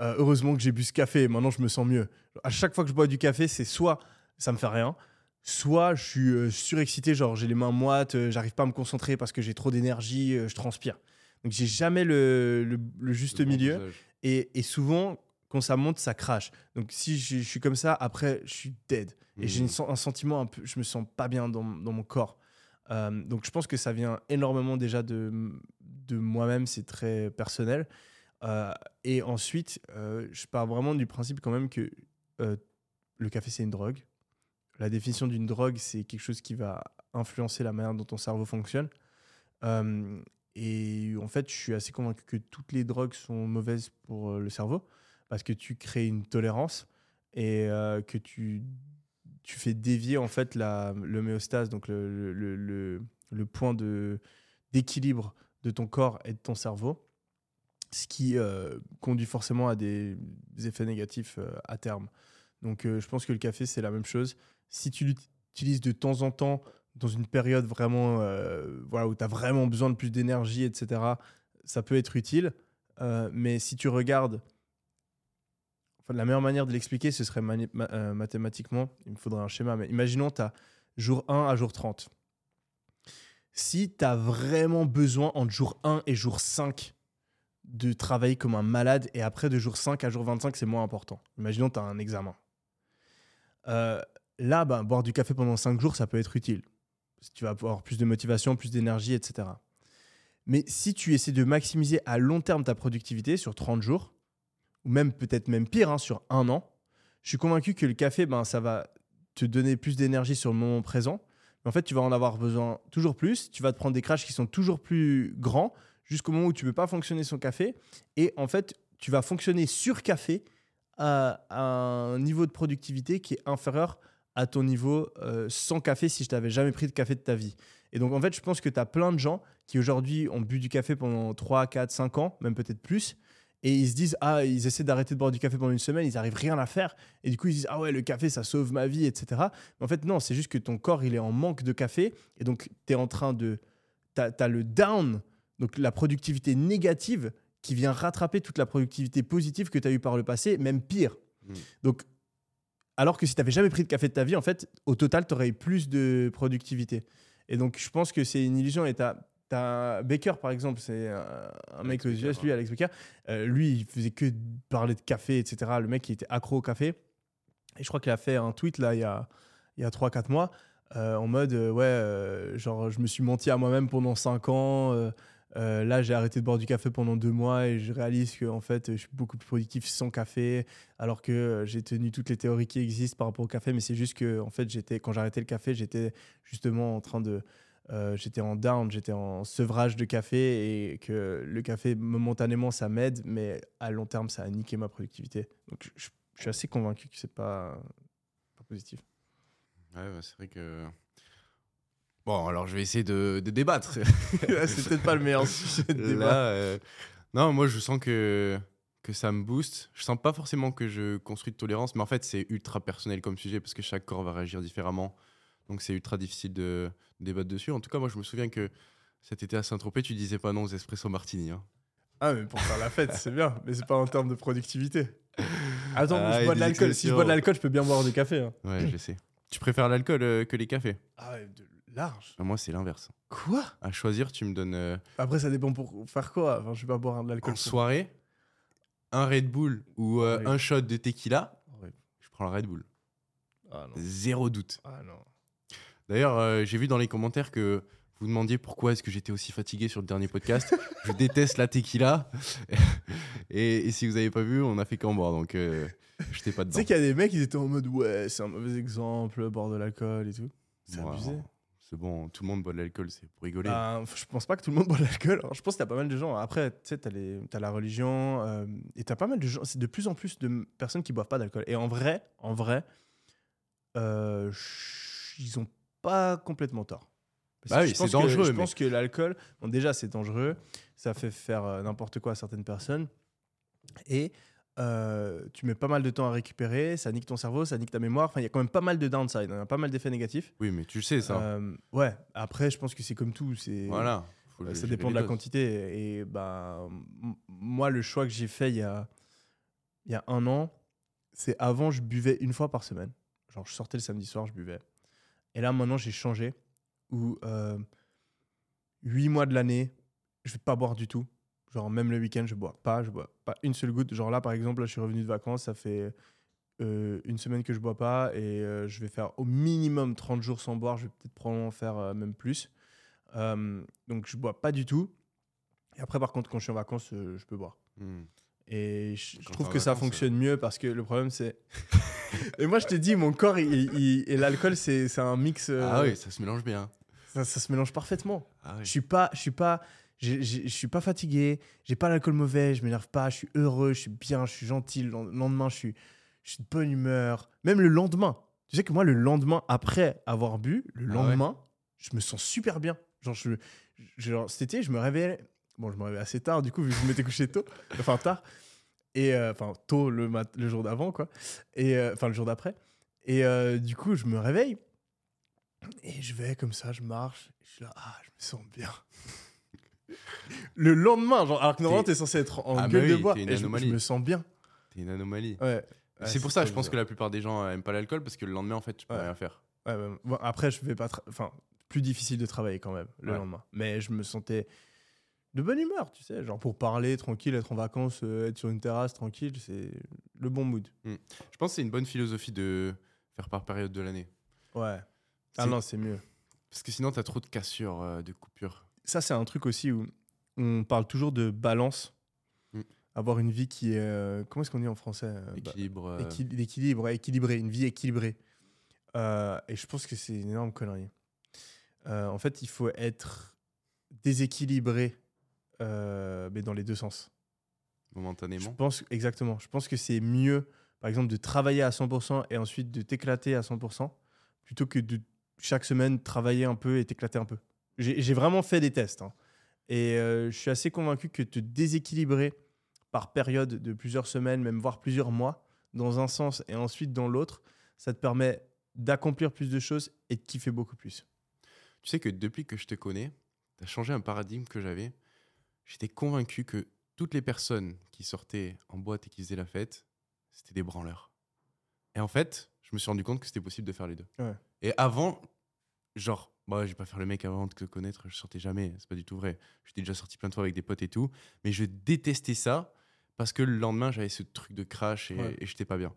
euh, heureusement que j'ai bu ce café. Maintenant, je me sens mieux. À chaque fois que je bois du café, c'est soit ça me fait rien, soit je suis euh, surexcité, genre j'ai les mains moites, euh, j'arrive pas à me concentrer parce que j'ai trop d'énergie, je transpire. Donc j'ai jamais le, le- le juste Le milieu. Et, et souvent, quand ça monte, ça crache. Donc si je, je suis comme ça, après, je suis dead. Et j'ai Hmm. un sentiment un peu, je me sens pas bien dans, dans mon corps. Donc je pense que ça vient énormément déjà de, de moi-même, c'est très personnel. Euh, et ensuite, euh, je pars vraiment du principe quand même que euh, le café c'est une drogue. La définition d'une drogue, c'est quelque chose qui va influencer la manière dont ton cerveau fonctionne. Et en fait, je suis assez convaincu que toutes les drogues sont mauvaises pour le cerveau parce que tu crées une tolérance et que tu, tu fais dévier en fait l'homéostase, donc le, le, le- le point de- d'équilibre de ton corps et de ton cerveau, ce qui euh, conduit forcément à des, effets négatifs euh, à terme. Donc euh, je pense que le café, c'est la même chose. Si tu l'utilises de temps en temps dans une période vraiment voilà, où tu as vraiment besoin de plus d'énergie, etc., ça peut être utile. Mais si tu regardes, enfin, la meilleure manière de l'expliquer, ce serait mathématiquement, il me faudrait un schéma, mais imaginons tu as jour 1 à jour 30. Si tu as vraiment besoin entre jour 1 et jour 5 de travailler comme un malade et après de jour 5 à jour 25, c'est moins important. Imaginons tu as un examen. Euh, là, ben, boire du café pendant 5 jours, ça peut être utile. Tu vas avoir plus de motivation, plus d'énergie, etc. Mais si tu essaies de maximiser à long terme ta productivité sur 30 jours, ou même peut-être même pire, hein, sur un an, je suis convaincu que le café, ben, ça va te donner plus d'énergie sur le moment présent. Mais en fait, tu vas en avoir besoin toujours plus. Tu vas te prendre des crashs qui sont toujours plus grands jusqu'au moment où tu ne peux pas fonctionner sans café. Et en fait, tu vas fonctionner sur café à, un niveau de productivité qui est inférieur à ton niveau euh, sans café si je t'avais jamais pris de café de ta vie. Et donc, en fait, je pense que tu as plein de gens qui aujourd'hui ont bu du café pendant 3, 4, 5 ans, même peut-être plus. Et ils se disent, ah, ils essaient d'arrêter de boire du café pendant une semaine, ils n'arrivent rien à faire. Et du coup, ils disent, ah ouais, le café, ça sauve ma vie, etc. Mais en fait, non, c'est juste que ton corps, il est en manque de café. Et donc, tu es en train de. Tu as, le down, donc la productivité négative, qui vient rattraper toute la productivité positive que tu as eue par le passé, même pire. Mm. Donc, alors que si tu n'avais jamais pris de café de ta vie, en fait, au total, tu aurais eu plus de productivité. Et donc, je pense que c'est une illusion. Et tu as, Baker, par exemple, c'est un, un mec aux US, lui, Alex Baker. Euh, lui, il faisait que parler de café, etc. Le mec, il était accro au café. Et je crois qu'il a fait un tweet, là, il y a, il y a 3-4 mois, euh, en mode, euh, ouais, genre, je me suis menti à moi-même pendant 5 ans. Euh, là, j'ai arrêté de boire du café pendant deux mois et je réalise que en fait, je suis beaucoup plus productif sans café, alors que euh, j'ai tenu toutes les théories qui existent par rapport au café. Mais c'est juste que en fait, j'étais quand j'arrêtais le café, j'étais justement en train de euh, j'étais en down, j'étais en sevrage de café et que le café momentanément ça m'aide, mais à long terme ça a niqué ma productivité. Donc je, je suis assez convaincu que c'est pas, pas positif. Ouais, bah, c'est vrai que. Bon, alors je vais essayer de, de débattre. *laughs* c'est peut-être pas le meilleur sujet de débat. Là, euh, Non, moi je sens que, que ça me booste. Je sens pas forcément que je construis de tolérance, mais en fait c'est ultra personnel comme sujet parce que chaque corps va réagir différemment. Donc c'est ultra difficile de, de débattre dessus. En tout cas, moi je me souviens que cet été à Saint-Tropez, tu disais pas non aux espresso martini. hein. Ah, mais pour faire la fête, c'est bien, mais c'est pas en termes de productivité. Attends, Ah, je bois de l'alcool. Si je bois de l'alcool, je peux bien boire du café. hein. Ouais, je sais. Tu préfères l'alcool euh, que les cafés? Ah de large. Ah, Moi c'est l'inverse. Quoi? À choisir, tu me donnes euh, Après, ça dépend pour faire quoi. Enfin, je vais pas boire de l'alcool. en pour- soirée un Red Bull ou euh, Ouais. un shot de tequila. Ouais. Je prends le Red Bull. Ah non. Zéro doute. Ah non. D'ailleurs, euh, j'ai vu dans les commentaires que vous demandiez pourquoi est-ce que j'étais aussi fatigué sur le dernier podcast. *laughs* je déteste la tequila. *laughs* et, et si vous n'avez pas vu, on a fait qu'en boire, donc euh, j'étais pas Tu dedans. sais qu'il y a des mecs, ils étaient en mode ouais, c'est un mauvais exemple, boire de l'alcool et tout. C'est Moi, abusé. C'est bon, tout le monde boit de l'alcool, c'est pour rigoler. Bah, je pense pas que tout le monde *laughs* boit de l'alcool. Je pense qu'il y a pas mal de gens. Après, tu sais, t'as les- t'as la religion euh, et t'as pas mal de gens. C'est de plus en plus de personnes qui boivent pas d'alcool. Et en vrai, en vrai, euh, ils ont pas complètement tort. Bah oui, c'est pense que- dangereux, Je mais- pense que l'alcool, bon, déjà, c'est dangereux. Ça fait faire euh, n'importe quoi à certaines personnes. Et euh, tu mets pas mal de temps à récupérer. Ça nique ton cerveau, ça nique ta mémoire. Enfin, il y a quand même pas mal de downside. Il y a pas mal d'effets négatifs. Oui, mais tu le sais, ça. Euh, ouais, après, je pense que c'est comme tout. c'est voilà. Faut le- Ça dépend de la doses. quantité. Et bah, moi, le choix que j'ai fait il y a, il y a un an, c'est avant, je buvais une fois par semaine. Genre, je sortais le samedi soir, je buvais. Et là, maintenant, j'ai changé. Où euh, huit mois de l'année, je vais pas boire du tout. Genre, même le week-end, je bois pas. Je bois pas une seule goutte. Genre là, par exemple, là, je suis revenu de vacances. Ça fait euh, une semaine que je bois pas. Et euh, je vais faire au minimum 30 jours sans boire. Je vais peut-être probablement faire euh, même plus. Donc je bois pas du tout. Et après, par contre, quand je suis en vacances, je peux boire. Hmm. Et je, trouve que ça fonctionne mieux parce que le problème, c'est. *laughs* *laughs* et moi, je te dis, mon corps il- il- et l'alcool, c'est un mix. Ah oui, ça se mélange bien. ça, ça se mélange parfaitement. Ah oui. Je suis pas, je suis pas, je suis pas fatigué. J'ai pas l'alcool mauvais. Je m'énerve pas. Je suis heureux. Je suis bien. Je suis gentil. Le lendemain, je suis, je suis de bonne humeur. Même le lendemain. Tu sais que moi, le lendemain, après avoir bu, le Ah ouais lendemain, je me sens super bien. Genre, je, je- genre, cet été, je me réveillais. Bon, je me réveillais assez tard, du coup, vu que je m'étais couché tôt. *laughs* Enfin, tard. Et euh, enfin, tôt le, mat- le jour d'avant, quoi. Et euh, enfin, le jour d'après. Et euh, du coup, je me réveille. Et je vais comme ça, je marche. Je suis là, ah, je me sens bien. *laughs* le lendemain, genre, alors que normalement, T'es- censé être en Ah, gueule de bois. une Et je, me sens bien. T'es une anomalie. Ouais. c'est pour ça, je pense que la plupart des gens euh, aiment pas l'alcool parce que le lendemain, en fait, tu peux Ouais. rien faire. Ouais, ouais. Bon, après, je vais pas. Enfin, plus difficile de travailler quand même le lendemain. Mais je me sentais de bonne humeur, tu sais. Genre pour parler tranquille, être en vacances, euh, être sur une terrasse tranquille, c'est le bon mood. Je pense que c'est une bonne philosophie de faire par période de l'année. Ouais. Ah non, c'est mieux. Parce que sinon, t'as trop de cassures, euh, de coupures. Ça, c'est un truc aussi où on parle toujours de balance. Mm. Avoir une vie qui est. euh, comment est-ce qu'on dit en français euh, bah, Équilibre. euh, équil- d'équilibre, ouais, équilibré, une vie équilibrée. Euh, et je pense que c'est une énorme connerie. Euh, en fait, il faut être déséquilibré, mais dans les deux sens. Je momentanément. pense exactement. Je pense que c'est mieux, par exemple, de travailler à 100% et ensuite de t'éclater à 100%, plutôt que de chaque semaine travailler un peu et t'éclater un peu. J'ai vraiment fait des tests. hein. Et euh, je suis assez convaincu que te déséquilibrer par période de plusieurs semaines, même voire plusieurs mois, dans un sens et ensuite dans l'autre, ça te permet d'accomplir plus de choses et de kiffer beaucoup plus. Tu sais que depuis que je te connais, tu as changé un paradigme que j'avais. J'étais convaincu que toutes les personnes qui sortaient en boîte et qui faisaient la fête, c'était des branleurs. Et en fait, je me suis rendu compte que c'était possible de faire les deux. Ouais. Et avant, genre, bah, je vais pas faire le mec avant de te connaître, je sortais jamais, c'est pas du tout vrai. J'étais déjà sorti plein de fois avec des potes et tout, mais je détestais ça parce que le lendemain, j'avais ce truc de crash et, Ouais. et j'étais pas bien.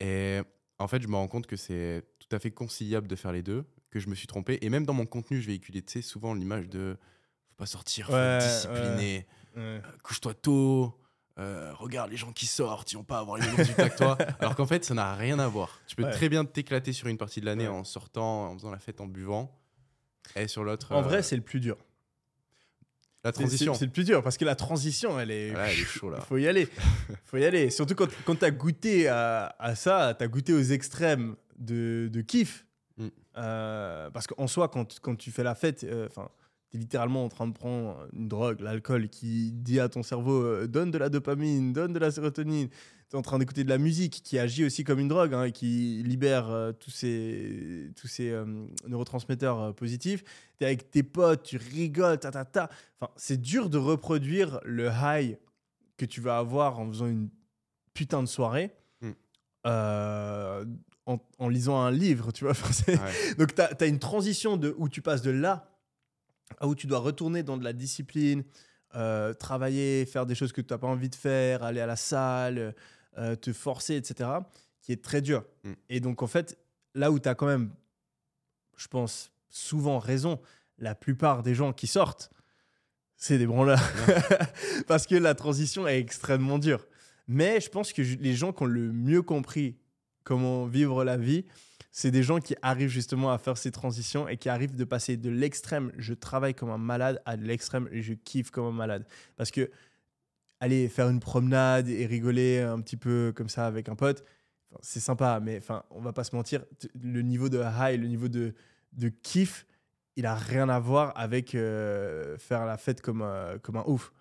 Et en fait, je me rends compte que c'est tout à fait conciliable de faire les deux, que je me suis trompé. Et même dans mon contenu, je véhiculais, tu sais, souvent l'image de faut pas sortir, faut Ouais, être discipliné, Ouais. euh, couche-toi tôt. euh, regarde les gens qui sortent, ils vont pas avoir les mêmes résultats que toi. *laughs* Alors qu'en fait, ça n'a rien à voir. Tu peux Ouais. très bien t'éclater sur une partie de l'année Ouais. en sortant, en faisant la fête, en buvant. Et sur l'autre, En euh, vrai, c'est le plus dur. la transition. C'est le plus dur parce que la transition, elle est. Voilà, elle est chaud là. faut y aller. *laughs* faut y aller. Surtout quand, quand tu as goûté à, à ça, tu as goûté aux extrêmes de, de kiff. Mm. Euh, parce qu'en soi, quand, quand tu fais la fête, enfin, tu es littéralement en train de prendre une drogue, l'alcool, qui dit à ton cerveau euh, donne de la dopamine, donne de la sérotonine. Tu es en train d'écouter de la musique qui agit aussi comme une drogue, hein, et qui libère euh, tous ces, tous ces euh, neurotransmetteurs euh, positifs. Tu es avec tes potes, tu rigoles, ta ta ta. Enfin, c'est dur de reproduire le high que tu vas avoir en faisant une putain de soirée Mm. euh, en, en lisant un livre, tu vois. *laughs* Ouais. Donc, tu as, une transition de où tu passes de là à où tu dois retourner dans de la discipline, euh, travailler, faire des choses que tu n'as pas envie de faire, aller à la salle, euh, te forcer, etc., qui est très dur. Mm. Et donc, en fait, là où tu as quand même, je pense, souvent raison, la plupart des gens qui sortent, c'est des branleurs. *laughs* Parce que la transition est extrêmement dure. Mais je pense que les gens qui ont le mieux compris comment vivre la vie, c'est des gens qui arrivent justement à faire ces transitions et qui arrivent de passer de l'extrême, je travaille comme un malade, à l'extrême, je kiffe comme un malade. Parce que aller faire une promenade et rigoler un petit peu comme ça avec un pote, c'est sympa, mais enfin, on va pas se mentir, le niveau de high, le niveau de, de kiff, il a rien à voir avec euh, faire la fête comme, un- comme un ouf.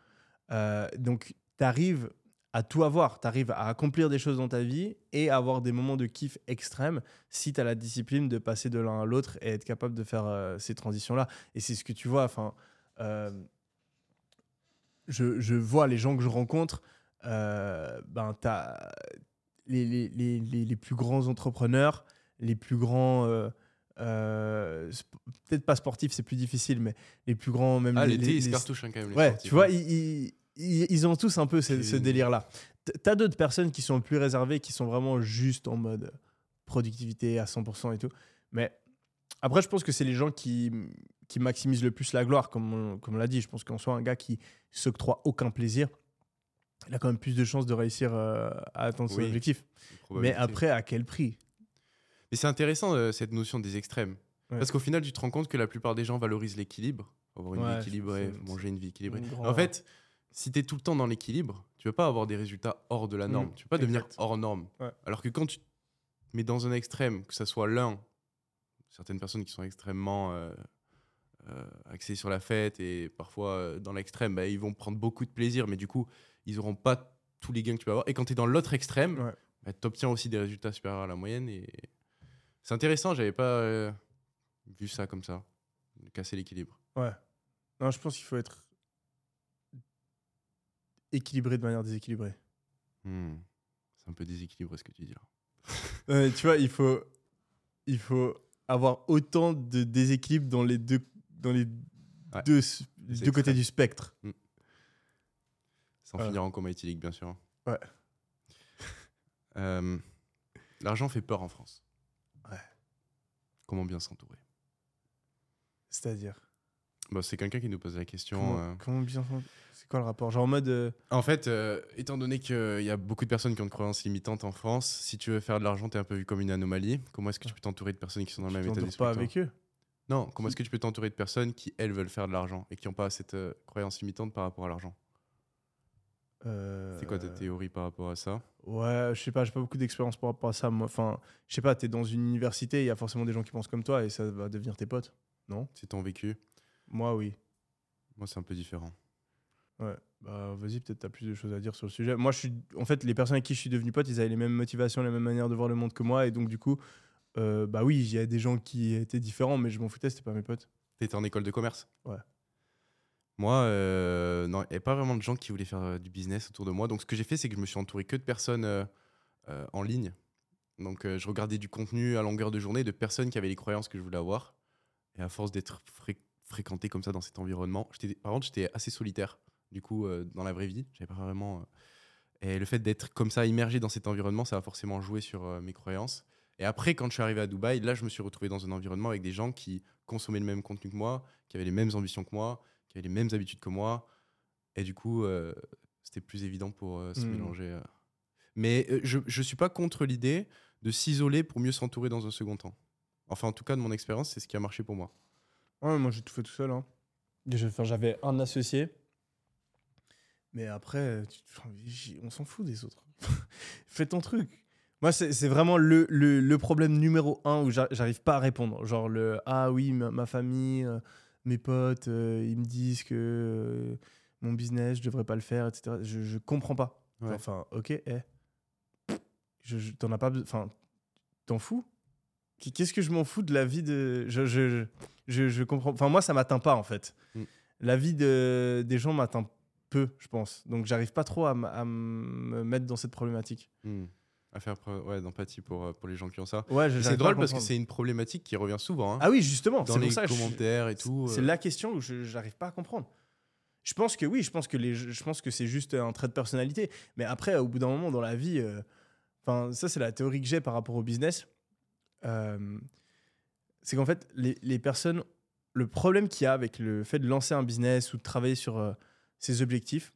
Euh, donc, tu arrives à tout avoir. Tu arrives à accomplir des choses dans ta vie et à avoir des moments de kiff extrêmes si tu as la discipline de passer de l'un à l'autre et être capable de faire euh, ces transitions-là. Et c'est ce que tu vois. Enfin, euh, je, je vois les gens que je rencontre. euh, ben, tu as les, les, les, les, les plus grands entrepreneurs, les plus grands. euh, peut-être pas sportifs, c'est plus difficile, mais les plus grands, même Ah, les, l'été, les- ils se les- cartouchent hein, quand même. les Ouais, sportifs, tu vois, hein. ils, ils- ils- ont tous un peu ce, délire-là. T'as d'autres personnes qui sont plus réservées, qui sont vraiment juste en mode productivité à 100% et tout. Mais après, je pense que c'est les gens qui, qui maximisent le plus la gloire, comme on, comme on l'a dit. Je pense qu'en soit un gars qui s'octroie aucun plaisir, il a quand même plus de chances de réussir euh, à atteindre son Oui, objectif. Mais après, à quel prix? Mais c'est intéressant euh, cette notion des extrêmes. Ouais. Parce qu'au final, tu te rends compte que la plupart des gens valorisent l'équilibre. Avoir une Ouais, vie équilibrée, manger une vie équilibrée. une En fait, si tu es tout le temps dans l'équilibre, tu vas pas avoir des résultats hors de la norme. Mm, tu vas pas devenir exact. hors norme. Ouais. Alors que quand tu mets dans un extrême, que ça soit l'un, certaines personnes qui sont extrêmement euh, euh, axées sur la fête et parfois euh, dans l'extrême, bah, ils vont prendre beaucoup de plaisir, mais du coup, ils auront pas tous les gains que tu peux avoir. Et quand tu es dans l'autre extrême, Ouais. bah, tu obtiens aussi des résultats supérieurs à la moyenne. Et c'est intéressant, j'avais pas vu ça comme ça, de casser l'équilibre. Ouais. Non, je pense qu'il faut être équilibré de manière déséquilibrée. Hmm. C'est un peu déséquilibré ce que tu dis là. *laughs* Tu vois, il faut, il faut avoir autant de déséquilibre dans les deux, dans les Ouais, deux, deux côtés du spectre. Sans Voilà. finir en coma éthylique, bien sûr. Ouais. *laughs* Euh, L'argent fait peur en France. Ouais. Comment bien s'entourer? C'est-à-dire? Bah, C'est quelqu'un qui nous pose la question. Comment, euh. comment bien. C'est quoi le rapport? Genre en mode. euh, En fait, euh, étant donné qu'il y a beaucoup de personnes qui ont une croyance limitante en France, si tu veux faire de l'argent, tu es un peu vu comme une anomalie. Comment est-ce que tu peux t'entourer de personnes qui sont dans le tu même état d'esprit pas avec eux? Non, comment est-ce que tu peux t'entourer de personnes qui, elles, veulent faire de l'argent et qui n'ont pas cette euh, croyance limitante par rapport à l'argent? Euh, C'est quoi ta théorie par rapport à ça? Ouais, je sais pas, j'ai pas beaucoup d'expérience par rapport à ça. Moi, enfin, je sais pas, t'es dans une université, il y a forcément des gens qui pensent comme toi et ça va devenir tes potes. Non? C'est ton vécu Moi, oui. Moi, c'est un peu différent. Ouais, bah vas-y, peut-être t'as plus de choses à dire sur le sujet. Moi, je suis, en fait, les personnes avec qui je suis devenu pote, ils avaient les mêmes motivations, les mêmes manières de voir le monde que moi, et donc du coup, euh, bah oui, il y a des gens qui étaient différents, mais je m'en foutais, c'était pas mes potes. T'étais en école de commerce? Ouais. Moi, euh, non, il n'y avait pas vraiment de gens qui voulaient faire euh, du business autour de moi. Donc, ce que j'ai fait, c'est que je me suis entouré que de personnes euh, en ligne. Donc, je regardais du contenu à longueur de journée de personnes qui avaient les croyances que je voulais avoir. Et à force d'être fré- fréquenté comme ça dans cet environnement, j'étais, par contre, j'étais assez solitaire. Du coup, euh, dans la vraie vie, j'avais pas vraiment. euh, Et le fait d'être comme ça, immergé dans cet environnement, ça a forcément joué sur euh, mes croyances. Et après, quand je suis arrivé à Dubaï, là, je me suis retrouvé dans un environnement avec des gens qui consommaient le même contenu que moi, qui avaient les mêmes ambitions que moi, qui avaient les mêmes habitudes que moi. Et du coup, c'était plus évident pour se Hmm. mélanger. Mais je ne suis pas contre l'idée de s'isoler pour mieux s'entourer dans un second temps. Enfin, en tout cas, de mon expérience, c'est ce qui a marché pour moi. Ouais, moi j'ai tout fait tout seul. Hein. Enfin, J'avais un associé. Mais après, tu- on s'en fout des autres. *laughs* Fais ton truc. Moi, c'est vraiment le, le, le problème numéro un où j'a- j'arrive pas à répondre. Genre le Ah oui, ma, ma famille, euh, mes potes, euh, ils me disent que euh, mon business, je devrais pas le faire, etc. Je, je comprends pas. Ouais. Enfin, ok, eh. Je, je- T'en as pas besoin. Enfin, t'en fous Qu'est-ce que je m'en fous de la vie de. Je, je, je, je, comprends. Enfin, moi, ça m'atteint pas, en fait. Mm. La vie de, des gens m'atteint peu, je pense. Donc, j'arrive pas trop à, me mettre dans cette problématique. Hmm. À faire preuve ouais, d'empathie pour, euh, pour les gens qui ont ça. Ouais, C'est drôle parce que c'est une problématique qui revient souvent. hein. Ah oui, justement. dans c'est les pour ça commentaires et tout. C'est euh. la question où je j'arrive pas à comprendre. Je pense que oui, je pense que les, je pense que c'est juste un trait de personnalité. Mais après, au bout d'un moment dans la vie, euh, ça c'est la théorie que j'ai par rapport au business. Euh, c'est qu'en fait les, les personnes, le problème qu'il y a avec le fait de lancer un business ou de travailler sur euh, ses objectifs,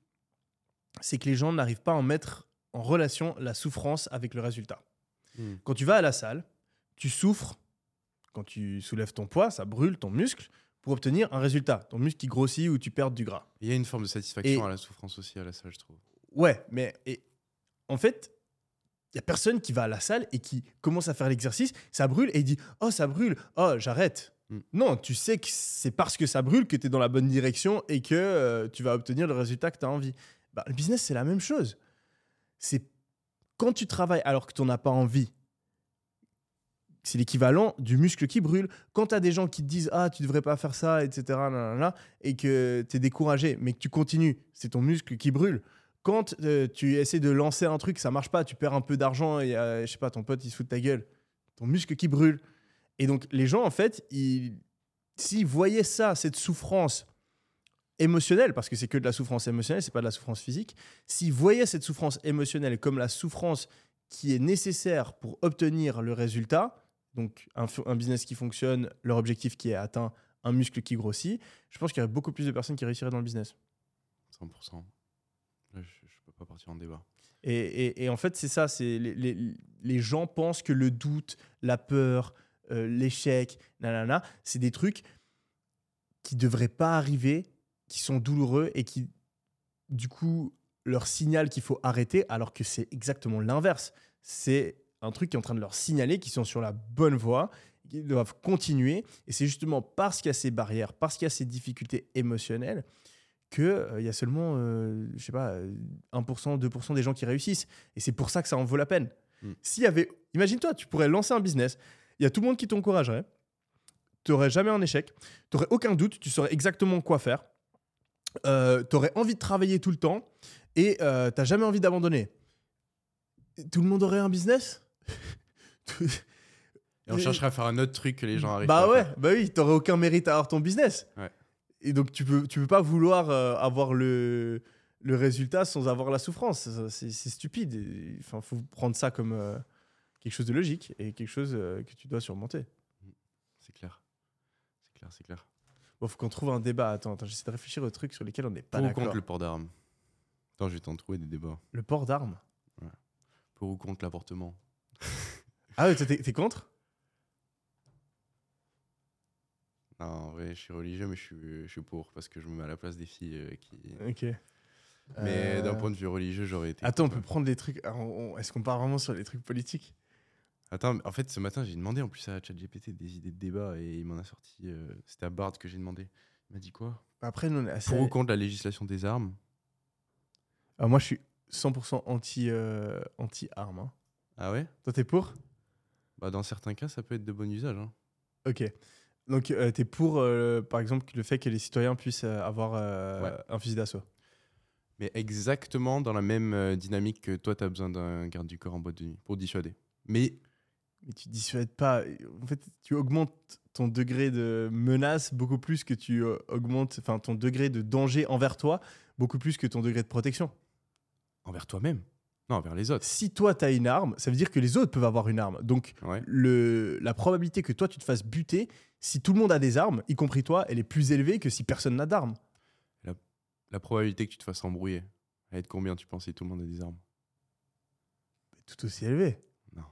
c'est que les gens n'arrivent pas à en mettre en relation la souffrance avec le résultat. Hmm. Quand tu vas à la salle, tu souffres. Quand tu soulèves ton poids, ça brûle ton muscle pour obtenir un résultat. Ton muscle qui grossit ou tu perds du gras. Il y a une forme de satisfaction Et- à la souffrance aussi, à la salle, je trouve. Ouais, mais et, en fait, il y a personne qui va à la salle et qui commence à faire l'exercice, ça brûle et il dit "Oh, ça brûle. Oh, j'arrête." Mm. Non, tu sais que c'est parce que ça brûle que tu es dans la bonne direction et que euh, tu vas obtenir le résultat que tu as envie. Bah, le business, c'est la même chose. C'est quand tu travailles alors que tu n'en as pas envie. C'est l'équivalent du muscle qui brûle. Quand tu as des gens qui te disent Ah, tu devrais pas faire ça, etc., et que tu es découragé, mais que tu continues, c'est ton muscle qui brûle. Quand euh, tu essaies de lancer un truc, ça marche pas, tu perds un peu d'argent et euh, je sais pas, ton pote il se fout de ta gueule, ton muscle qui brûle. Et donc les gens en fait, ils, s'ils voyaient ça, cette souffrance émotionnelle, parce que c'est que de la souffrance émotionnelle, c'est pas de la souffrance physique, s'ils voyaient cette souffrance émotionnelle comme la souffrance qui est nécessaire pour obtenir le résultat, donc un, un business qui fonctionne, leur objectif qui est atteint, un muscle qui grossit, je pense qu'il y aurait beaucoup plus de personnes qui réussiraient dans le business. 100%. Là, je, je peux pas partir en débat. Et, en fait, c'est ça, les, gens pensent que le doute, la peur, euh, l'échec, nanana, c'est des trucs qui devraient pas arriver, qui sont douloureux et qui, du coup, leur signalent qu'il faut arrêter, alors que c'est exactement l'inverse. C'est un truc qui est en train de leur signaler qu'ils sont sur la bonne voie, qu'ils doivent continuer. Et c'est justement parce qu'il y a ces barrières, parce qu'il y a ces difficultés émotionnelles, qu'il y a seulement, euh, je sais pas, euh, 1%, 2% des gens qui réussissent. Et c'est pour ça que ça en vaut la peine. Mm. S'il y avait, imagine-toi, tu pourrais lancer un business, il y a tout le monde qui t'encouragerait, tu n'aurais jamais un échec, tu n'aurais aucun doute, tu saurais exactement quoi faire, euh, tu aurais envie de travailler tout le temps et euh, tu n'as jamais envie d'abandonner. Tout le monde aurait un business? Et on *laughs* chercherait à faire un autre truc que les gens arrivent bah à ouais, faire. bah oui, t'aurais aucun mérite à avoir ton business. Ouais. Et donc tu peux, tu peux pas vouloir euh, avoir le, le résultat sans avoir la souffrance. C'est stupide. Enfin, faut prendre ça comme euh, quelque chose de logique et quelque chose euh, que tu dois surmonter. C'est clair. C'est clair, c'est clair. Bon, faut qu'on trouve un débat. Attends, attends j'essaie de réfléchir aux trucs sur lesquels on n'est pas Pour ou d'accord. contre le port d'armes? Attends, je vais t'en trouver des débats. Le port d'armes? Pour ou contre l'avortement? Ah ouais, t'es contre? Non, en vrai, je suis religieux, mais je suis, je suis pour parce que je me mets à la place des filles euh, qui. Ok. Mais Euh, d'un point de vue religieux, j'aurais été. Attends, on peut prendre des trucs. Est-ce qu'on part vraiment sur les trucs politiques? Attends, en fait, ce matin, j'ai demandé en plus à ChatGPT des idées de débat et il m'en a sorti. euh, C'était à Bard que j'ai demandé. Il m'a dit quoi? Après, nous, on est assez. Pour ou contre la législation des armes? Ah, moi, je suis 100% anti, euh, anti-armes. hein. Ah ouais? Toi, t'es pour? Bah, dans certains cas, ça peut être de bon usage. hein. Ok. Donc, euh, tu es pour, euh, par exemple, le fait que les citoyens puissent euh, avoir euh, Ouais. un fusil d'assaut Mais exactement dans la même dynamique que toi, tu as besoin d'un garde du corps en boîte de nuit pour dissuader. Mais Mais tu dissuades pas. En fait, tu augmentes ton degré de menace beaucoup plus que tu augmentes enfin, ton degré de danger envers toi beaucoup plus que ton degré de protection. envers toi-même Non, envers les autres. Si toi, tu as une arme, ça veut dire que les autres peuvent avoir une arme. Donc, Ouais. le, la probabilité que toi, tu te fasses buter, si tout le monde a des armes, y compris toi, elle est plus élevée que si personne n'a d'armes. La probabilité que tu te fasses embrouiller, elle va être combien, tu penses, si tout le monde a des armes? Tout aussi élevé. Non.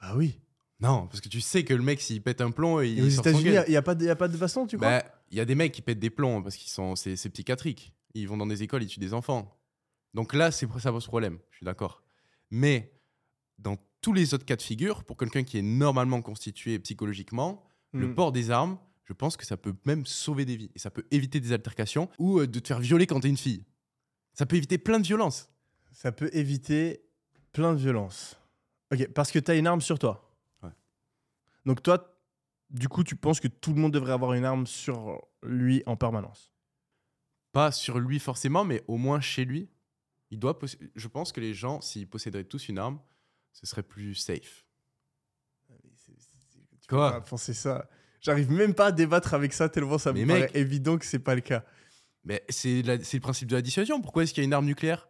Bah oui. Non, parce que tu sais que le mec, s'il pète un plomb, il Et aux États-Unis, il n'y a, pas de- y a pas de façon, tu crois? Bah, il y a des mecs qui pètent des plombs parce qu'ils sont c'est psychiatrique. Ils vont dans des écoles, ils tuent des enfants. Donc là, c'est ça pose problème. Je suis d'accord. Mais dans tous les autres cas de figure, pour quelqu'un qui est normalement constitué psychologiquement, le Mm. port des armes, je pense que ça peut même sauver des vies et ça peut éviter des altercations ou euh, de te faire violer quand t'es une fille. Ça peut éviter plein de violences. Ça peut éviter plein de violences. Ok, parce que tu as une arme sur toi. Ouais. Donc toi, du coup, tu penses que tout le monde devrait avoir une arme sur lui en permanence? Pas sur lui forcément, mais au moins chez lui. Il doit Je pense que les gens, s'ils posséderaient tous une arme, ce serait plus safe. Tu Quoi peux pas penser ça. J'arrive même pas à débattre avec ça tellement ça me Mais paraît mec- évident que c'est pas le cas. Mais c'est le principe de la dissuasion. Pourquoi est-ce qu'il y a une arme nucléaire?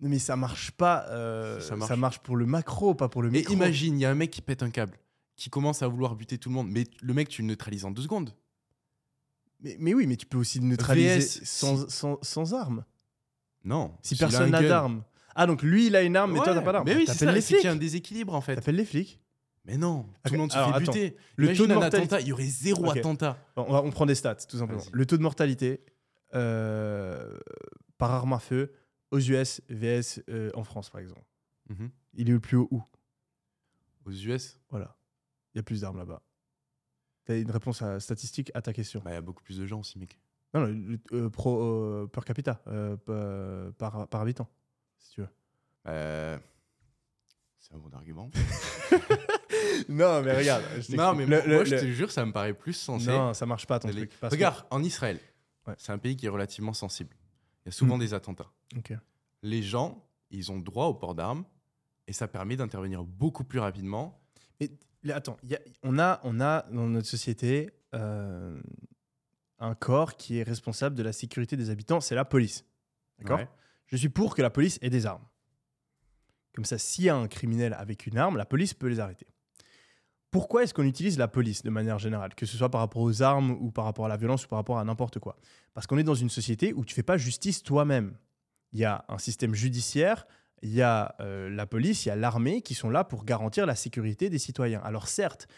Non, Mais ça marche pas. euh, Ça ça, marche. marche. pour le macro, pas pour le Mais micro. imagine, il y a un mec qui pète un câble, qui commence à vouloir buter tout le monde. Mais le mec, tu le neutralises en deux secondes. Mais, mais oui, mais tu peux aussi le neutraliser VS, sans, sans, sans arme. Non. Si s'il a personne un n'a gun. d'arme. Ah, donc lui, il a une arme, mais toi, Ouais, t'as pas d'arme. Mais oui, c'est T'appelles ça. les C'est qu'il y a un flics. déséquilibre en fait. T'appelles les flics. Mais non, tout le monde se alors, fait attends. buter. Le taux de un mortalité- attentat, il y aurait zéro Ok. attentat. Bon, on, va- on prend des stats, tout simplement. Vas-y. Le taux de mortalité euh, par arme à feu aux US, VS euh, en France, par exemple. Mhm. Il est le plus haut où? Aux US, Voilà. Il y a plus d'armes là-bas. T'as une réponse à- statistique à ta question bah, il y a beaucoup plus de gens aussi, mec. Non, non, euh, pro, euh, per capita, euh, par, par habitant, si tu veux. Euh, C'est un bon argument. *laughs* non, mais regarde. je non, mais Le- moi, le- je le- te jure, ça me paraît plus sensé. Non, ça marche pas ton truc. parce que- Regarde, en Israël, Ouais. c'est un pays qui est relativement sensible. Il y a souvent Mm. des attentats. Ok. Les gens, ils ont droit au port d'armes et ça permet d'intervenir beaucoup plus rapidement. Là, Attends, il y a- on, a, on a dans notre société euh, un corps qui est responsable de la sécurité des habitants, c'est la police. D'accord Ouais. Je suis pour que la police ait des armes. Comme ça, s'il y a un criminel avec une arme, la police peut les arrêter. Pourquoi est-ce qu'on utilise la police de manière générale, que ce soit par rapport aux armes ou par rapport à la violence ou par rapport à n'importe quoi? Parce qu'on est dans une société où tu fais pas justice toi-même. Il y a un système judiciaire, il y a euh, la police, il y a l'armée qui sont là pour garantir la sécurité des citoyens. Alors certes,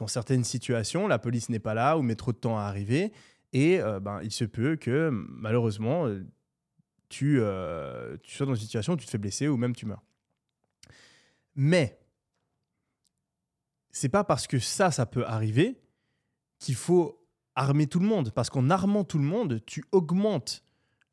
dans certaines situations, la police n'est pas là ou met trop de temps à arriver et euh, ben, il se peut que malheureusement euh, tu, euh, tu sois dans une situation où tu te fais blesser ou même tu meurs. Mais c'est pas parce que ça, ça peut arriver qu'il faut armer tout le monde. Parce qu'en armant tout le monde, tu augmentes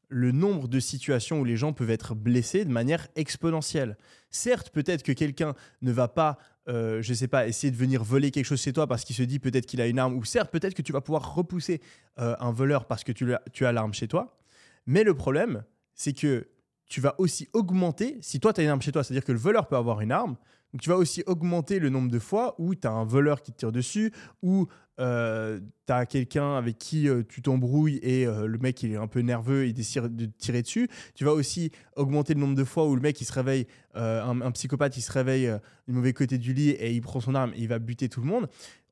le nombre de situations où les gens peuvent être blessés de manière exponentielle. Certes, peut-être que quelqu'un ne va pas, euh, je sais pas, essayer de venir voler quelque chose chez toi parce qu'il se dit peut-être qu'il a une arme, ou certes, peut-être que tu vas pouvoir repousser euh, un voleur parce que tu, l'as- tu as l'arme chez toi. Mais le problème, c'est que tu vas aussi augmenter, si toi tu as une arme chez toi, c'est-à-dire que le voleur peut avoir une arme, tu vas aussi augmenter le nombre de fois où tu as un voleur qui te tire dessus, ou tu as quelqu'un avec qui euh, tu t'embrouilles et euh, le mec il est un peu nerveux, il décide de te tirer dessus. Tu vas aussi augmenter le nombre de fois où le mec il se réveille, euh, un, psychopathe il se réveille euh, du mauvais côté du lit et il prend son arme et il va buter tout le monde.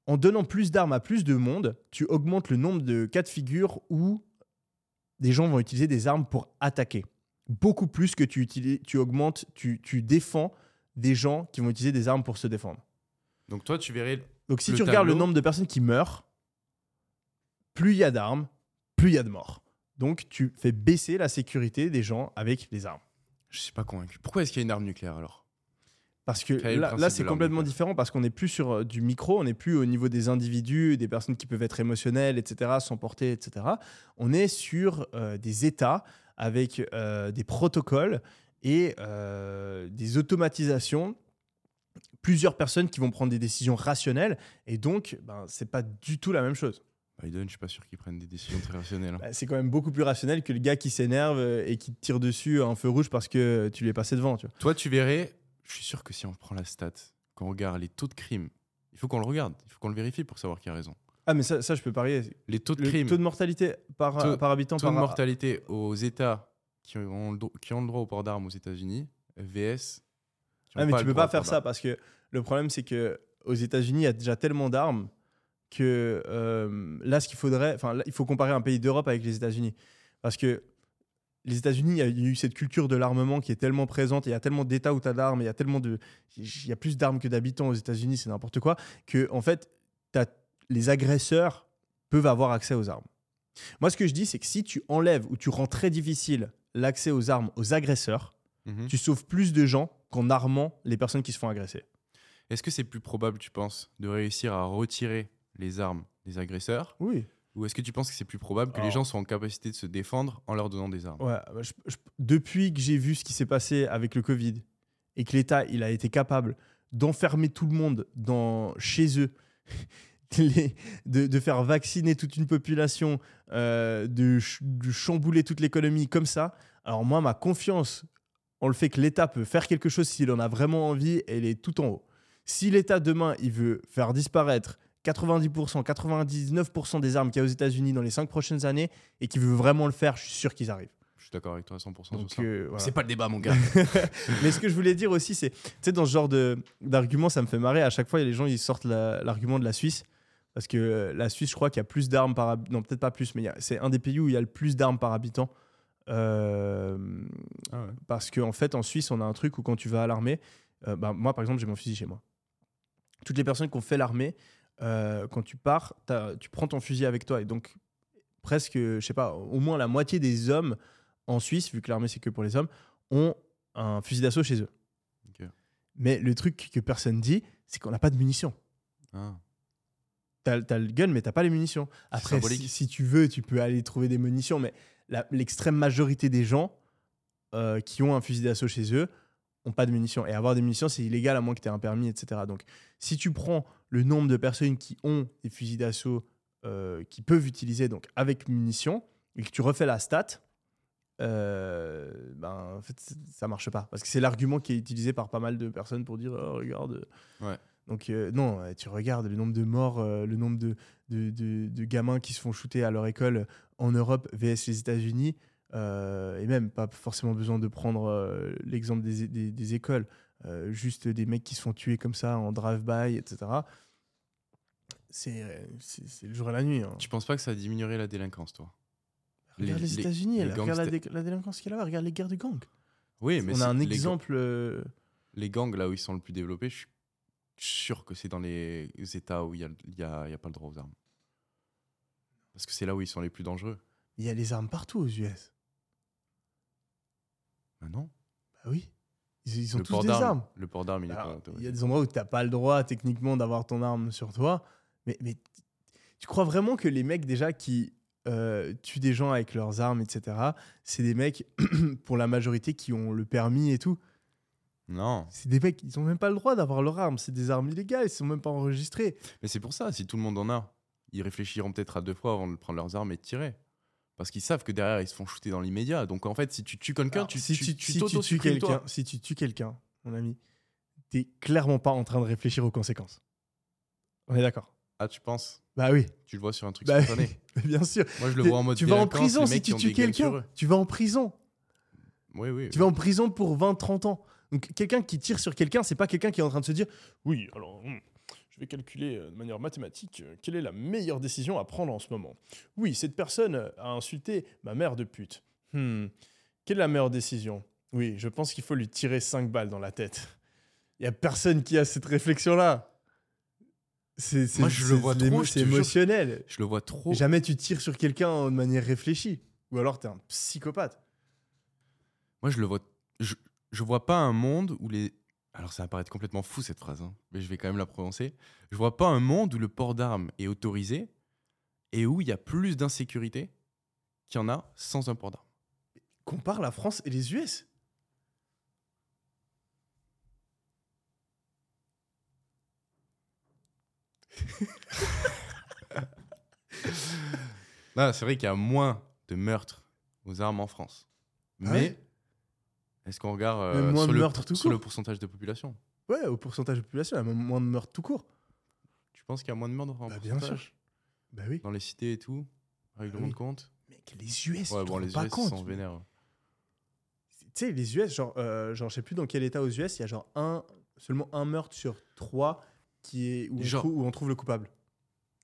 En donnant plus d'armes à plus de monde, tu augmentes le nombre de cas de figure où des gens vont utiliser des armes pour attaquer. Beaucoup plus que tu, utilises, tu augmentes, tu défends des gens qui vont utiliser des armes pour se défendre. Donc toi, tu verrais. Donc si tu regardes le nombre de personnes qui meurent, plus il y a d'armes, plus il y a de morts. Donc tu fais baisser la sécurité des gens avec les armes. Je suis pas convaincu. Pourquoi est-ce qu'il y a une arme nucléaire alors? Parce que là, c'est complètement nucléaire? différent parce qu'on n'est plus sur euh, du micro, on n'est plus au niveau des individus, des personnes qui peuvent être émotionnelles, etc., s'emporter, etc. On est sur euh, des États avec euh, des protocoles et euh, des automatisations. Plusieurs personnes qui vont prendre des décisions rationnelles et donc, ben, c'est pas du tout la même chose. Biden, je suis pas sûr qu'ils prennent des décisions très rationnelles. hein. Bah, c'est quand même beaucoup plus rationnel que le gars qui s'énerve euh, et qui te tire dessus un feu rouge parce que tu lui es passé devant. Tu vois. Toi, tu verrais. Je suis sûr que si on prend la stat, qu'on regarde les taux de crime, il faut qu'on le regarde, il faut qu'on le vérifie pour savoir qui a raison. Ah, mais ça, ça, je peux parier. Les taux de Le crime, taux de mortalité par, Taux- par habitant taux par de mortalité aux États qui ont, le dro- qui ont le droit au port d'armes aux États-Unis, VS. qui ont Ah, mais tu le peux pas faire ça parce que le problème, c'est que aux États-Unis, il y a déjà tellement d'armes que euh, là, ce qu'il faudrait, enfin, il faut comparer un pays d'Europe avec les États-Unis. Parce que les États-Unis, il y a eu cette culture de l'armement qui est tellement présente, il y a tellement d'États où tu as d'armes, il y a tellement de. Il y a plus d'armes que d'habitants aux États-Unis, c'est n'importe quoi, que, en fait, t'as- les agresseurs peuvent avoir accès aux armes. Moi, ce que je dis, c'est que si tu enlèves ou tu rends très difficile l'accès aux armes aux agresseurs, Mhm. tu sauves plus de gens qu'en armant les personnes qui se font agresser. Est-ce que c'est plus probable, tu penses, de réussir à retirer les armes des agresseurs Oui. Ou est-ce que tu penses que c'est plus probable que les gens soient en capacité de se défendre en leur donnant des armes? Ouais, bah, je- je- depuis que j'ai vu ce qui s'est passé avec le Covid et que l'État il a été capable d'enfermer tout le monde dans, chez eux, *laughs* les- de, de faire vacciner toute une population, euh, de, ch- de chambouler toute l'économie comme ça, alors moi, ma confiance en le fait que l'État peut faire quelque chose s'il en a vraiment envie, elle est tout en haut. Si l'État demain, il veut faire disparaître 90%, 99% des armes qu'il y a aux États-Unis dans les cinq prochaines années et qu'il veut vraiment le faire, je suis sûr qu'ils arrivent. Je suis d'accord avec toi à 100% Donc, sur ça. euh, voilà. C'est pas le débat, mon gars. *laughs* Mais ce que je voulais dire aussi, c'est, tu sais, dans ce genre de, d'argument, ça me fait marrer. À chaque fois, il y a les gens, ils sortent la- l'argument de la Suisse. Parce que euh, la Suisse, je crois qu'il y a plus d'armes par habitant. Non, peut-être pas plus, mais c'est un des pays où il y a le plus d'armes par habitant. Euh, Ah ouais. Parce qu'en fait, en Suisse, on a un truc où quand tu vas à l'armée, euh, bah, moi, par exemple, j'ai mon fusil chez moi. Toutes les personnes qui ont fait l'armée, euh, quand tu pars, tu prends ton fusil avec toi. Et donc, presque, je sais pas, au moins la moitié des hommes en Suisse, vu que l'armée, c'est que pour les hommes, ont un fusil d'assaut chez eux. Mais le truc que personne dit, c'est qu'on n'a pas de munitions. Ah. T'as as le gun, mais t'as pas les munitions. Après, si, si tu veux, tu peux aller trouver des munitions, mais la- l'extrême majorité des gens euh, qui ont un fusil d'assaut chez eux ont pas de munitions. Et avoir des munitions, c'est illégal à moins que tu aies un permis, etc. Donc, si tu prends le nombre de personnes qui ont des fusils d'assaut euh, qui peuvent utiliser donc avec munitions et que tu refais la stat, euh, ben, en fait, ça marche pas. Parce que c'est l'argument qui est utilisé par pas mal de personnes pour dire oh, regarde. Ouais. Donc, euh, non, euh, tu regardes le nombre de morts, euh, le nombre de, de, de- de gamins qui se font shooter à leur école en Europe, VS les États-Unis. euh, et même pas forcément besoin de prendre l'exemple des, des- des écoles, juste des mecs qui se font tuer comme ça en drive-by, etc. C'est le jour et la nuit. hein. Tu penses pas que ça diminuerait la délinquance, toi? Regarde les, les- États-Unis, regarde la, gangsters- dé- la délinquance qu'il y a là-bas, regarde les guerres de gangs. Oui, mais On c'est- a un exemple. Les gangs, là où ils sont le plus développés, je suis sûr que c'est dans les États où il n'y a, a- pas le droit aux armes. Parce que c'est là où ils sont les plus dangereux. Il y a les armes partout aux US. Ah non Bah oui. Ils, ils ont le tous port des d'armes, armes. Le port d'armes, il est pas Il y a des endroits où tu n'as pas le droit techniquement d'avoir ton arme sur toi. Mais, mais tu crois vraiment que les mecs déjà qui euh, tuent des gens avec leurs armes, etc., c'est des mecs, *clears throat* pour la majorité, qui ont le permis et tout? Non, C'est des mecs, ils n'ont même pas le droit d'avoir leur arme. C'est des armes illégales, ils sont même pas enregistrés. mais c'est pour ça, si tout le monde en a, ils réfléchiront peut-être à deux fois avant de prendre leurs armes et de tirer. Parce qu'ils savent que derrière, ils se font shooter dans l'immédiat. Donc en fait, si tu tues quelqu'un, tu, si tu, tu, si tu tues quelqu'un, si tu tues quelqu'un, mon ami, t'es clairement pas en train de réfléchir aux conséquences. On est d'accord? Ah, tu penses? Bah oui, Tu le vois sur un truc Bah, spontané *laughs* bien sûr. Moi, je le vois en mode tu vas en prison si tu ont tues quelqu'un. Tu vas en prison. Oui, oui. Tu vas en prison pour 20-30 ans. Donc quelqu'un qui tire sur quelqu'un, c'est pas quelqu'un qui est en train de se dire Oui, alors hmm, je vais calculer euh, de manière mathématique euh, quelle est la meilleure décision à prendre en ce moment. Oui, cette personne a insulté ma mère de pute. Hmm, Quelle est la meilleure décision? Oui, je pense qu'il faut lui tirer 5 balles dans la tête. Il y a personne qui a cette réflexion-là. C'est, c'est- Moi, je le vois trop, C'est émotionnel. Je le vois trop. Jamais tu tires sur quelqu'un de manière réfléchie. Ou alors t'es un psychopathe. Moi, je le vois. Je, je vois pas un monde où les. Alors, ça va paraître complètement fou cette phrase, hein, mais je vais quand même la prononcer. Je vois pas un monde où le port d'armes est autorisé et où il y a plus d'insécurité qu'il y en a sans un port d'armes. Compare la France et les US. *laughs* Non, c'est vrai qu'il y a moins de meurtres aux armes en France. Ah Mais ouais? Est-ce qu'on regarde euh, moins sur, de le, meurtres tout sur le court. pourcentage de population? Ouais, au pourcentage de population, il y a moins de meurtres tout court. Tu penses qu'il y a moins de meurtres en Bah, bien sûr. Bah oui. Dans les cités et tout Règlement oui. de compte? Mec, les US, Ouais, bon, les pas US compte. sont vénères. Tu sais, les US, genre, euh, genre, je sais plus dans quel état aux US, il y a genre un, seulement un meurtre sur trois qui est, où, Genre- on trouve, où on trouve le coupable.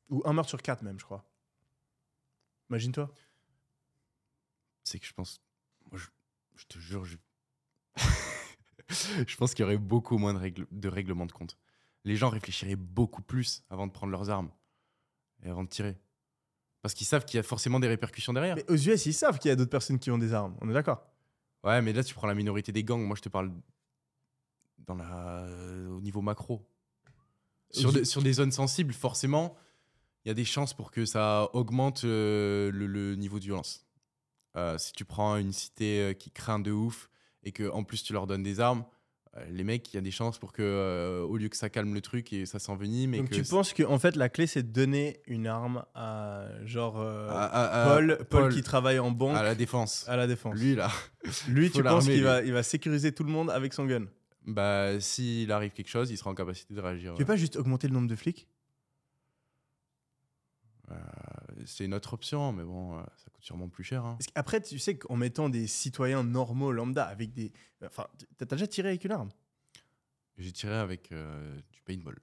Ou un meurtre sur quatre même, je crois. Imagine-toi. sais que je pense. Moi, je, je te jure, je. *laughs* je pense qu'il y aurait beaucoup moins de, règlements de compte. Les gens réfléchiraient beaucoup plus avant de prendre leurs armes et avant de tirer. Parce qu'ils savent qu'il y a forcément des répercussions derrière. Mais aux US, ils savent qu'il y a d'autres personnes qui ont des armes. On est d'accord? Ouais, mais là, tu prends la minorité des gangs. Moi, je te parle dans la... au niveau macro. Sur, des- sur des zones sensibles, forcément, il y a des chances pour que ça augmente euh, le, le niveau de violence. Euh, si tu prends une cité euh, qui craint de ouf et que en plus tu leur donnes des armes, euh, les mecs, il y a des chances pour que, euh, au lieu que ça calme le truc et ça s'envenime, Donc que tu penses que en fait la clé c'est de donner une arme à genre euh, à, à- à- Paul, Paul, Paul qui travaille en banque à la défense. à la défense. Lui là, Lui, *laughs* faut tu penses qu'il va, il va sécuriser tout le monde avec son gun? Bah s'il arrive quelque chose, il sera en capacité de réagir. Tu veux pas juste augmenter le nombre de flics? Euh, c'est une autre option, mais bon, euh, ça coûte sûrement plus cher. hein. Parce qu'après, tu sais qu'en mettant des citoyens normaux lambda avec des. Enfin, t'as t'as déjà tiré avec une arme? J'ai tiré avec euh, du paintball.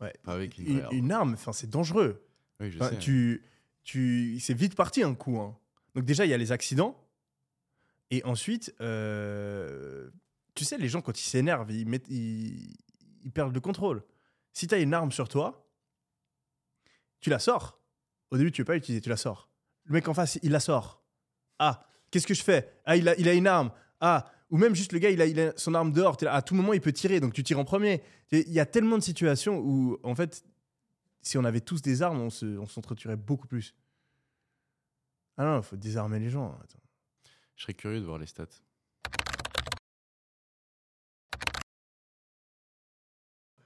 Ouais. Pas avec une arme. une arme, enfin, c'est dangereux. Oui, je sais. tu, tu, c'est vite parti un coup. hein. Donc déjà, il y a les accidents. Et ensuite, euh, tu sais, les gens, quand ils s'énervent, ils, mettent, ils, ils perdent le contrôle. Si tu as une arme sur toi, tu la sors. Au début, tu veux pas l'utiliser, tu la sors. Le mec en face, il la sort. Ah, qu'est-ce que je fais? Ah, il a, il a une arme. Ah, ou même juste le gars, il a, il a son arme dehors. Là, à tout moment, il peut tirer, donc tu tires en premier. Il y a tellement de situations où, en fait, si on avait tous des armes, on se- on s'entretuerait beaucoup plus. Ah non, il faut désarmer les gens. Attends. Je serais curieux de voir les stats.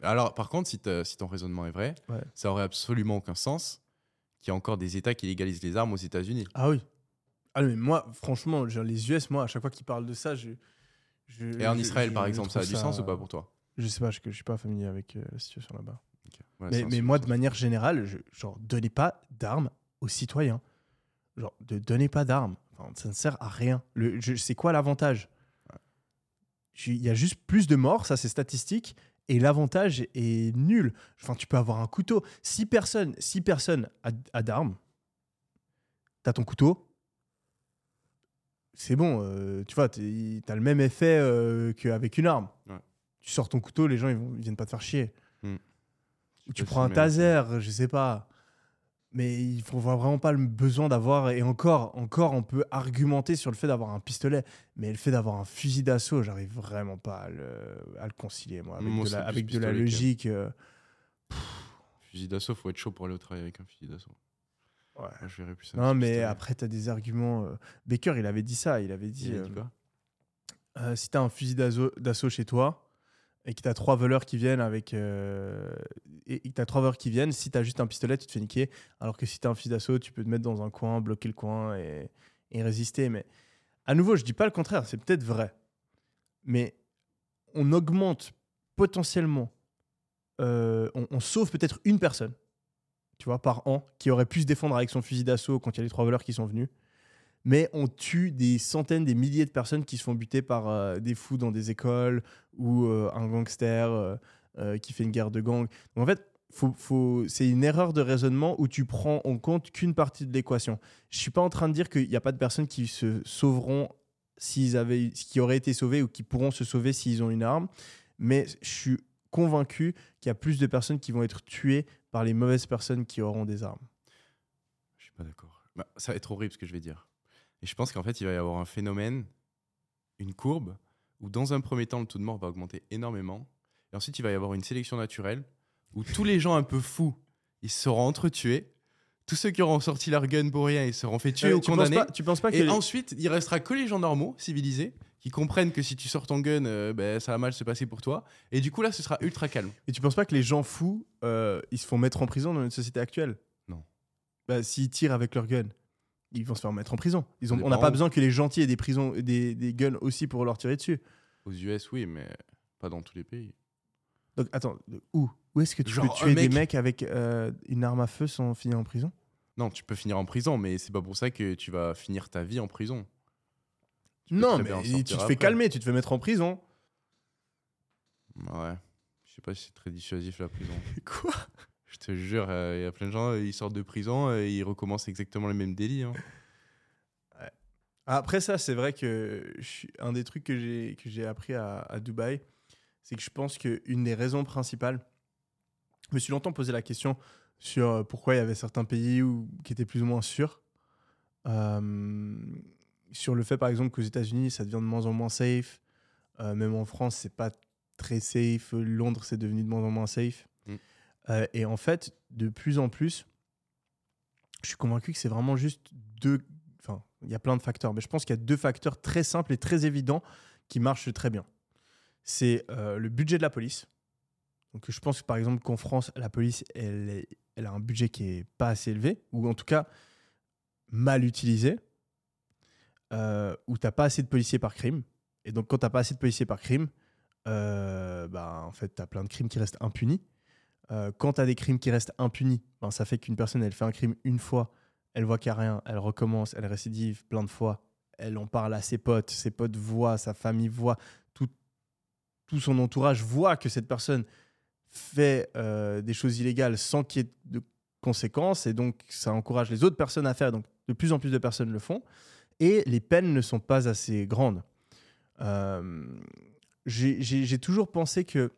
Alors, par contre, si, si ton raisonnement est vrai, Ouais. ça aurait absolument aucun sens qu'il y ait encore des États qui légalisent les armes aux États-Unis. Ah oui. Ah mais moi, franchement, genre, les US, moi, à chaque fois qu'ils parlent de ça, je. je- Et en je- Israël, je- par exemple, ça a du sens ou pas pour toi? Je sais pas, je, je suis pas familier avec euh, la situation là-bas. Ouais, mais moi, de manière générale, je, genre, donnez pas d'armes aux citoyens. Genre, de donnez pas d'armes. Enfin, ça ne sert à rien. C'est quoi l'avantage? Il y a juste plus de morts, ça c'est statistique, et l'avantage est nul. Enfin, tu peux avoir un couteau. Si personne, si personne a, a d'armes, t'as ton couteau, c'est bon. euh, tu vois, t'as le même effet euh, qu'avec une arme. Ouais. Tu sors ton couteau, les gens ils, vont, ils viennent pas te faire chier. Hmm. Ou tu prends un taser, je sais pas. Mais il faut vraiment pas le besoin d'avoir. Et encore, encore, on peut argumenter sur le fait d'avoir un pistolet. Mais le fait d'avoir un fusil d'assaut, j'arrive vraiment pas à le, à le concilier, moi. Avec Moi, de la, avec de la logique. euh, Fusil d'assaut, faut être chaud pour aller au travail avec un fusil d'assaut. ouais. Moi, je verrais plus ça. Non, mais pistolet. après, tu as des arguments. euh, Baker, il avait dit ça. Il avait dit, Il a dit euh, quoi? euh, si tu as un fusil d'assaut d'assaut chez toi et que tu as trois voleurs qui viennent avec. euh, et que trois voleurs qui viennent, si tu as juste un pistolet, tu te fais niquer. Alors que si tu as un fusil d'assaut, tu peux te mettre dans un coin, bloquer le coin et, et résister. Mais à nouveau, je dis pas le contraire, c'est peut-être vrai. Mais on augmente potentiellement. euh, on, on sauve peut-être une personne, tu vois, par an, qui aurait pu se défendre avec son fusil d'assaut quand il y a les trois voleurs qui sont venus mais on tue des centaines, des milliers de personnes qui se font buter par euh, des fous dans des écoles ou euh, un gangster euh, qui fait une guerre de gang. En fait, c'est une erreur de raisonnement où tu prends en compte qu'une partie de l'équation. Je suis pas en train de dire qu'il n'y a pas de personnes qui se sauveront s'ils avaient, qui auraient été sauvés ou qui pourront se sauver s'ils ont une arme, mais je suis convaincu qu'il y a plus de personnes qui vont être tuées par les mauvaises personnes qui auront des armes. Je suis pas d'accord. Bah, ça va être horrible ce que je vais dire. Et je pense qu'en fait, il va y avoir un phénomène, une courbe, où dans un premier temps, le taux de mort va augmenter énormément. Et ensuite, il va y avoir une sélection naturelle, où tous les gens un peu fous, ils seront entretués. Tous ceux qui auront sorti leur gun pour rien, ils seront fait tuer Euh, ou tu, penses condamnés. pas, tu penses pas que Et les- ensuite, il restera que les gens normaux, civilisés, qui comprennent que si tu sors ton gun, euh, ben, ça va mal se passer pour toi. Et du coup, là, ce sera ultra calme. Et tu penses pas que les gens fous, euh, ils se font mettre en prison dans notre société actuelle? Non. Bah, s'ils tirent avec leur gun, ils vont se faire mettre en prison. Ils ont, Ça on n'a pas besoin que les gentils aient des, prisons, des, des guns aussi pour leur tirer dessus. Aux US, oui, mais pas dans tous les pays. Donc attends, où? Où est-ce que tu Genre, peux tuer un des mec- mecs avec euh, une arme à feu sans finir en prison? Non, tu peux finir en prison, mais c'est pas pour ça que tu vas finir ta vie en prison. Tu Non, mais tu te fais calmer, tu te fais mettre en prison. Ouais. Je sais pas si c'est très dissuasif la prison. *laughs* Quoi? Je te jure, euh, il y a plein de gens, ils sortent de prison et ils recommencent exactement les mêmes délits. hein. *laughs* Après ça, c'est vrai que un des trucs que j'ai que j'ai appris à, Dubaï, c'est que je pense qu'une des raisons principales, je me suis longtemps posé la question sur euh, pourquoi il y avait certains pays qui étaient plus ou moins sûrs. Sur le fait, par exemple, qu'aux États-Unis, ça devient de moins en moins safe. Euh, même en France, c'est pas très safe. Londres, c'est devenu de moins en moins safe. Euh, et en fait, de plus en plus, je suis convaincu que c'est vraiment juste deux. Enfin, il y a plein de facteurs, mais je pense qu'il y a deux facteurs très simples et très évidents qui marchent très bien. C'est euh, le budget de la police. Donc, je pense par exemple qu'en France, la police, elle a un budget qui est pas assez élevé, ou en tout cas mal utilisé, euh, où tu n'as pas assez de policiers par crime. Et donc, quand tu n'as pas assez de policiers par crime, euh, bah, en fait, tu as plein de crimes qui restent impunis. Euh, quand tu as des crimes qui restent impunis, ben, ça fait qu'une personne, elle fait un crime une fois, elle voit qu'il n'y a rien, elle recommence, elle récidive plein de fois, elle en parle à ses potes, ses potes voient, sa famille voit, tout, tout son entourage voit que cette personne fait euh, des choses illégales sans qu'il y ait de conséquences, et donc ça encourage les autres personnes à faire, donc de plus en plus de personnes le font, et les peines ne sont pas assez grandes. Euh, j'ai toujours pensé que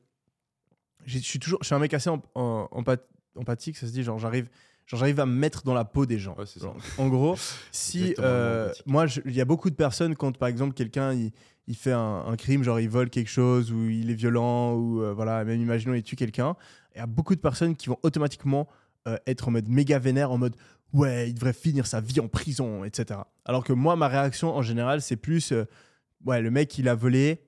je suis toujours je suis un mec assez em- em- empath- empathique ça se dit genre j'arrive j'arrive à me mettre dans la peau des gens. Ouais. Genre, en gros *laughs* si euh, moi il y a beaucoup de personnes quand par exemple quelqu'un il, il fait un, un crime genre il vole quelque chose ou il est violent ou euh, voilà même imaginons il tue quelqu'un il y a beaucoup de personnes qui vont automatiquement euh, être en mode méga vénère en mode ouais il devrait finir sa vie en prison etc alors que moi ma réaction en général c'est plus ouais le mec il a volé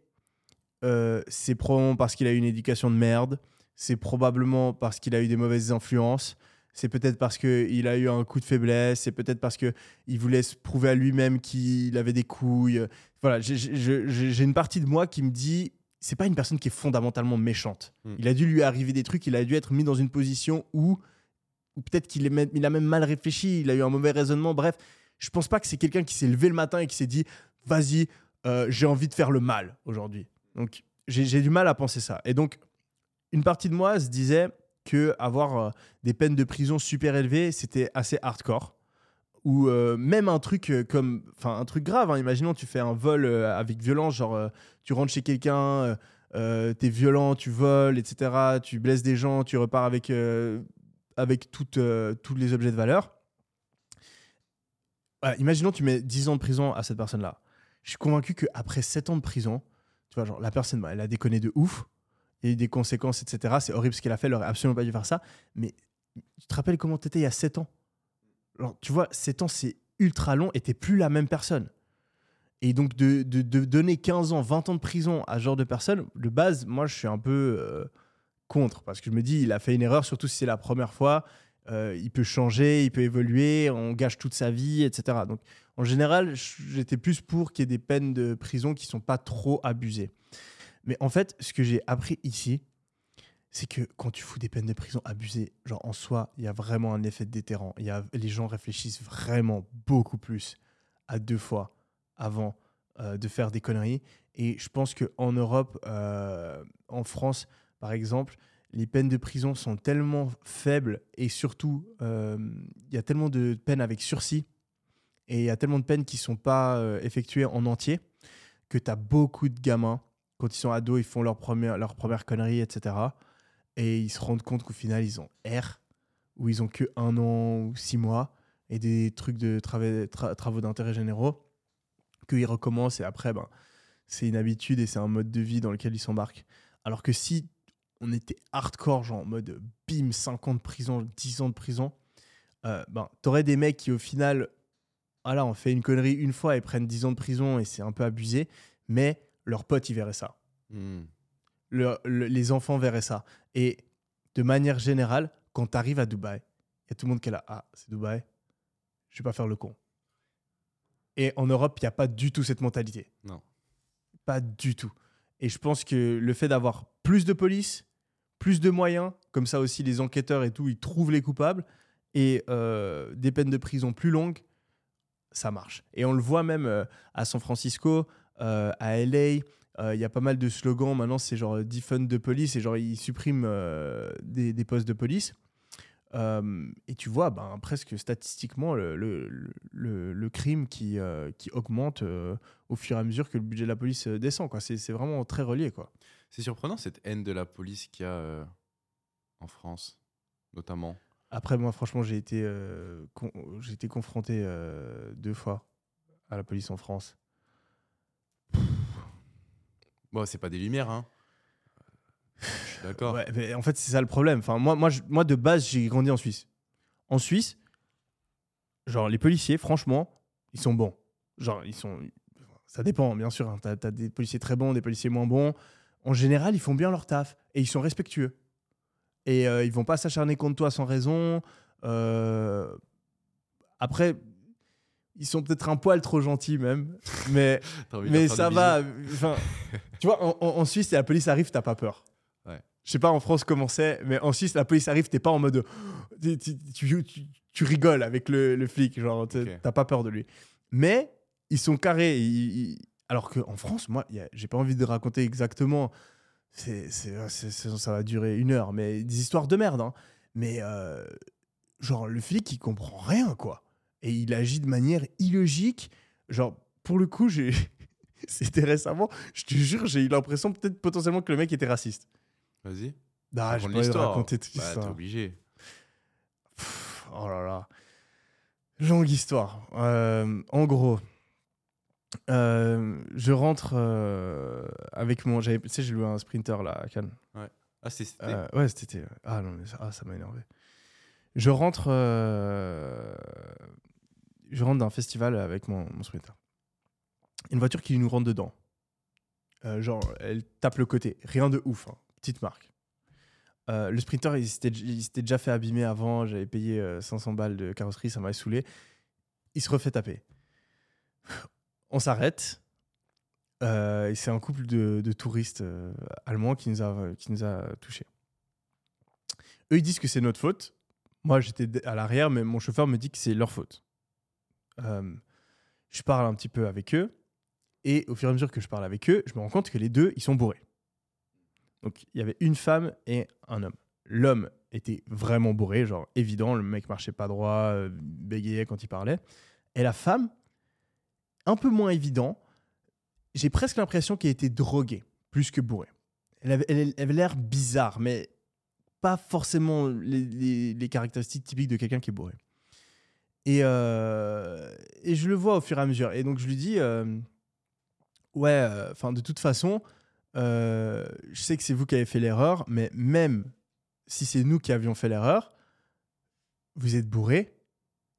euh, c'est probablement parce qu'il a eu une éducation de merde. C'est probablement parce qu'il a eu des mauvaises influences. C'est peut-être parce qu'il a eu un coup de faiblesse. C'est peut-être parce qu'il voulait se prouver à lui-même qu'il avait des couilles. Voilà, j'ai- une partie de moi qui me dit c'est pas une personne qui est fondamentalement méchante. Hmm. Il a dû lui arriver des trucs. Il a dû être mis dans une position où, ou peut-être qu'il il a même mal réfléchi. Il a eu un mauvais raisonnement. Bref, je pense pas que c'est quelqu'un qui s'est levé le matin et qui s'est dit vas-y, euh, j'ai envie de faire le mal aujourd'hui. Donc, j'ai du mal à penser ça. Et donc, une partie de moi se disait que avoir euh, des peines de prison super élevées, c'était assez hardcore. Ou euh, même un truc euh, comme, enfin, un truc grave. hein. Imaginons, tu fais un vol avec violence, genre, tu rentres chez quelqu'un, t'es violent, tu voles, etc. Tu blesses des gens, tu repars avec, avec tous les objets de valeur. Imaginons, tu mets 10 ans de prison à cette personne-là. Je suis convaincu qu'après 7 ans de prison, tu vois, genre, la personne, bah, elle a déconné de ouf. Il y a eu des conséquences, etc. C'est horrible ce qu'elle a fait. Elle aurait absolument pas dû faire ça. Mais tu te rappelles comment tu étais il y a 7 ans? Alors, Tu vois, 7 ans, c'est ultra long et t'es plus la même personne. Et donc, de, de- de donner 15 ans, 20 ans de prison à ce genre de personne, de base, moi, je suis un peu euh, contre. Parce que je me dis, il a fait une erreur, surtout si c'est la première fois. Euh, il peut changer, il peut évoluer, on gâche toute sa vie, etc. Donc, en général, j'étais plus pour qu'il y ait des peines de prison qui sont pas trop abusées. Mais en fait, ce que j'ai appris ici, c'est que quand tu fous des peines de prison abusées, genre en soi, il y a vraiment un effet déterrant. Y a, les gens réfléchissent vraiment beaucoup plus à deux fois avant euh, de faire des conneries. Et je pense qu'en Europe, euh, en France, par exemple, les peines de prison sont tellement faibles et surtout, euh, il y a tellement de peines avec sursis et il y a tellement de peines qui ne sont pas euh, effectuées en entier que tu as beaucoup de gamins, quand ils sont ados, ils font leur première, leur première connerie, etc. Et ils se rendent compte qu'au final, ils ont R, ou ils ont que un an ou six mois, et des trucs de trava- tra- travaux d'intérêt généraux, qu'ils recommencent, et après, ben, c'est une habitude et c'est un mode de vie dans lequel ils s'embarquent. Alors que si on était hardcore, genre en mode bim, 5 ans de prison, 10 ans de prison, euh, ben, t'aurais des mecs qui au final, voilà, on fait une connerie une fois et prennent 10 ans de prison et c'est un peu abusé, mais leurs potes, ils verraient ça. Hmm. Le- le- les enfants verraient ça. Et de manière générale, quand tu arrives à Dubaï, il y a tout le monde qui est là. Ah, c'est Dubaï, je vais pas faire le con. Et en Europe, il n'y a pas du tout cette mentalité. Non. Pas du tout. Et je pense que le fait d'avoir plus de police, plus de moyens, comme ça aussi les enquêteurs et tout, ils trouvent les coupables, et euh, des peines de prison plus longues, ça marche. Et on le voit même euh, à San Francisco, euh, à LA, il y a pas mal de slogans. Maintenant, c'est genre defund de police et genre ils suppriment des, des postes de police. Et tu vois, ben, presque statistiquement, le, le, crime qui, qui augmente au fur et à mesure que le budget de la police descend. C'est vraiment très relié. Quoi. C'est surprenant cette haine de la police qu'il y a euh, en France, notamment. Après, moi, franchement, j'ai été, euh, con- été confronté euh, deux fois à la police en France. Bon, c'est pas des lumières, hein. Je suis d'accord. Ouais, en fait, c'est ça le problème. Enfin, moi, moi, je- moi, de base, j'ai grandi en Suisse. En Suisse, genre, les policiers, franchement, ils sont bons. Genre, ils sont. Ça dépend, bien sûr. hein. T'as as des policiers très bons, des policiers moins bons. En général, ils font bien leur taf et ils sont respectueux. Et euh, ils vont pas s'acharner contre toi sans raison. Euh, Après, ils sont peut-être un poil trop gentils même. Mais *laughs* mais ça va. Enfin, tu vois, en, Suisse, si la police arrive, t'as pas peur. Ouais. Je sais pas en France comment c'est, mais en Suisse, la police arrive, t'es pas en mode. de- *gasps* Tu, tu- tu- tu- tu rigoles avec le, le flic, genre, t'as pas peur de lui. Mais ils sont carrés. ils- ils- alors qu'en France, moi, j'ai pas envie de raconter exactement. C'est, c'est- c'est- c'est- ça va durer une heure, mais des histoires de merde. hein. Mais euh, genre, le flic, il comprend rien, quoi. Et il agit de manière illogique. Genre, pour le coup, j'ai. *laughs* C'était récemment, je te jure, j'ai eu l'impression peut-être potentiellement que le mec était raciste. Vas-y. Ah, de l'histoire. raconter toute Bah, t'es l'histoire. obligé. Pff, Oh là là. Longue histoire. Euh, en gros, euh, je rentre euh, avec mon. Tu sais, j'ai loué un sprinter là à Cannes. Ah, c'est c'était. Euh, ouais, c'était. Ah non, mais ça ah, ça m'a énervé. Je rentre. Je rentre d'un festival avec mon, mon sprinter. Une voiture qui nous rentre dedans. Genre, elle tape le côté. Rien de ouf. hein. Petite marque. Le sprinter, il s'était déjà fait abîmer avant. J'avais payé euh, 500 balles de carrosserie, ça m'avait saoulé. Il se refait taper. On s'arrête. Euh, c'est un couple de, touristes euh, allemands qui nous a, qui nous a touchés. Eux, ils disent que c'est notre faute. Moi, j'étais à l'arrière, mais mon chauffeur me dit que c'est leur faute. Euh, je parle un petit peu avec eux. Et au fur et à mesure que je parle avec eux, je me rends compte que les deux, ils sont bourrés. Donc, il y avait une femme et un homme. L'homme était vraiment bourré, genre évident. Le mec marchait pas droit, euh, bégayait quand il parlait. Et la femme, un peu moins évident, j'ai presque l'impression qu'elle était droguée, plus que bourrée. Elle avait l'air bizarre, mais pas forcément les, caractéristiques typiques de quelqu'un qui est bourré. Et, euh, et je le vois au fur et à mesure. Et donc je lui dis, euh, ouais, enfin de toute façon, euh, je sais que c'est vous qui avez fait l'erreur, mais même si c'est nous qui avions fait l'erreur, vous êtes bourré,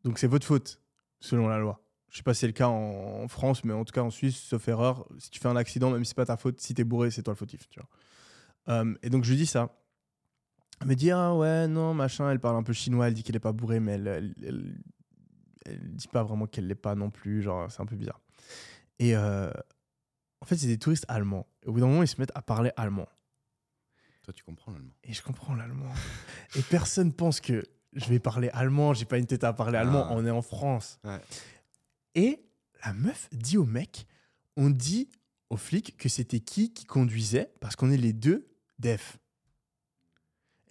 donc c'est votre faute, selon la loi. Je sais pas si c'est le cas en, France, mais en tout cas en Suisse, sauf erreur, si tu fais un accident, même si c'est pas ta faute, si t'es bourré, c'est toi le fautif. Tu vois. Euh, et donc je lui dis ça. Elle me dit ah ouais non machin, elle parle un peu chinois, elle dit qu'elle est pas bourrée, mais elle, elle, elle, elle dit pas vraiment qu'elle l'est pas non plus, genre c'est un peu bizarre. Et euh, en fait c'est des touristes allemands. Et au bout d'un moment ils se mettent à parler allemand. Toi, tu comprends l'allemand. Et je comprends l'allemand. Et personne pense que je vais parler allemand, j'ai pas une tête à parler allemand, Ah. on est en France. Ouais. Et la meuf dit au mec, on dit au flic que c'était qui qui conduisait parce qu'on est les deux def.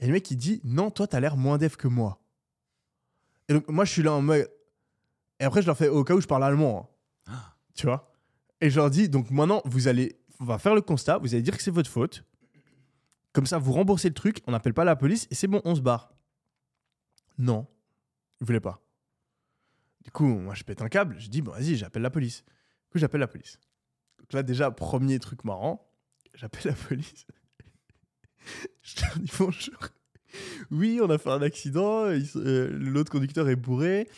Et le mec il dit non, toi t'as l'air moins def que moi. Et donc moi je suis là en mode. Et après je leur fais au cas où je parle allemand. hein. Ah. Tu vois? Et je leur dis donc maintenant vous allez. On va faire le constat, vous allez dire que c'est votre faute. Comme ça, vous remboursez le truc, on n'appelle pas la police et c'est bon, on se barre. Non, ils voulaient pas. Du coup, moi, je pète un câble. Je dis, bon, vas-y, j'appelle la police. Du coup, j'appelle la police. Donc là, déjà, premier truc marrant, j'appelle la police. *laughs* je leur dis bonjour. Oui, on a fait un accident. euh, L'autre conducteur est bourré.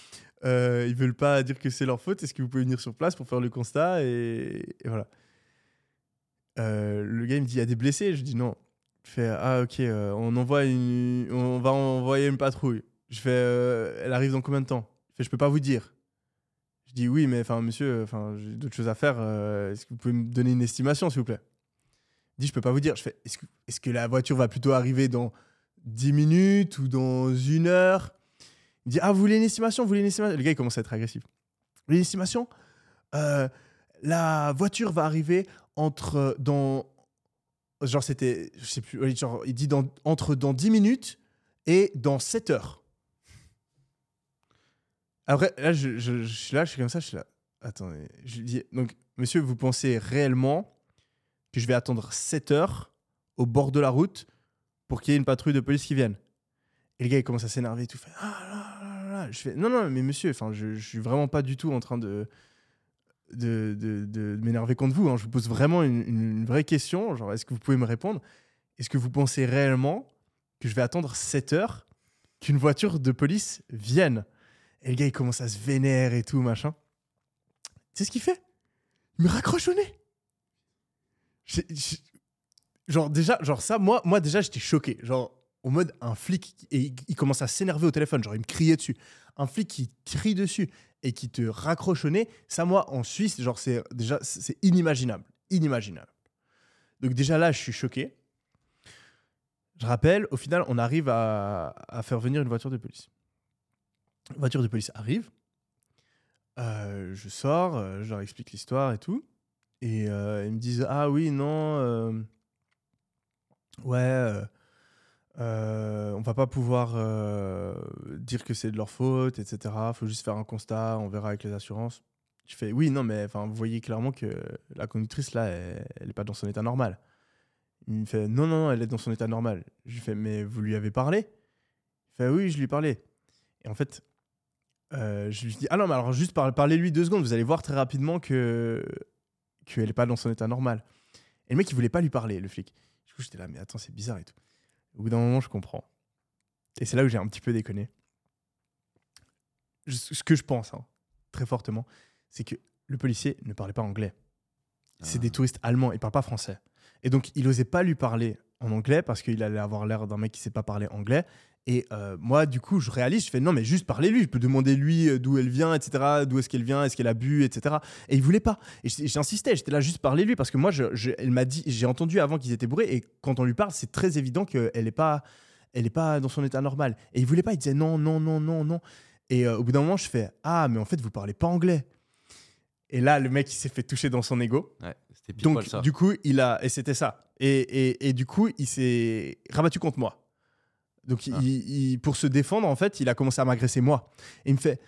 Euh, ils veulent pas dire que c'est leur faute. Est-ce que vous pouvez venir sur place pour faire le constat et, voilà. Euh, le gars me dit il y a des blessés. Je dis non. Je fais ah ok. euh, on envoie une, on va envoyer une patrouille. Je fais elle arrive dans combien de temps? Fait je peux pas vous dire. Je dis oui mais enfin monsieur, enfin j'ai d'autres choses à faire. euh, Est-ce que vous pouvez me donner une estimation s'il vous plaît? Il dit je peux pas vous dire. Je fais est-ce que la voiture va plutôt arriver dans 10 minutes ou dans une heure? Il dit ah vous voulez une estimation? Vous voulez une estimation? Le gars il commence à être agressif. Vous voulez une estimation? Euh, La voiture va arriver entre dans genre c'était je sais plus il dit entre dans 10 minutes et dans 7 heures Après, là, je, suis là, je suis comme ça, je suis là. Attendez, je dis, donc, monsieur, vous pensez réellement que je vais attendre 7 heures au bord de la route pour qu'il y ait une patrouille de police qui vienne? Et le gars, il commence à s'énerver et tout. Fait, ah là là là. Je fais, non, non, mais monsieur, enfin, je, je suis vraiment pas du tout en train de, m'énerver contre vous. hein. Je vous pose vraiment une- une vraie question. Genre, est-ce que vous pouvez me répondre? Est-ce que vous pensez réellement que je vais attendre 7 heures qu'une voiture de police vienne? Et le gars, il commence à se vénérer et tout, machin. Tu sais ce qu'il fait? Il me raccroche au nez. Genre, déjà, genre ça, moi, moi déjà, j'étais choqué. Genre, au mode un flic, et il, commence à s'énerver au téléphone. Genre, il me criait dessus. Un flic qui crie dessus et qui te raccroche au nez, ça, moi, en Suisse, genre, c'est déjà, c'est inimaginable. Inimaginable. Donc, déjà là, je suis choqué. Je rappelle, au final, on arrive à faire venir une voiture de police. Voiture de police arrive. Euh, je sors, euh, je leur explique l'histoire et tout. Et euh, ils me disent Ah oui, non, ouais, on va pas pouvoir dire que c'est de leur faute, etc. faut juste faire un constat, on verra avec les assurances. Je fais Oui, non, mais vous voyez clairement que la conductrice là, elle, elle est pas dans son état normal. Il me fait Non, non, non, elle est dans son état normal. Je lui fais Mais vous lui avez parlé? Il fait Oui, je lui ai parlé. Et en fait, euh, je lui dis ah non mais alors juste par- parlez-lui deux secondes vous allez voir très rapidement que qu'elle est pas dans son état normal. Et le mec il voulait pas lui parler le flic. Du coup j'étais là mais attends c'est bizarre et tout. Au bout d'un moment je comprends. Et c'est là où j'ai un petit peu déconné. Je- ce que je pense hein, très fortement c'est que le policier ne parlait pas anglais. C'est Ah. des touristes allemands ils parlent pas français. Et donc il osait pas lui parler en anglais parce qu'il allait avoir l'air d'un mec qui sait pas parler anglais et euh, moi, du coup, je réalise, je fais non, mais juste parlez-lui, je peux demander lui euh, d'où elle vient, etc., d'où est-ce qu'elle vient, est-ce qu'elle a bu, etc. Et il voulait pas. Et j'insistais, j'étais là juste parlez-lui parce que moi, je, je- elle m'a dit, j'ai entendu avant qu'ils étaient bourrés et quand on lui parle, c'est très évident qu'elle n'est pas, elle est pas dans son état normal. Et il voulait pas, il disait non, non, non, non, non. Et euh, au bout d'un moment, je fais ah, mais en fait, vous parlez pas anglais. Et là, le mec, il s'est fait toucher dans son ego. Ouais, Donc, ça. du coup, il a. Et c'était ça. Et, et, et du coup, il s'est rabattu contre moi. Donc, Ah. il- il- pour se défendre, en fait, il a commencé à m'agresser moi. Et il me fait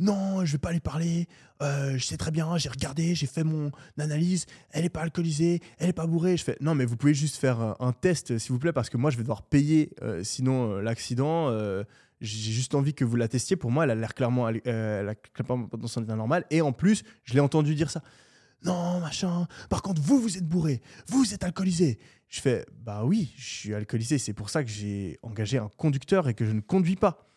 Non, je vais pas lui parler. Euh, je sais très bien, j'ai regardé, j'ai fait mon analyse. Elle est pas alcoolisée, elle est pas bourrée. Je fais Non, mais vous pouvez juste faire un, un test, s'il vous plaît, parce que moi, je vais devoir payer euh, sinon euh, l'accident. Euh, j'ai juste envie que vous la testiez. Pour moi, elle a l'air clairement, euh, elle a clairement pas dans son état normal. Et en plus, je l'ai entendu dire ça. Non, machin. Par contre, vous, vous êtes bourré. Vous êtes alcoolisé. Je fais, bah oui, je suis alcoolisé. C'est pour ça que j'ai engagé un conducteur et que je ne conduis pas.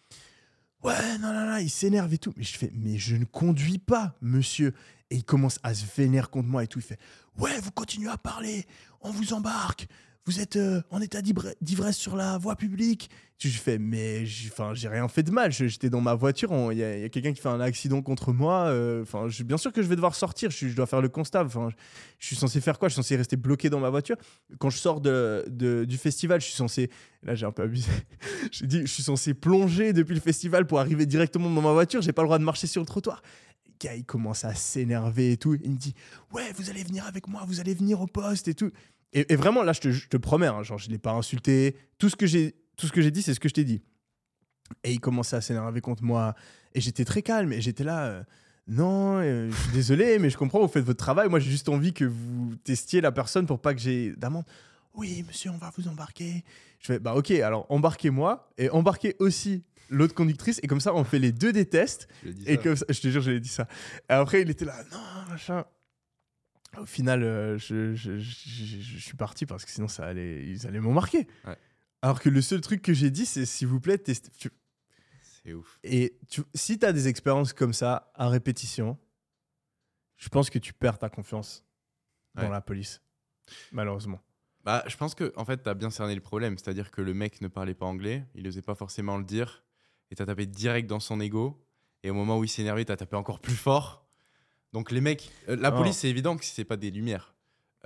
Ouais, non, non, non, il s'énerve et tout. Mais je fais, mais je ne conduis pas, monsieur. Et il commence à se vénérer contre moi et tout. Il fait, ouais, vous continuez à parler. On vous embarque. Vous êtes euh, en état d'ivre- d'ivresse sur la voie publique. Je fais, mais j'ai rien fait de mal. Je- J'étais dans ma voiture. Il y a, a quelqu'un qui fait un accident contre moi. euh, Enfin, je- bien sûr que je vais devoir sortir. Je, je dois faire le constat. Enfin, je, je suis censé faire quoi? Je suis censé rester bloqué dans ma voiture. Quand je sors de, du festival, je suis censé. Là, j'ai un peu abusé. *laughs* J'ai dit, je suis censé plonger depuis le festival pour arriver directement dans ma voiture. J'ai pas le droit de marcher sur le trottoir. Gars, commence à s'énerver et tout. Il me dit, ouais, vous allez venir avec moi. Vous allez venir au poste et tout. Et, et vraiment, là, je te, je te promets, hein, genre, je l'ai pas insulté. Tout ce que j'ai, dit, c'est ce que je t'ai dit. Et il commençait à s'énerver contre moi. Et j'étais très calme. Et j'étais là. euh, non, euh, je suis désolé, *laughs* mais je comprends, vous faites votre travail. Moi, j'ai juste envie que vous testiez la personne pour pas que j'ai d'amende. Oui, monsieur, on va vous embarquer. Je fais, bah ok, alors embarquez-moi et embarquez aussi l'autre conductrice. Et comme ça, on fait les deux des tests. Et ça. comme ça, je te jure, je l'ai dit ça. Et après, il était là, non, machin. Au final, euh, je, je- je- je- je suis parti parce que sinon, ça allait, ils allaient m'embarquer. Ouais. Alors que le seul truc que j'ai dit, c'est s'il vous plaît, testez. tu- C'est ouf. Et tu- si tu as des expériences comme ça à répétition, je pense que tu perds ta confiance dans la police, malheureusement. Bah, je pense que en fait, tu as bien cerné le problème. C'est-à-dire que le mec ne parlait pas anglais, il n'osait pas forcément le dire, et tu as tapé direct dans son ego. Et au moment où il s'est énervé, tu as tapé encore plus fort. Donc, les mecs, euh, la Oh. police, c'est évident que c'est pas des lumières.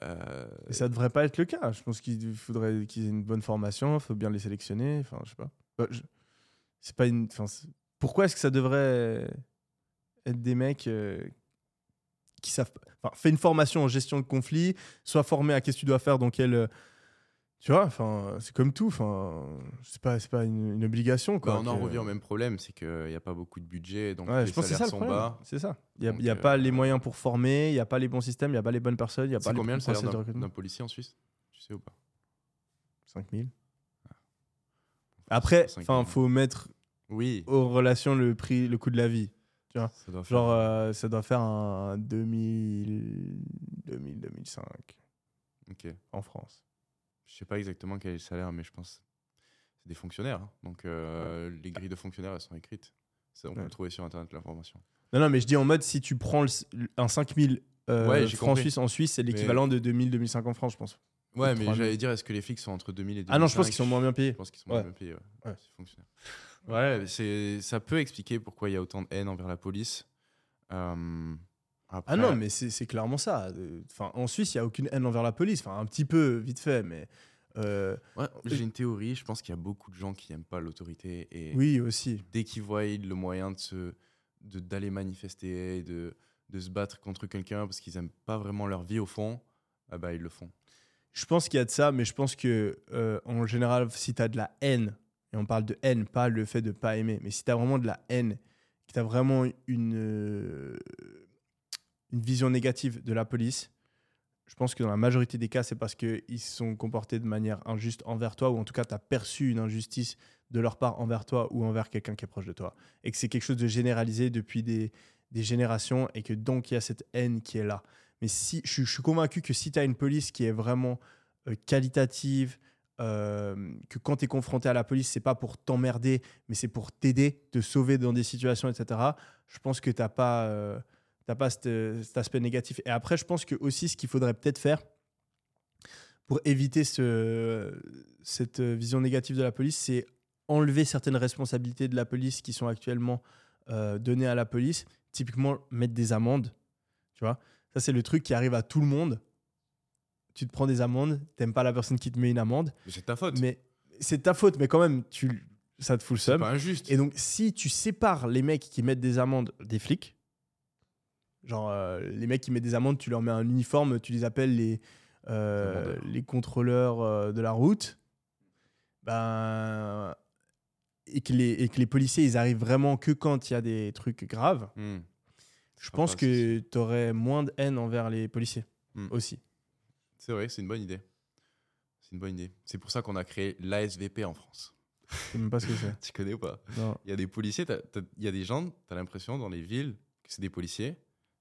euh, Et ça devrait pas être le cas. Je pense qu'il faudrait qu'ils aient une bonne formation, il faut bien les sélectionner. Enfin, je sais pas. Bah, je- C'est pas une. enfin, Pourquoi est-ce que ça devrait être des mecs euh, qui savent. pas- Enfin, fais une formation en gestion de conflit, sois formé à qu'est-ce que tu dois faire dans quelle, euh, Tu vois, enfin, c'est comme tout. Enfin, c'est pas, c'est pas une, une obligation. Quoi, Bah, on en que- revient au même problème, c'est qu'il n'y a pas beaucoup de budget, donc Ouais, les je pense salaires ça sont problème. bas. C'est ça. Il n'y a, y euh, pas les moyens pour former, il n'y a pas les bons systèmes, il n'y a pas les bonnes personnes, il n'y a pas combien le salaire d'un policier en Suisse? Tu sais ou pas? 5000. Après, 5 enfin, 000. faut mettre Oui. aux relations le prix, le coût de la vie. Ça doit faire- Genre, euh, ça doit faire un 2000, 2000, 2005 Ok. en France. Je sais pas exactement quel est le salaire, mais je pense c'est des fonctionnaires. hein. Donc euh, les grilles de fonctionnaires, elles sont écrites. Ça, on peut Ouais. trouver sur internet l'information. Non, non, mais je dis en mode, si tu prends le- un 5000 euh, Ouais, j'ai francs compris. suisses en Suisse, c'est l'équivalent de 2000, 2005 en France, je pense. Ouais, Ou mais 3000. j'allais dire, est-ce que les flics sont entre 2000 et 2005 Ah non, je pense qu'ils sont moins bien payés. Je pense qu'ils sont Ouais. moins bien payés. Ouais. Ouais. C'est fonctionnaire. Ouais, c'est ça peut expliquer pourquoi il y a autant de haine envers la police. Euh, après- Ah non, mais c'est clairement ça. Euh, Enfin, en Suisse, il n'y a aucune haine envers la police. Enfin, un petit peu, vite fait, mais. euh, Ouais, j'ai une théorie. Je pense qu'il y a beaucoup de gens qui n'aiment pas l'autorité et oui, aussi. dès qu'ils voient le moyen de d'aller manifester, et de, de se battre contre quelqu'un parce qu'ils n'aiment pas vraiment leur vie au fond, ah bah, ils le font. Je pense qu'il y a de ça, mais je pense que, euh, en général, si tu as de la haine, et on parle de haine, pas le fait de pas aimer, mais si tu as vraiment de la haine, que tu as vraiment une, euh, une vision négative de la police, je pense que dans la majorité des cas, c'est parce qu'ils se sont comportés de manière injuste envers toi, ou en tout cas, tu as perçu une injustice de leur part envers toi ou envers quelqu'un qui est proche de toi. Et que c'est quelque chose de généralisé depuis des, générations, et que donc il y a cette haine qui est là. Mais si, je, suis- je suis convaincu que si tu as une police qui est vraiment euh, qualitative, euh, que quand tu es confronté à la police, c'est pas pour t'emmerder, mais c'est pour t'aider, te sauver dans des situations, etc. Je pense que tu n'as pas, euh, t'as pas cet, cet aspect négatif. Et après, je pense que aussi, ce qu'il faudrait peut-être faire pour éviter ce, cette vision négative de la police, c'est enlever certaines responsabilités de la police qui sont actuellement euh, données à la police. Typiquement, mettre des amendes. Tu vois, ça, c'est le truc qui arrive à tout le monde. Tu te prends des amendes, t'aimes pas la personne qui te met une amende, Mais c'est ta faute. mais c'est ta faute, mais quand même, tu, ça te fout le c'est seum. pas injuste. Et donc, si tu sépares les mecs qui mettent des amendes des flics, genre euh, les mecs qui mettent des amendes, tu leur mets un uniforme, tu les appelles les, euh, les contrôleurs euh, de la route, ben, et, que les, et que les policiers, ils arrivent vraiment que quand il y a des trucs graves, Hmm. je sera pense pas que tu aurais moins de haine envers les policiers Hmm. aussi. C'est vrai, c'est une bonne idée. C'est une bonne idée. C'est pour ça qu'on a créé l'ASVP en France. Je sais même pas ce que c'est. *laughs* Tu connais ou pas? Il y a des policiers, il y a des gens, tu as l'impression dans les villes que c'est des policiers,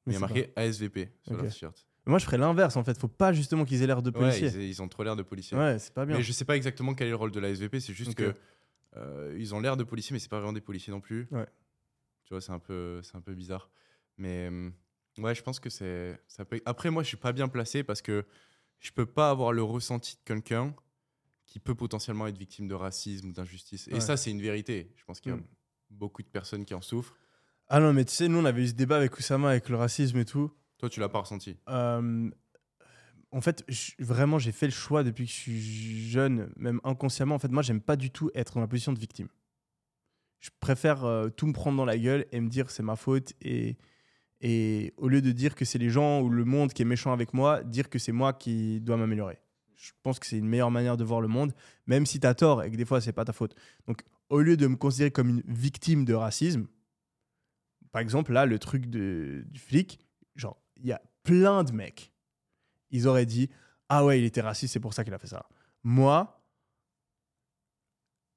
mais il y a marqué ASVP sur Ok. leur t-shirt. Moi, je ferais l'inverse en fait. Faut pas justement qu'ils aient l'air de Ouais, policiers. ils, ils ont trop l'air de policiers. Ouais, c'est pas bien. Mais je sais pas exactement quel est le rôle de l'ASVP, c'est juste Ok. que euh, ils ont l'air de policiers, mais c'est pas vraiment des policiers non plus. Ouais. Tu vois, c'est un peu, c'est un peu bizarre. Mais hum, ouais, je pense que c'est, ça peut. Après, moi, je suis pas bien placé parce que je peux pas avoir le ressenti de quelqu'un qui peut potentiellement être victime de racisme ou d'injustice. Et Ouais. ça, c'est une vérité. Je pense qu'il y a Mm. beaucoup de personnes qui en souffrent. Ah non, mais tu sais, nous, on avait eu ce débat avec Oussama, avec le racisme et tout. Toi, tu l'as pas ressenti. Euh, en fait, je- vraiment, j'ai fait le choix depuis que je suis jeune, même inconsciemment. En fait, moi, j'aime pas du tout être dans la position de victime. Je préfère euh, tout me prendre dans la gueule et me dire c'est ma faute. Et, et au lieu de dire que c'est les gens ou le monde qui est méchant avec moi, dire que c'est moi qui dois m'améliorer. Je pense que c'est une meilleure manière de voir le monde, même si tu as tort et que des fois, c'est pas ta faute. Donc, au lieu de me considérer comme une victime de racisme, par exemple, là, le truc de- du flic, genre, il y a plein de mecs, ils auraient dit Ah ouais, il était raciste, c'est pour ça qu'il a fait ça. Moi,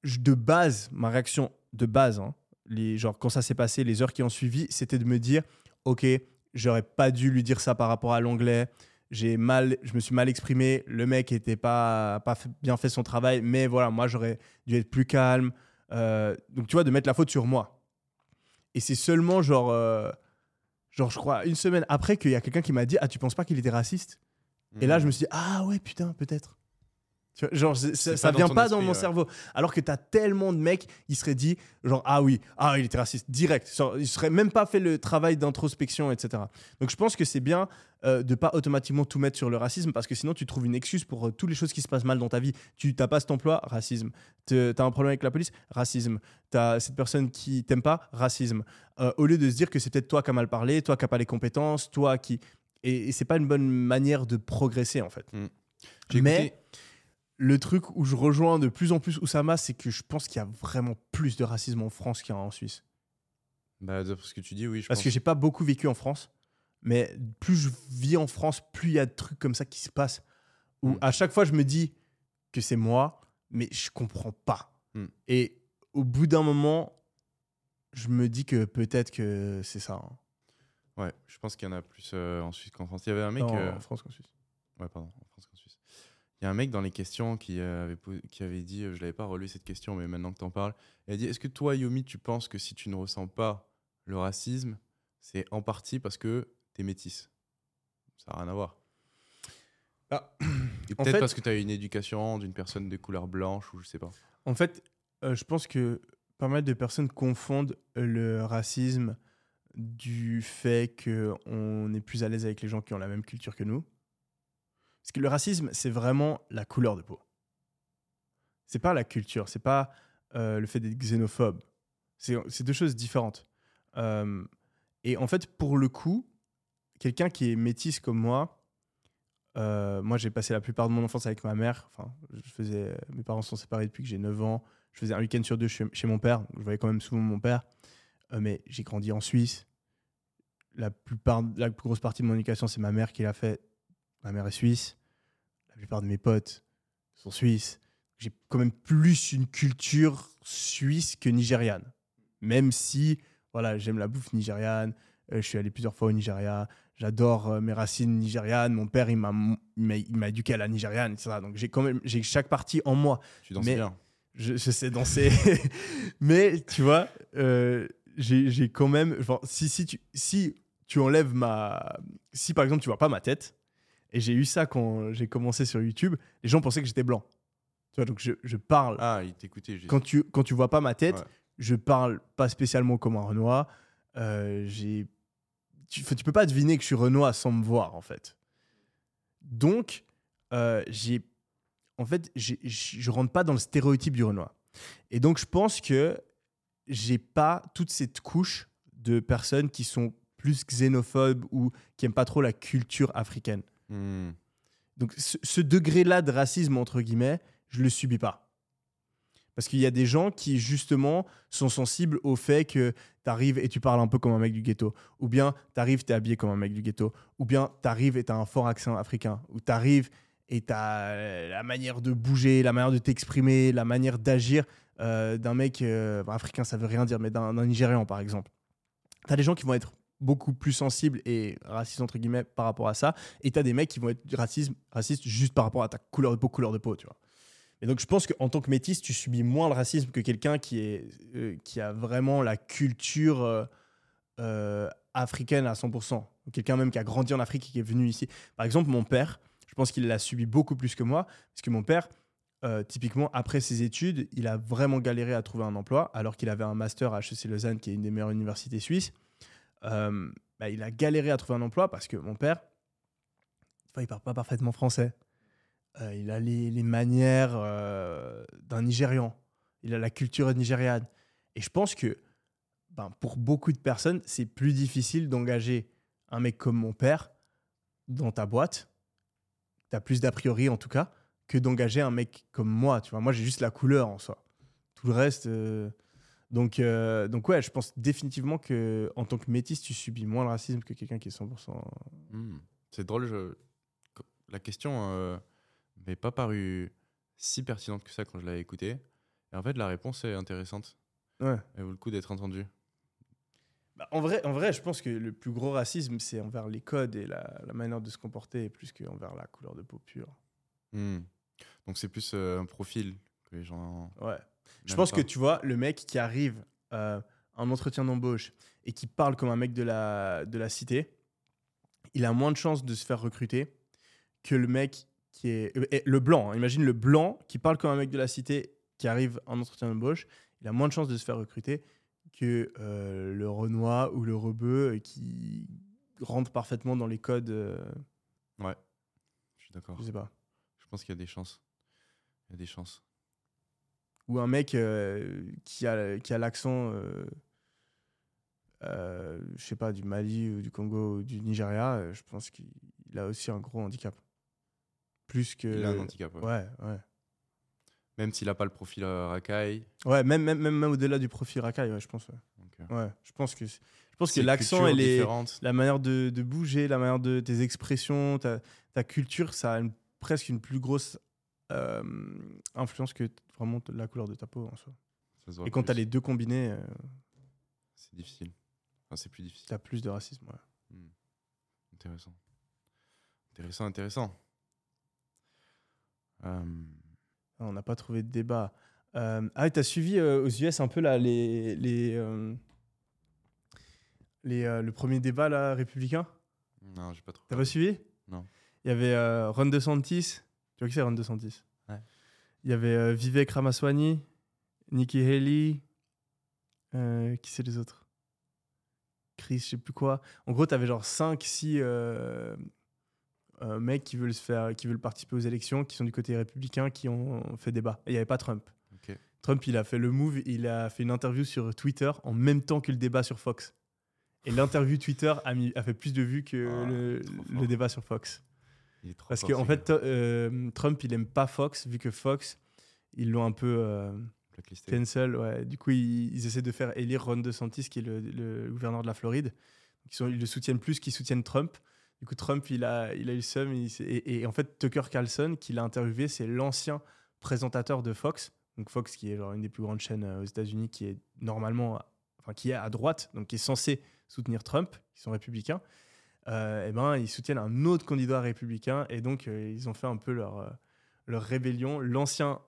je- de base, ma réaction de base, hein, les, genre, quand ça s'est passé, les heures qui ont suivi, c'était de me dire Ok, j'aurais pas dû lui dire ça par rapport à l'anglais. J'ai mal, je me suis mal exprimé. Le mec était pas, pas bien fait son travail, mais voilà, moi j'aurais dû être plus calme. Euh, donc tu vois, de mettre la faute sur moi. Et c'est seulement genre, euh, genre je crois une semaine après qu'il y a quelqu'un qui m'a dit ah tu penses pas qu'il était raciste? Et là je me suis dit ah ouais putain peut-être. Tu vois, genre ça, ça vient pas dans mon ouais. cerveau. Alors que t'as tellement de mecs, ils seraient dit genre ah oui ah il était raciste direct. Ils seraient même pas fait le travail d'introspection etc. Donc je pense que c'est bien euh, de pas automatiquement tout mettre sur le racisme parce que sinon tu trouves une excuse pour euh, toutes les choses qui se passent mal dans ta vie. Tu t'as pas cet emploi, racisme. T'as un problème avec la police, racisme. T'as cette personne qui t'aime pas, racisme. Euh, au lieu de se dire que c'est peut-être toi qui as mal parlé, toi qui n'as pas les compétences, toi qui. Et, et c'est pas une bonne manière de progresser en fait. J'ai Mais- écouté- le truc où je rejoins de plus en plus Oussama, c'est que je pense qu'il y a vraiment plus de racisme en France qu'il y a en Suisse. Bah, d'après ce que tu dis, oui. Je Parce pense. que j'ai pas beaucoup vécu en France, mais plus je vis en France, plus il y a de trucs comme ça qui se passent. Où Mm. à chaque fois, je me dis que c'est moi, mais je comprends pas. Mm. Et au bout d'un moment, je me dis que peut-être que c'est ça. hein. Ouais, je pense qu'il y en a plus euh, en Suisse qu'en France. Il y avait un mec. Non, euh, en France qu'en Suisse. Ouais, pardon, en France qu'en Suisse. Il y a un mec dans les questions qui, euh, avait, po- qui avait dit, euh, je l'avais pas relevé cette question, mais maintenant que tu en parles, il a dit Est-ce que toi, Yomi, tu penses que si tu ne ressens pas le racisme, c'est en partie parce que tu es métisse? Ça n'a rien à voir. Ah, peut-être fait- parce que tu as une éducation d'une personne de couleur blanche ou je sais pas. En fait, euh, je pense que pas mal de personnes confondent le racisme du fait qu'on est plus à l'aise avec les gens qui ont la même culture que nous. Parce que le racisme, c'est vraiment la couleur de peau. C'est pas la culture, c'est pas euh, le fait d'être xénophobe. C'est deux choses différentes. Euh, et en fait, pour le coup, quelqu'un qui est métisse comme moi, euh, moi j'ai passé la plupart de mon enfance avec ma mère. Enfin, mes parents sont séparés depuis que j'ai 9 ans. Je faisais un week-end sur deux chez, mon père. je voyais quand même souvent mon père. Mais j'ai grandi en Suisse. La, la plus grosse partie de mon éducation, c'est ma mère qui l'a fait. Ma mère est suisse. La plupart de mes potes sont suisses. J'ai quand même plus une culture suisse que nigériane. Même si, voilà, j'aime la bouffe nigériane. Euh, je suis allé plusieurs fois au Nigeria. J'adore euh, mes racines nigérianes. Mon père, il m'a il m'a- éduqué à la nigériane, etc. Donc j'ai quand même j'ai chaque partie en moi Tu danses Mais- bien. je, je sais danser. *laughs* Mais tu vois, euh, j'ai quand même. enfin, si, si, tu, si tu enlèves ma. Si par exemple tu vois pas ma tête, et j'ai eu ça quand j'ai commencé sur YouTube, les gens pensaient que j'étais blanc. Tu vois, donc je, je parle. Ah, il t'écoutait. j'ai- Quand tu, quand tu vois pas ma tête, Ouais. je parle pas spécialement comme un Renoir. Euh, j'ai. Tu, tu peux pas deviner que je suis Renoir sans me voir, en fait. Donc, euh, j'ai. En fait, j'ai- je rentre pas dans le stéréotype du Renoir. Et donc, je pense que j'ai pas toute cette couche de personnes qui sont plus xénophobes ou qui aiment pas trop la culture africaine. Hmm. Donc ce, degré-là de racisme, entre guillemets, je le subis pas. Parce qu'il y a des gens qui, justement, sont sensibles au fait que tu arrives et tu parles un peu comme un mec du ghetto. Ou bien tu arrives, tu es habillé comme un mec du ghetto. Ou bien tu arrives et tu as un fort accent africain. Ou tu arrives et tu as la manière de bouger, la manière de t'exprimer, la manière d'agir euh, d'un mec euh, africain, ça veut rien dire, mais d'un Nigérian, par exemple. Tu as des gens qui vont être beaucoup plus sensibles et racistes, entre guillemets, par rapport à ça. Et tu as des mecs qui vont être racisme, racistes juste par rapport à ta couleur de peau, couleur de peau, tu vois. Et donc, je pense qu'en tant que métis, tu subis moins le racisme que quelqu'un qui, est, euh, qui a vraiment la culture euh, euh, africaine à 100%. Ou Quelqu'un même qui a grandi en Afrique et qui est venu ici. Par exemple, mon père, je pense qu'il l'a subi beaucoup plus que moi, parce que mon père, typiquement, après ses études, il a vraiment galéré à trouver un emploi, alors qu'il avait un master à HEC Lausanne, qui est une des meilleures universités suisses. Euh, bah, il a galéré à trouver un emploi parce que mon père, il parle pas parfaitement français. Euh, il a les, manières euh, d'un Nigérian. Il a la culture nigériane. Et je pense que ben, pour beaucoup de personnes, c'est plus difficile d'engager un mec comme mon père dans ta boîte. Tu as plus d'a priori en tout cas que d'engager un mec comme moi. Tu vois, moi j'ai juste la couleur en soi. Tout le reste. Donc, euh, donc ouais, je pense définitivement que en tant que métis, tu subis moins le racisme que quelqu'un qui est 100%. Hmm. C'est drôle, je- la question euh, m'est pas paru si pertinente que ça quand je l'avais écoutée. Et en fait, la réponse est intéressante. Ouais. Elle vaut le coup d'être entendue. Bah, en, vrai, en vrai, je pense que le plus gros racisme, c'est envers les codes et la, la manière de se comporter, plus qu'envers la couleur de peau pure. Hmm. Donc c'est plus euh, un profil que les gens. Ouais. Je pense pas. que tu vois, le mec qui arrive euh, à un entretien d'embauche et qui parle comme un mec de la, de la cité, il a moins de chances de se faire recruter que le mec qui est. euh, le blanc, hein. imagine le blanc qui parle comme un mec de la cité qui arrive un entretien d'embauche, il a moins de chances de se faire recruter que euh, le Renoir ou le Rebeu euh, qui rentre parfaitement dans les codes. Ouais, je suis d'accord. je sais pas. Je pense qu'il y a des chances. Il y a des chances. Ou un mec euh, qui a, qui a l'accent, euh, euh, je sais pas, du Mali ou du Congo ou du Nigeria, euh, je pense qu'il a aussi un gros handicap. Plus que. Il a un handicap. ouais. Ouais, ouais. Même s'il a pas le profil euh, racaille. Ouais, même, même, même, même au-delà du profil racaille, ouais, je pense. Ouais, je pense que, je pense que l'accent, la manière de, de bouger, la manière de tes expressions, ta, ta culture, ça a une- presque une plus grosse influence que vraiment la couleur de ta peau en soi. Et quand tu as les deux combinés, euh, C'est difficile. Enfin, c'est plus difficile. tu as plus de racisme. ouais. Hmm. Intéressant. Intéressant, intéressant. Euh, On n'a pas trouvé de débat. Euh, ah, tu as suivi aux US un peu là, les, les, les, le premier débat là, républicain? Non, j'ai pas trop. T'as pas suivi? Non. Il y avait Ron DeSantis. Tu vois qui c'est Ron DeSantis? Il y avait euh, Vivek Ramaswamy, Nikki Haley. euh, qui c'est les autres? Chris, je sais plus quoi. En gros, tu avais genre 5, 6 mecs qui veulent, se faire, qui veulent participer aux élections, qui sont du côté républicain, qui ont fait débat. Et il n'y avait pas Trump. Trump, il a fait le move, il a fait une interview sur Twitter en même temps que le débat sur Fox. Et l'interview Twitter a, mis, a fait plus de vues que Ah, le, débat sur Fox. Il est trop Parce qu'en fait, gars. euh, Trump, il aime pas Fox, vu que Fox, ils l'ont un peu euh, cancel. Ouais. Du coup, ils, ils essaient de faire élire Ron DeSantis, qui est le, le gouverneur de la Floride. Ils, sont, ils le soutiennent plus qu'ils soutiennent Trump. Du coup, Trump, il a, il a eu le seum. Et- et en fait, Tucker Carlson, qui l'a interviewé, c'est l'ancien présentateur de Fox. Donc Fox, qui est genre une des plus grandes chaînes euh, aux États-Unis, qui est normalement, enfin, qui est à droite, donc qui est censé soutenir Trump, qui sont républicains. Euh, eh ben, ils soutiennent un autre candidat républicain et donc euh, ils ont fait un peu leur, euh, leur rébellion. L'ancien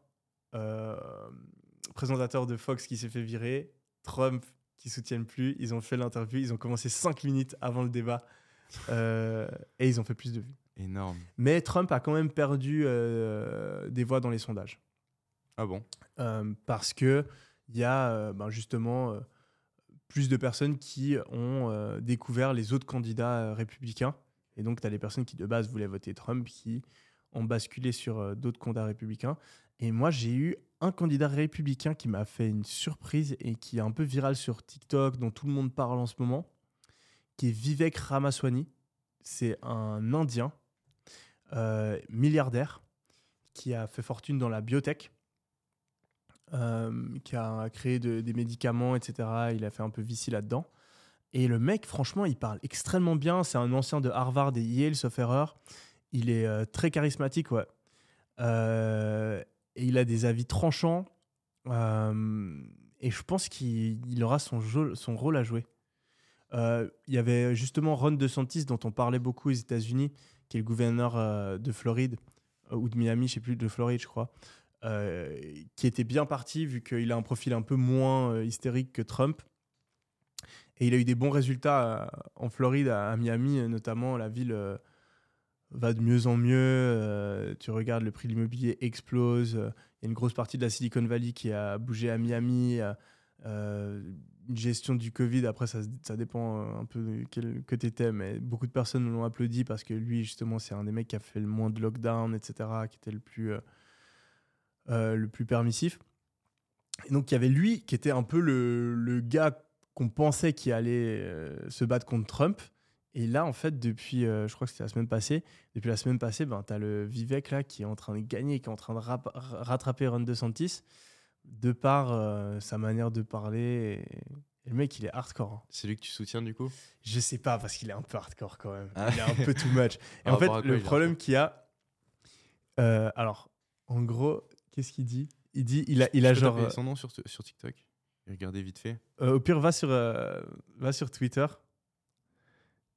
présentateur de Fox qui s'est fait virer, Trump qui soutiennent plus, ils ont fait l'interview, ils ont commencé cinq minutes avant le débat et ils ont fait plus de vues. Énorme. Mais Trump a quand même perdu des voix dans les sondages. Ah bon? Parce que il y a ben, justement plus de personnes qui ont euh, découvert les autres candidats euh, républicains. Et donc, tu as des personnes qui, de base, voulaient voter Trump, qui ont basculé sur euh, d'autres candidats républicains. Et moi, j'ai eu un candidat républicain qui m'a fait une surprise et qui est un peu viral sur TikTok, dont tout le monde parle en ce moment, qui est Vivek Ramaswamy. C'est un Indien, milliardaire, qui a fait fortune dans la biotech qui a créé de- des médicaments, etc. Il a fait un peu vici là-dedans. Et le mec, franchement, il parle extrêmement bien. C'est un ancien de Harvard et Yale, sauf erreur. Il est euh, très charismatique, ouais. Euh, et il a des avis tranchants. Euh, et je pense qu'il il aura son, son rôle à jouer. Euh, Il y avait justement Ron DeSantis, dont on parlait beaucoup aux États-Unis, qui est le gouverneur euh, de Floride, euh, ou de Miami, je sais plus, de Floride, je crois, euh, qui était bien parti, vu qu'il a un profil un peu moins euh, hystérique que Trump. Et il a eu des bons résultats euh, en Floride, à, Miami, euh, notamment. La ville euh, va de mieux en mieux. euh, tu regardes, le prix de l'immobilier explose. euh, Il y a une grosse partie de la Silicon Valley qui a bougé à Miami. euh, euh, une gestion du Covid, après, ça, ça dépend euh, un peu de quel côté t'es, mais beaucoup de personnes l'ont applaudi parce que lui, justement, c'est un des mecs qui a fait le moins de lockdown, etc., qui était le plus, euh, euh, le plus permissif. Et donc, il y avait lui qui était un peu le, le gars qu'on pensait qui allait euh, se battre contre Trump. Et là, en fait, depuis, euh, je crois que c'était la semaine passée, depuis la semaine passée, ben, tu as le Vivek là qui est en train de gagner, qui est en train de rap- rattraper Ron DeSantis de par euh, sa manière de parler. Et, et le mec, il est hardcore. hein. C'est lui que tu soutiens du coup? Je sais pas, parce qu'il est un peu hardcore quand même. Ah. Il est un peu too much. *laughs* Et en fait, à quoi le problème qu'il y a. euh, alors, en gros, qu'est-ce qu'il dit? Il dit il a, il a genre. taper son nom sur, sur TikTok et regarder vite fait. euh, au pire, va sur, euh, va sur Twitter.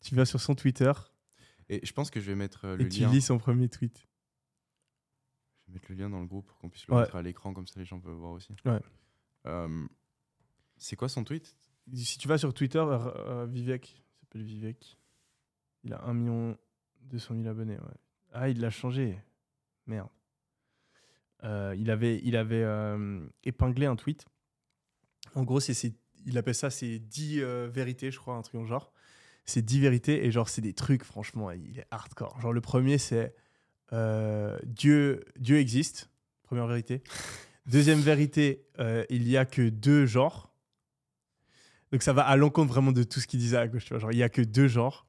Tu vas sur son Twitter Et je pense que je vais mettre euh, le et tu lien. lis son premier tweet. Je vais mettre le lien dans le groupe pour qu'on puisse le Ouais. mettre à l'écran comme ça les gens peuvent voir aussi. Ouais. Euh, c'est quoi son tweet? Si tu vas sur Twitter, euh, euh, Vivek, il s'appelle Vivek. Il a 1 million 200 000 abonnés. ouais. Ah, il l'a changé. Merde. Euh, il avait, il avait euh, épinglé un tweet. En gros, c'est, c'est- il appelle ça c'est 10 euh, vérités, je crois, un truc en genre. C'est 10 vérités et genre, c'est des trucs, franchement, il est hardcore. Genre, le premier, c'est euh, Dieu, Dieu existe. Première vérité. *laughs* Deuxième vérité, il y a que deux genres. Donc ça va à l'encontre vraiment de tout ce qu'il disait à gauche. tu vois. Genre, il n'y a que deux genres.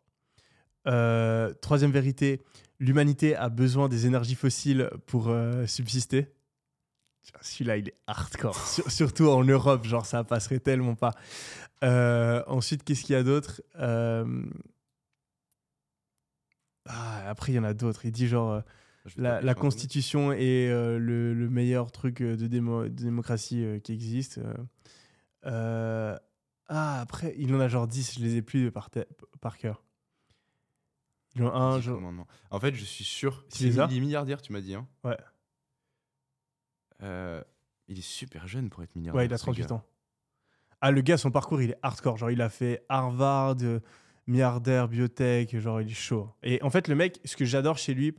Euh, troisième vérité, l'humanité a besoin des énergies fossiles pour euh, subsister. Celui-là, il est hardcore. *laughs* Sur- surtout en Europe, genre, ça passerait tellement pas. Euh, ensuite, qu'est-ce qu'il y a d'autre? Ah, Après, il y en a d'autres. Il dit genre, la. Constitution est le, le meilleur truc de, démo- de démocratie qui existe. Ah, après, il en a genre 10, je les ai plus par cœur. Dix genre. commandements. En fait, je suis sûr. Tu les as Il est milliardaire, tu m'as dit. Hein Ouais. Euh, il est super jeune pour être milliardaire. Ouais, il a ce 38 gars. ans. Ah, le gars, son parcours, il est hardcore. Genre, il a fait Harvard, euh, milliardaire, biotech, genre, il est chaud. Et en fait, le mec, ce que j'adore chez lui,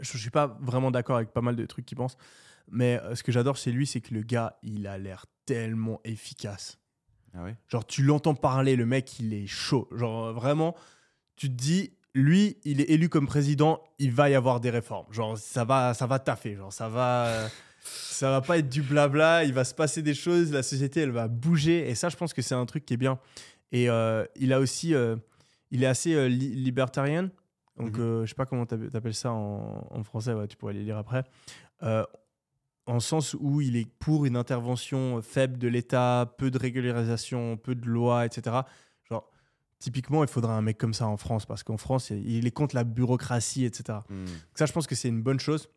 je, je suis pas vraiment d'accord avec pas mal de trucs qu'il pense, mais euh, ce que j'adore chez lui, c'est que le gars, il a l'air tellement efficace. Ah ouais? Genre, tu l'entends parler, le mec, il est chaud. Genre, vraiment, tu te dis, lui, il est élu comme président, il va y avoir des réformes. Genre, ça va, ça va taffer. Genre, ça va, euh, ça va pas être du blabla. Il va se passer des choses. La société, elle va bouger. Et ça, je pense que c'est un truc qui est bien. Et euh, il a aussi, euh, il est assez euh, li- libertarien. Donc, euh, je sais pas comment t'appelles ça en, en français. Ouais, tu pourrais les lire après. En sens où il est pour une intervention faible de l'État, peu de régularisation, peu de lois, etc. Typiquement, il faudrait un mec comme ça en France, parce qu'en France, il est contre la bureaucratie, etc. Hmm. Donc ça, je pense que c'est une bonne chose.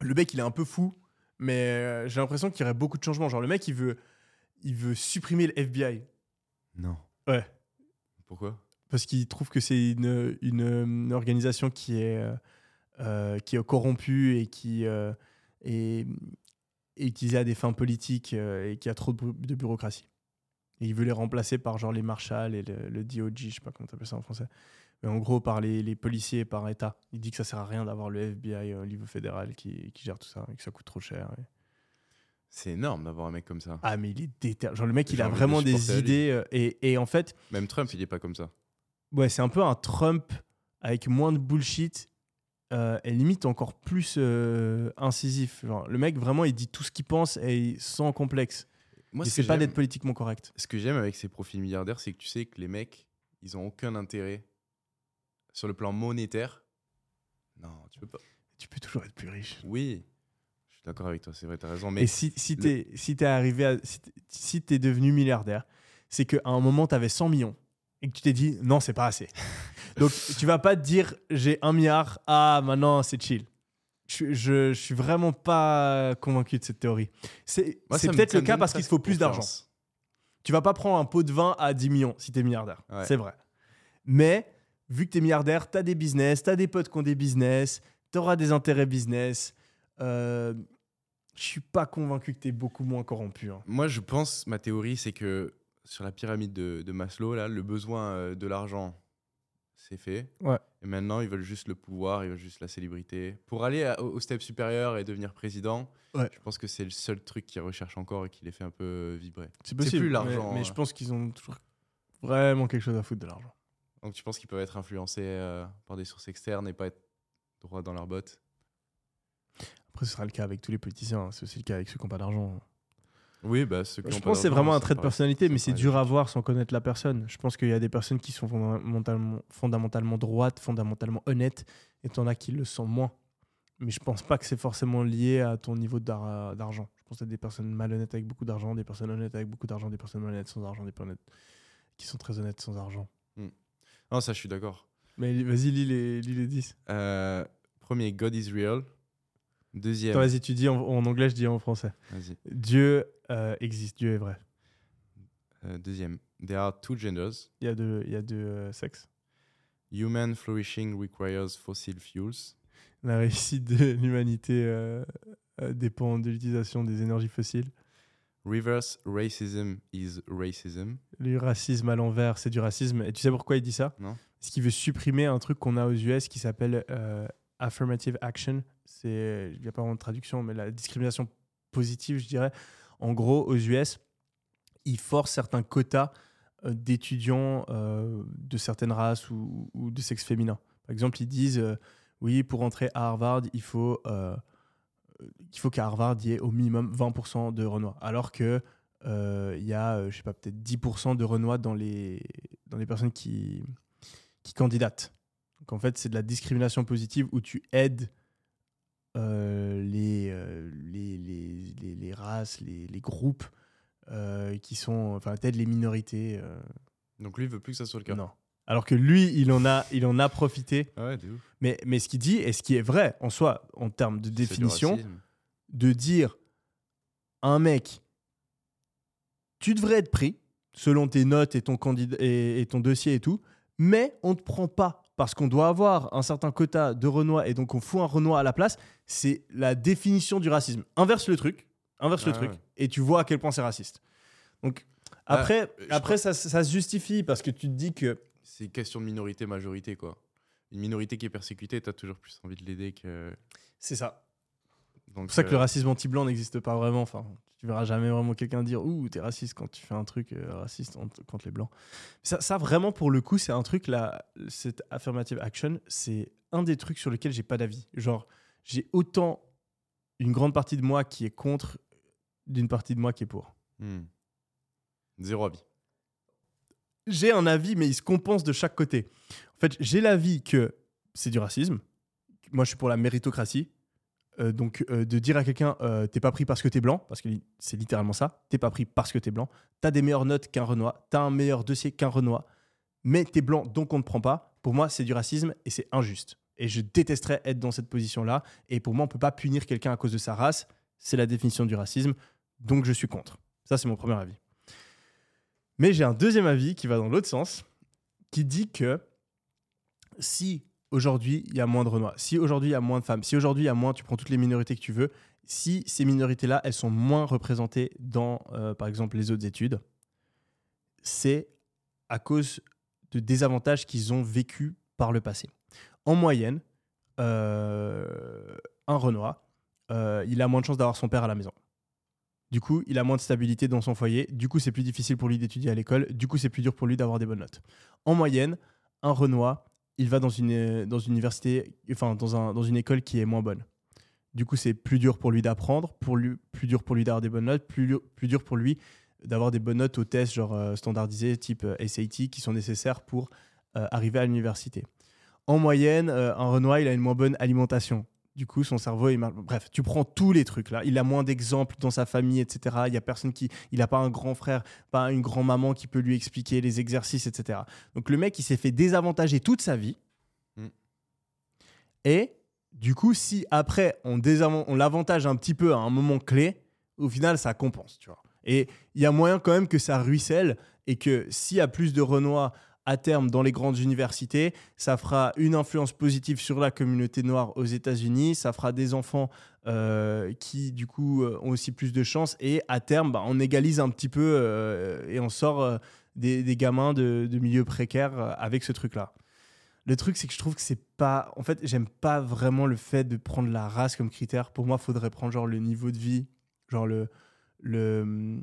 Le mec, il est un peu fou, mais euh, j'ai l'impression qu'il y aurait beaucoup de changements. Genre, le mec, il veut, il veut supprimer le FBI. Non. Ouais. Pourquoi? Parce qu'il trouve que c'est une, une, une organisation qui est, euh, euh, qui est corrompue et qui euh, est, est utilisée à des fins politiques euh, et qui a trop de, bu- de bureaucratie. Et il veut les remplacer par genre les marshals et le, le DOJ, je sais pas comment t'appelles ça en français. Mais en gros, par les, les policiers, par État. Il dit que ça sert à rien d'avoir le FBI au niveau fédéral qui, qui gère tout ça et que ça coûte trop cher. et- C'est énorme d'avoir un mec comme ça. Ah, mais il est déter. Genre, le mec, il a vraiment des idées. euh, Et, et en fait, Même Trump, il est pas comme ça. Ouais, c'est un peu un Trump avec moins de bullshit euh, et limite encore plus euh, incisif. Genre, le mec, vraiment, il dit tout ce qu'il pense et sans complexe. Moi, il ce que essaie pas d'être politiquement correct. Ce que j'aime avec ces profils milliardaires, c'est que tu sais que les mecs, ils ont aucun intérêt sur le plan monétaire. Non, tu peux pas. Tu peux toujours être plus riche. Oui, je suis d'accord avec toi, c'est vrai, t'as raison. Mais et si, si le- t'es si t'es arrivé à. Si t'es- si t'es devenu milliardaire, c'est qu'à un moment, t'avais 100 millions et que tu t'es dit non, c'est pas assez. *laughs* Donc, tu vas pas te dire j'ai un milliard, ah, maintenant, c'est chill. Je, je, je suis vraiment pas convaincu de cette théorie. C'est peut-être le cas parce qu'il faut plus d'argent. Tu vas pas prendre un pot de vin à 10 millions si t'es milliardaire. Ouais. C'est vrai. Mais vu que t'es milliardaire, t'as des business, t'as des potes qui ont des business, t'auras des intérêts business. Euh, je suis pas convaincu que t'es beaucoup moins corrompu. hein. Moi, je pense, ma théorie, c'est que sur la pyramide de, de Maslow, là, le besoin euh, de l'argent, c'est fait. Ouais. Et maintenant, ils veulent juste le pouvoir, ils veulent juste la célébrité. Pour aller à- au, au step supérieur et devenir président, Ouais. je pense que c'est le seul truc qu'ils recherchent encore et qui les fait un peu vibrer. C'est possible, plus l'argent, Mais, je pense qu'ils ont toujours vraiment quelque chose à foutre de l'argent. Donc, tu penses qu'ils peuvent être influencés euh, par des sources externes et pas être droit dans leurs bottes? Après, ce sera le cas avec tous les politiciens. hein. C'est aussi le cas avec ceux qui n'ont pas d'argent. Oui, bah, ceux qui Je ont pense que c'est vraiment un trait de personnalité, mais c'est dur à voir sans connaître la personne. Je pense qu'il y a des personnes qui sont fondamentalement, fondamentalement droites, fondamentalement honnêtes, et t'en as qui le sont moins. Mais je pense pas que c'est forcément lié à ton niveau d'ar- d'argent. Je pense à des personnes malhonnêtes avec beaucoup d'argent, des personnes honnêtes avec beaucoup d'argent, des personnes malhonnêtes sans argent, des personnes qui sont très honnêtes sans argent. Non, ça, je suis d'accord. Mais vas-y, lis les, lis les 10. Euh, premier, God is real. Deuxième, vas-y, tu dis en, en anglais, je dis en français. Dieu euh, existe, Dieu est vrai. Euh, deuxième, there are two genders. Il y a deux, il y a deux euh, sexes. Human flourishing requires fossil fuels. La réussite de l'humanité euh, euh, dépend de l'utilisation des énergies fossiles. Reverse racism is racism. Le racisme à l'envers, c'est du racisme. Et tu sais pourquoi il dit ça? Non. Parce qu'il veut supprimer un truc qu'on a aux US qui s'appelle euh, affirmative action. C'est, il n'y a pas vraiment de traduction, mais la discrimination positive, je dirais. En gros, aux US, ils forcent certains quotas euh, d'étudiants euh, de certaines races ou, de sexe féminin. Par exemple, ils disent euh, oui, pour entrer à Harvard, il faut, euh, qu'à Harvard, il y ait au minimum 20% de Renois. Alors que il y a, je sais pas, peut-être 10% de Renois dans les, dans les personnes qui, qui candidatent. Donc en fait, c'est de la discrimination positive où tu aides les, euh, les, les, les, les races, les, les groupes euh, qui sont, enfin peut-être les minorités. euh, Donc lui, il veut plus que ça soit le cas. non. Alors que lui, il en a, il en a profité. Ah ouais, de ouf. Mais, mais ce qu'il dit, et ce qui est vrai en soi, en termes de définition, de dire à un mec, tu devrais être pris selon tes notes et ton, candidat, et, et ton dossier et tout, mais on ne te prend pas parce qu'on doit avoir un certain quota de Renoir et donc on fout un Renoir à la place. C'est la définition du racisme. Inverse le truc, inverse le Ah truc, et tu vois à quel point c'est raciste. Donc après, je après ça, ça se justifie parce que tu te dis que C'est une question de minorité-majorité, quoi. Une minorité qui est persécutée, t'as toujours plus envie de l'aider que. c'est ça. Donc, C'est pour ça que euh, le racisme anti-blanc n'existe pas vraiment. Enfin, tu verras jamais vraiment quelqu'un dire Ouh, t'es raciste quand tu fais un truc euh, raciste contre les blancs. Ça, ça, vraiment, pour le coup, c'est un truc, là, cette affirmative action, c'est un des trucs sur lesquels j'ai pas d'avis. Genre, j'ai autant une grande partie de moi qui est contre d'une partie de moi qui est pour. hmm. Zéro avis. J'ai un avis, mais il se compense de chaque côté. En fait, j'ai l'avis que c'est du racisme. Moi, je suis pour la méritocratie. Euh, donc, euh, de dire à quelqu'un, euh, t'es pas pris parce que t'es blanc, parce que c'est littéralement ça, t'es pas pris parce que t'es blanc, t'as des meilleures notes qu'un Renoir, t'as un meilleur dossier qu'un Renoir, mais t'es blanc, donc on ne prend pas. Pour moi, c'est du racisme et c'est injuste. Et je détesterais être dans cette position-là. Et pour moi, on peut pas punir quelqu'un à cause de sa race. C'est la définition du racisme. Donc, je suis contre. Ça, c'est mon premier avis. Mais j'ai un deuxième avis qui va dans l'autre sens, qui dit que si aujourd'hui il y a moins de Renois, si aujourd'hui il y a moins de femmes, si aujourd'hui il y a moins, tu prends toutes les minorités que tu veux, si ces minorités-là, elles sont moins représentées dans, euh, par exemple, les autres études, c'est à cause de désavantages qu'ils ont vécu par le passé. En moyenne, euh, un Renoir, euh, il a moins de chances d'avoir son père à la maison. Du coup, il a moins de stabilité dans son foyer. Du coup, c'est plus difficile pour lui d'étudier à l'école. Du coup, c'est plus dur pour lui d'avoir des bonnes notes. En moyenne, un Renoir, il va dans une, euh, dans une université, enfin, dans, un, dans une école qui est moins bonne. Du coup, c'est plus dur pour lui d'apprendre, plus dur pour lui d'avoir des bonnes notes, plus, lu- plus dur pour lui d'avoir des bonnes notes aux tests genre euh, standardisés type euh, SAT qui sont nécessaires pour arriver à l'université. En moyenne, euh, un Renoir, il a une moins bonne alimentation. Du coup, son cerveau, il marche. Bref, tu prends tous les trucs là. Il a moins d'exemples dans sa famille, etc. Il y a personne qui. Il n'a pas un grand frère, pas une grand-maman qui peut lui expliquer les exercices, etc. Donc le mec, il s'est fait désavantager toute sa vie. Mm. Et du coup, si après on, l'avantage un petit peu à un moment clé, au final, ça compense, tu vois. Et il y a moyen quand même que ça ruisselle et que s'il y a plus de Renois à terme dans les grandes universités, ça fera une influence positive sur la communauté noire aux États-Unis, ça fera des enfants euh, qui du coup euh, ont aussi plus de chances et à terme, bah, on égalise un petit peu euh, et on sort des, gamins de, milieux précaires avec ce truc-là. Le truc, c'est que je trouve que c'est pas. En fait, j'aime pas vraiment le fait de prendre la race comme critère. Pour moi, il faudrait prendre genre le niveau de vie, genre le, le,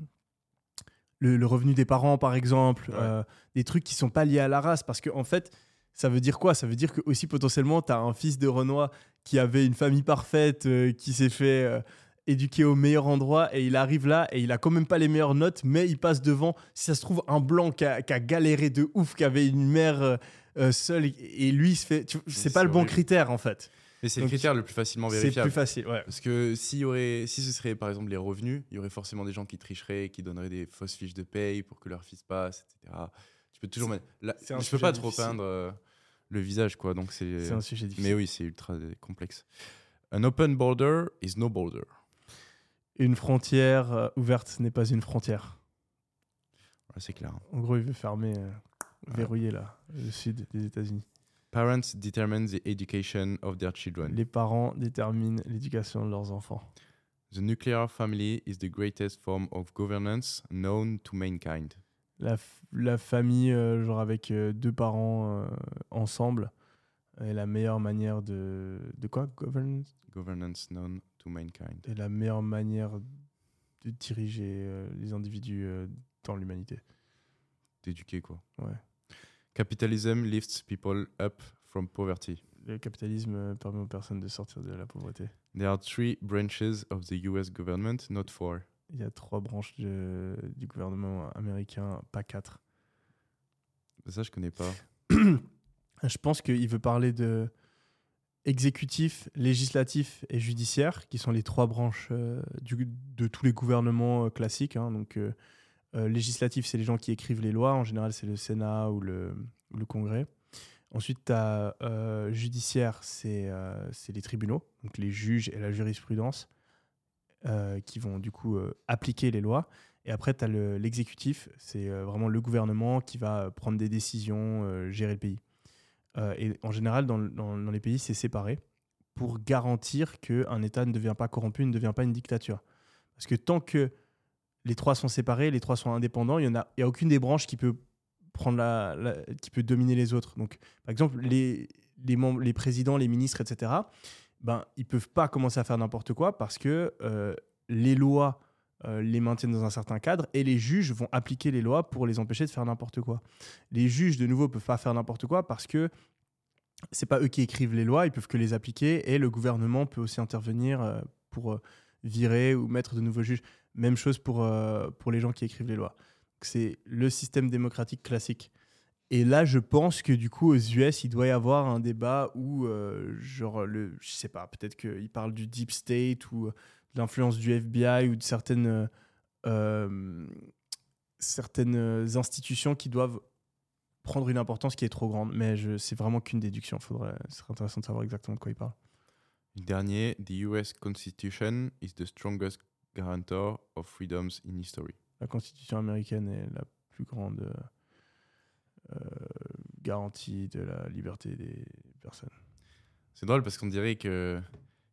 le, le revenu des parents, par exemple, Ouais. euh, des trucs qui sont pas liés à la race. Parce que, en fait, ça veut dire quoi? Ça veut dire que aussi potentiellement, tu as un fils de Renoir qui avait une famille parfaite, euh, qui s'est fait euh, éduquer au meilleur endroit, et il arrive là, et il a quand même pas les meilleures notes, mais il passe devant, si ça se trouve, un blanc qui a, qui a galéré de ouf, qui avait une mère seule, et lui, il se fait. tu- C'est pas le bon critère, en fait. Mais c'est le critère le plus facilement C'est vérifiable. plus facile, ouais. Parce que s'il y aurait, si ce serait par exemple les revenus, il y aurait forcément des gens qui tricheraient, qui donneraient des fausses fiches de paye pour que leur fils passe, etc. Tu peux toujours mettre. Là, c'est un je peux sujet pas trop peindre euh, le visage, quoi. Donc c'est. C'est un sujet difficile. Mais oui, c'est ultra complexe. An open border is no border. Une frontière euh, ouverte n'est pas une frontière. C'est clair. En gros, il veut fermer, euh, verrouiller là, le sud des États-Unis. Parents determine the education of their children. Les parents déterminent l'éducation de leurs enfants. The nuclear family is the greatest form of governance known to mankind. La, la famille, euh, genre avec euh, deux parents euh, ensemble, est la meilleure manière de. De quoi? Governance? Governance known to mankind. Est la meilleure manière de diriger euh, les individus euh, dans l'humanité. D'éduquer, quoi. Ouais. Capitalism lifts people up from poverty. Le capitalisme euh, permet aux personnes de sortir de la pauvreté. There are three branches of the US government, not four. Il y a trois branches de- du gouvernement américain, pas quatre. Ça, je connais pas. *coughs* Je pense qu'il veut parler de. exécutif, législatif et judiciaire, qui sont les trois branches euh, du- de tous les gouvernements euh, classiques. hein. Donc, euh, législatif, c'est les gens qui écrivent les lois. En général, c'est le Sénat ou le, le Congrès. Ensuite, tu as judiciaire, c'est euh, c'est les tribunaux, donc les juges et la jurisprudence, euh, qui vont du coup euh, appliquer les lois. Et après, tu as l'exécutif, c'est euh, vraiment le gouvernement qui va euh, prendre des décisions, euh, gérer le pays. Euh, et en général, dans, dans- dans les pays, c'est séparé pour garantir qu'un État ne devient pas corrompu, ne devient pas une dictature. Parce que tant que les trois sont séparés, les trois sont indépendants, il n'y a, il y a aucune des branches qui peut, prendre la, qui peut dominer les autres. Donc, par exemple, les, les, membres, les présidents, les ministres, etc., ben, ils ne peuvent pas commencer à faire n'importe quoi parce que euh, les lois euh, les maintiennent dans un certain cadre et les juges vont appliquer les lois pour les empêcher de faire n'importe quoi. Les juges, de nouveau, peuvent pas faire n'importe quoi parce que c'est pas eux qui écrivent les lois, ils peuvent que les appliquer et le gouvernement peut aussi intervenir euh, pour virer ou mettre de nouveaux juges. Même chose pour, euh, pour les gens qui écrivent les lois. C'est le système démocratique classique. Et là, je pense que du coup, aux US, il doit y avoir un débat où, euh, genre, le, je sais pas, peut-être qu'ils parlent du deep state ou euh, de l'influence du FBI ou de certaines, euh, certaines institutions qui doivent prendre une importance qui est trop grande. Mais c'est vraiment qu'une déduction. Ce serait intéressant de savoir exactement de quoi il parle. Le dernier, The US Constitution is the strongest guarantor of freedoms in history. La Constitution américaine est la plus grande euh, garantie de la liberté des personnes. C'est drôle parce qu'on dirait que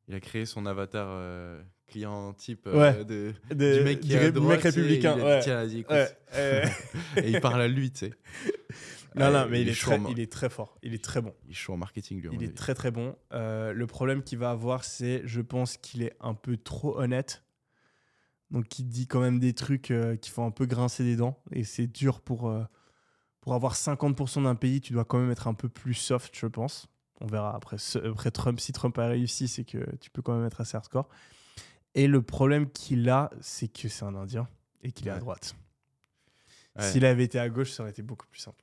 il a créé son avatar euh, client type euh, Ouais. de, De- du mec qui du droite, républicain. il a dit, ouais. Tiens, vas-y, écoute. Ouais, *laughs* Et il parle à lui, tu sais. non, non, mais il, est très, il est fort. Il est très bon. il est chaud en marketing, lui. Il est avis. très très bon. Le problème qu'il va avoir, c'est, je pense qu'il est un peu trop honnête. Donc il dit quand même des trucs euh, qui font un peu grincer des dents. Et c'est dur pour, euh, pour avoir 50% d'un pays, tu dois quand même être un peu plus soft, je pense. On verra après, après Trump. Si Trump a réussi, c'est que tu peux quand même être assez hardcore. Et le problème qu'il a, c'est que c'est un Indien et qu'il est à droite. Ouais. S'il avait été à gauche, ça aurait été beaucoup plus simple.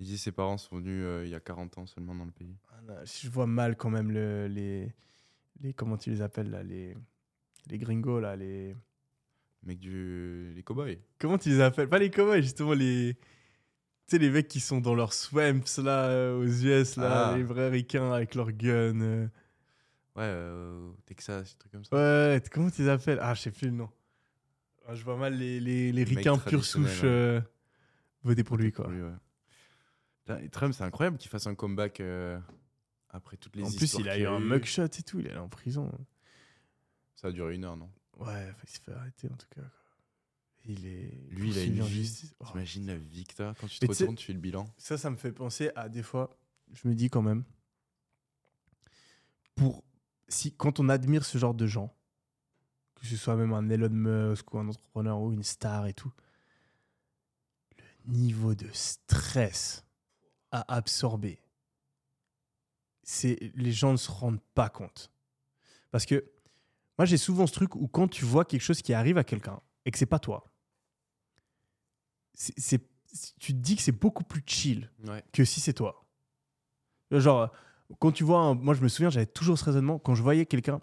Il dit ses parents sont venus euh, il y a 40 ans seulement dans le pays. Ah Je vois mal quand même le, les, les. Comment tu les appelles là Les, les gringos là les. Mec du. Les cowboys. Comment tu les appelles Pas les cowboys, justement les. Tu sais, les mecs qui sont dans leurs swamps là euh, aux US, là, Ah. les vrais ricains avec leurs guns. euh. Ouais, euh, au Texas, des trucs comme ça. Ouais, comment tu les appelles Ah, je sais plus le nom. Ah, je vois mal les, les, les ricains pure souche ouais. euh, voter pour lui, quoi. Pour lui, ouais. Putain, et Trump, c'est incroyable qu'il fasse un comeback euh, après toutes les en histoires. plus, il a eu un mugshot et tout, il est allé en prison. Ça a duré une heure, non? Ouais, il se fait arrêter en tout cas. quoi. Il est. Lui, il a une justice. Oh, T'imagines la vie que t'as quand tu te Mais retournes, tu fais le bilan. ça, ça me fait penser à des fois, je me dis quand même, pour si quand on admire ce genre de gens, que ce soit même un Elon Musk ou un entrepreneur ou une star et tout, le niveau de stress à absorber, c'est les gens ne se rendent pas compte. Parce que moi, j'ai souvent ce truc où quand tu vois quelque chose qui arrive à quelqu'un et que c'est pas toi, c'est, tu te dis que c'est beaucoup plus chill Ouais. que si c'est toi. Genre, quand tu vois, un- moi je me souviens, j'avais toujours ce raisonnement quand je voyais quelqu'un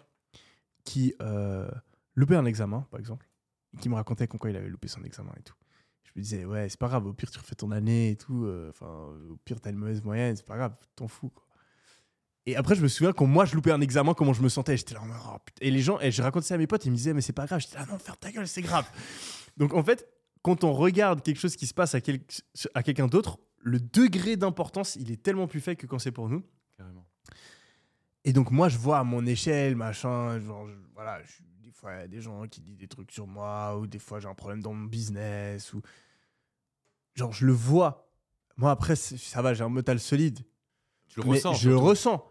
qui euh, loupait un examen, par exemple, et qui me racontait con quoi il avait loupé son examen et tout. Je me disais, ouais, c'est pas grave, au pire tu refais ton année et tout, euh, enfin, au pire t'as une mauvaise moyenne, c'est pas grave, t'en fous. Quoi. Et après, je me souviens quand moi je loupais un examen, comment je me sentais, j'étais là, Oh, putain. et les gens, et je racontais ça à mes potes, ils me disaient, mais c'est pas grave, j'étais là, non, faire ta gueule, c'est grave. Donc en fait, quand on regarde quelque chose qui se passe à, quel- à quelqu'un d'autre, le degré d'importance, il est tellement plus faible que quand c'est pour nous. Carrément. Et donc moi, je vois à mon échelle, machin, genre, je- voilà, je- des fois, il y a des gens qui disent des trucs sur moi, ou des fois, j'ai un problème dans mon business, ou... Genre, je le vois. Moi, après, ça va, j'ai un mental solide. Tu le mais ressens. je le ressens.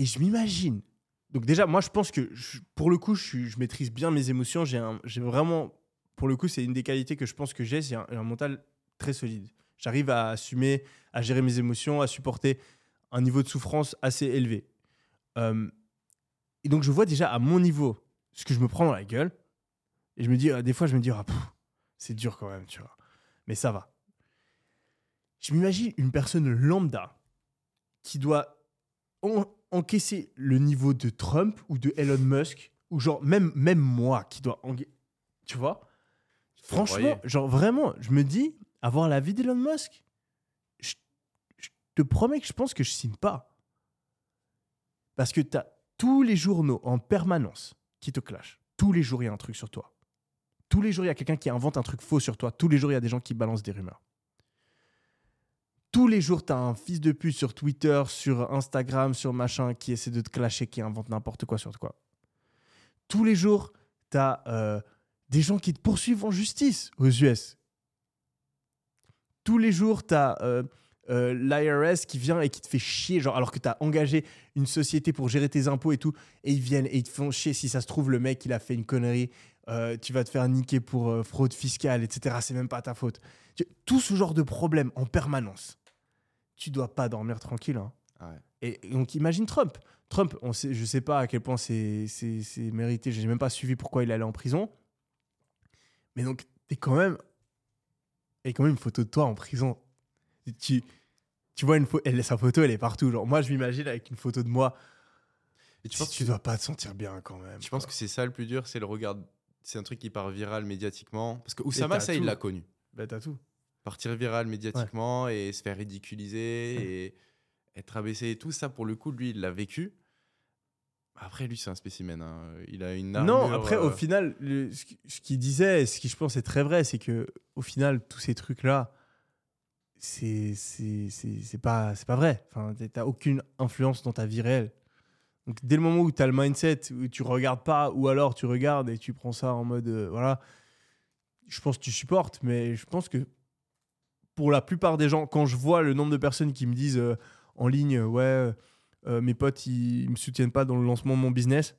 Et je m'imagine. Donc déjà, moi, je pense que, pour le coup, je, maîtrise bien mes émotions. J'ai vraiment... Pour le coup, c'est une des qualités que je pense que j'ai, c'est un, mental très solide. J'arrive à assumer, à gérer mes émotions, à supporter un niveau de souffrance assez élevé. Euh, et donc, je vois déjà à mon niveau ce que je me prends dans la gueule. Et je me dis, euh, des fois, je me dis, ah, c'est dur quand même, tu vois. Mais ça va. Je m'imagine une personne lambda qui doit encaisser le niveau de Trump ou de Elon Musk, ou genre même, même moi qui dois... Tu vois? Franchement, genre vraiment, je me dis, avoir la vie d'Elon Musk, je, je te promets que je pense que je signe pas. Parce que tu as tous les journaux en permanence qui te clashent. Tous les jours, il y a un truc sur toi. Tous les jours, il y a quelqu'un qui invente un truc faux sur toi. Tous les jours, il y a des gens qui balancent des rumeurs. Tous les jours, tu as un fils de pute sur Twitter, sur Instagram, sur machin, qui essaie de te clasher, qui invente n'importe quoi sur toi. Tous les jours, tu as des gens qui te poursuivent en justice aux US. Tous les jours, tu as l'IRS qui vient et qui te fait chier, genre, alors que tu as engagé une société pour gérer tes impôts et tout, et ils viennent et ils te font chier. Si ça se trouve, le mec, il a fait une connerie, euh, tu vas te faire niquer pour euh, fraude fiscale, etc. C'est même pas ta faute. Tout ce genre de problème en permanence. Tu dois pas dormir tranquille. hein. Ah ouais. Et donc imagine Trump. Trump, on sait, je sais pas à quel point c'est mérité. J'ai même pas suivi pourquoi il allait en prison. Mais donc t'es quand même, et quand même une photo de toi en prison. Tu, tu vois une photo, elle, sa photo, elle est partout. Genre moi, je m'imagine avec une photo de moi. Et tu Tu, penses tu que- dois pas te sentir bien quand même. Je pense quoi. que c'est ça le plus dur, c'est le regard. C'est un truc qui part viral médiatiquement? Parce que Oussama, ça, il l'a connu. bah t'as tout. Partir viral médiatiquement et se faire ridiculiser et être abaissé et tout ça, pour le coup, lui, il l'a vécu. Après, lui, c'est un spécimen. hein. Il a une armure. non, après, au euh, final, le- ce qui- ce qu'il disait, ce qui je pense est très vrai, c'est que au final, tous ces trucs-là, c'est c'est- c'est- pas, c'est pas vrai. Enfin, t'as aucune influence dans ta vie réelle. Donc, dès le moment où tu as le mindset, où tu regardes pas, ou alors tu regardes et tu prends ça en mode, euh, voilà, je pense que tu supportes, mais je pense que pour la plupart des gens, quand je vois le nombre de personnes qui me disent euh, en ligne, euh, ouais, euh, mes potes, ils, ils me soutiennent pas dans le lancement de mon business,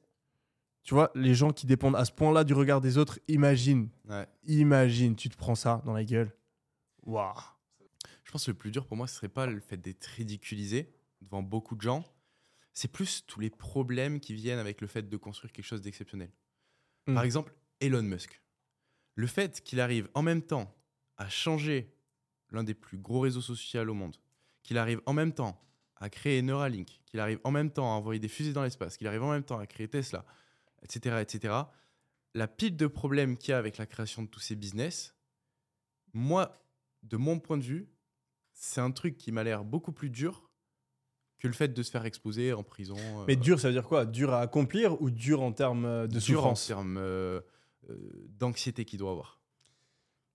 tu vois, les gens qui dépendent à ce point-là du regard des autres, imagine, ouais. imagine, tu te prends ça dans la gueule. Waouh. Je pense que le plus dur pour moi, ce serait pas le fait d'être ridiculisé devant beaucoup de gens. C'est plus tous les problèmes qui viennent avec le fait de construire quelque chose d'exceptionnel. Mm. Par exemple, Elon Musk. Le fait qu'il arrive en même temps à changer l'un des plus gros réseaux sociaux au monde, qu'il arrive en même temps à créer Neuralink, qu'il arrive en même temps à envoyer des fusées dans l'espace, qu'il arrive en même temps à créer Tesla, etc., etc. La pile de problèmes qu'il y a avec la création de tous ces business, moi, de mon point de vue, c'est un truc qui m'a l'air beaucoup plus dur que le fait de se faire exposer en prison. euh, Mais dur, ça veut dire quoi? Dur à accomplir ou dur en termes euh, de dur en souffrance? termes euh, euh, d'anxiété qu'il doit avoir?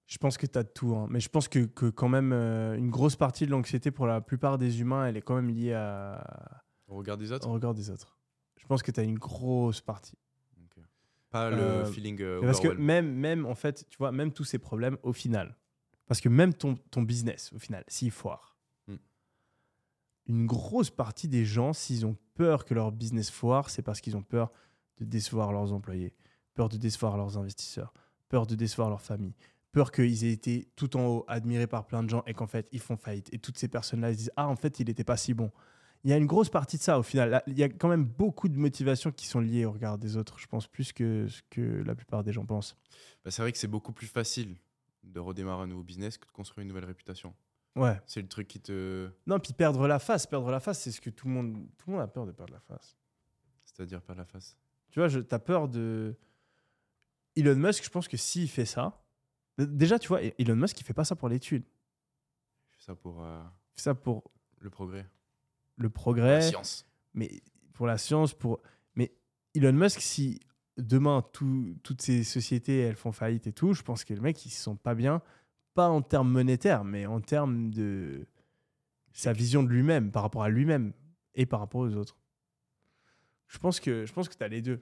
Je pense que tu as tout. hein. Mais je pense que, que quand même, euh, une grosse partie de l'anxiété pour la plupart des humains, elle est quand même liée à... Au regard des autres au regard des autres. Je pense que tu as une grosse partie. Pas Euh, le feeling euh, Parce que même, même, en fait, tu vois, même tous ces problèmes, au final, parce que même ton, ton business, au final, s'il foire, Hmm. une grosse partie des gens, s'ils ont peur que leur business foire, c'est parce qu'ils ont peur de décevoir leurs employés, peur de décevoir leurs investisseurs, peur de décevoir leur famille, peur qu'ils aient été tout en haut admirés par plein de gens et qu'en fait, ils font faillite. Et toutes ces personnes-là, ils disent Ah, en fait, il n'était pas si bon. Il y a une grosse partie de ça au final. Il y a quand même beaucoup de motivations qui sont liées au regard des autres, je pense, plus que ce que la plupart des gens pensent. Bah, c'est vrai que c'est beaucoup plus facile de redémarrer un nouveau business que de construire une nouvelle réputation. Ouais. C'est le truc qui te. Non, puis perdre la face, perdre la face, c'est ce que tout le monde, tout le monde a peur de perdre la face. C'est-à-dire pas la face. Tu vois, je- t'as peur de Elon Musk. Je pense que s'il fait ça, déjà, tu vois, Elon Musk, il fait pas ça pour l'étude. Je fais ça pour euh, Il fait ça pour le progrès. le La progrès, science. mais pour la science, pour. Mais Elon Musk, si demain tout- toutes ces sociétés elles font faillite et tout, je pense que le mec, il se sent pas bien, pas en termes monétaires, mais en termes de sa vision de lui-même, par rapport à lui-même et par rapport aux autres. Je pense que je pense que tu as les deux.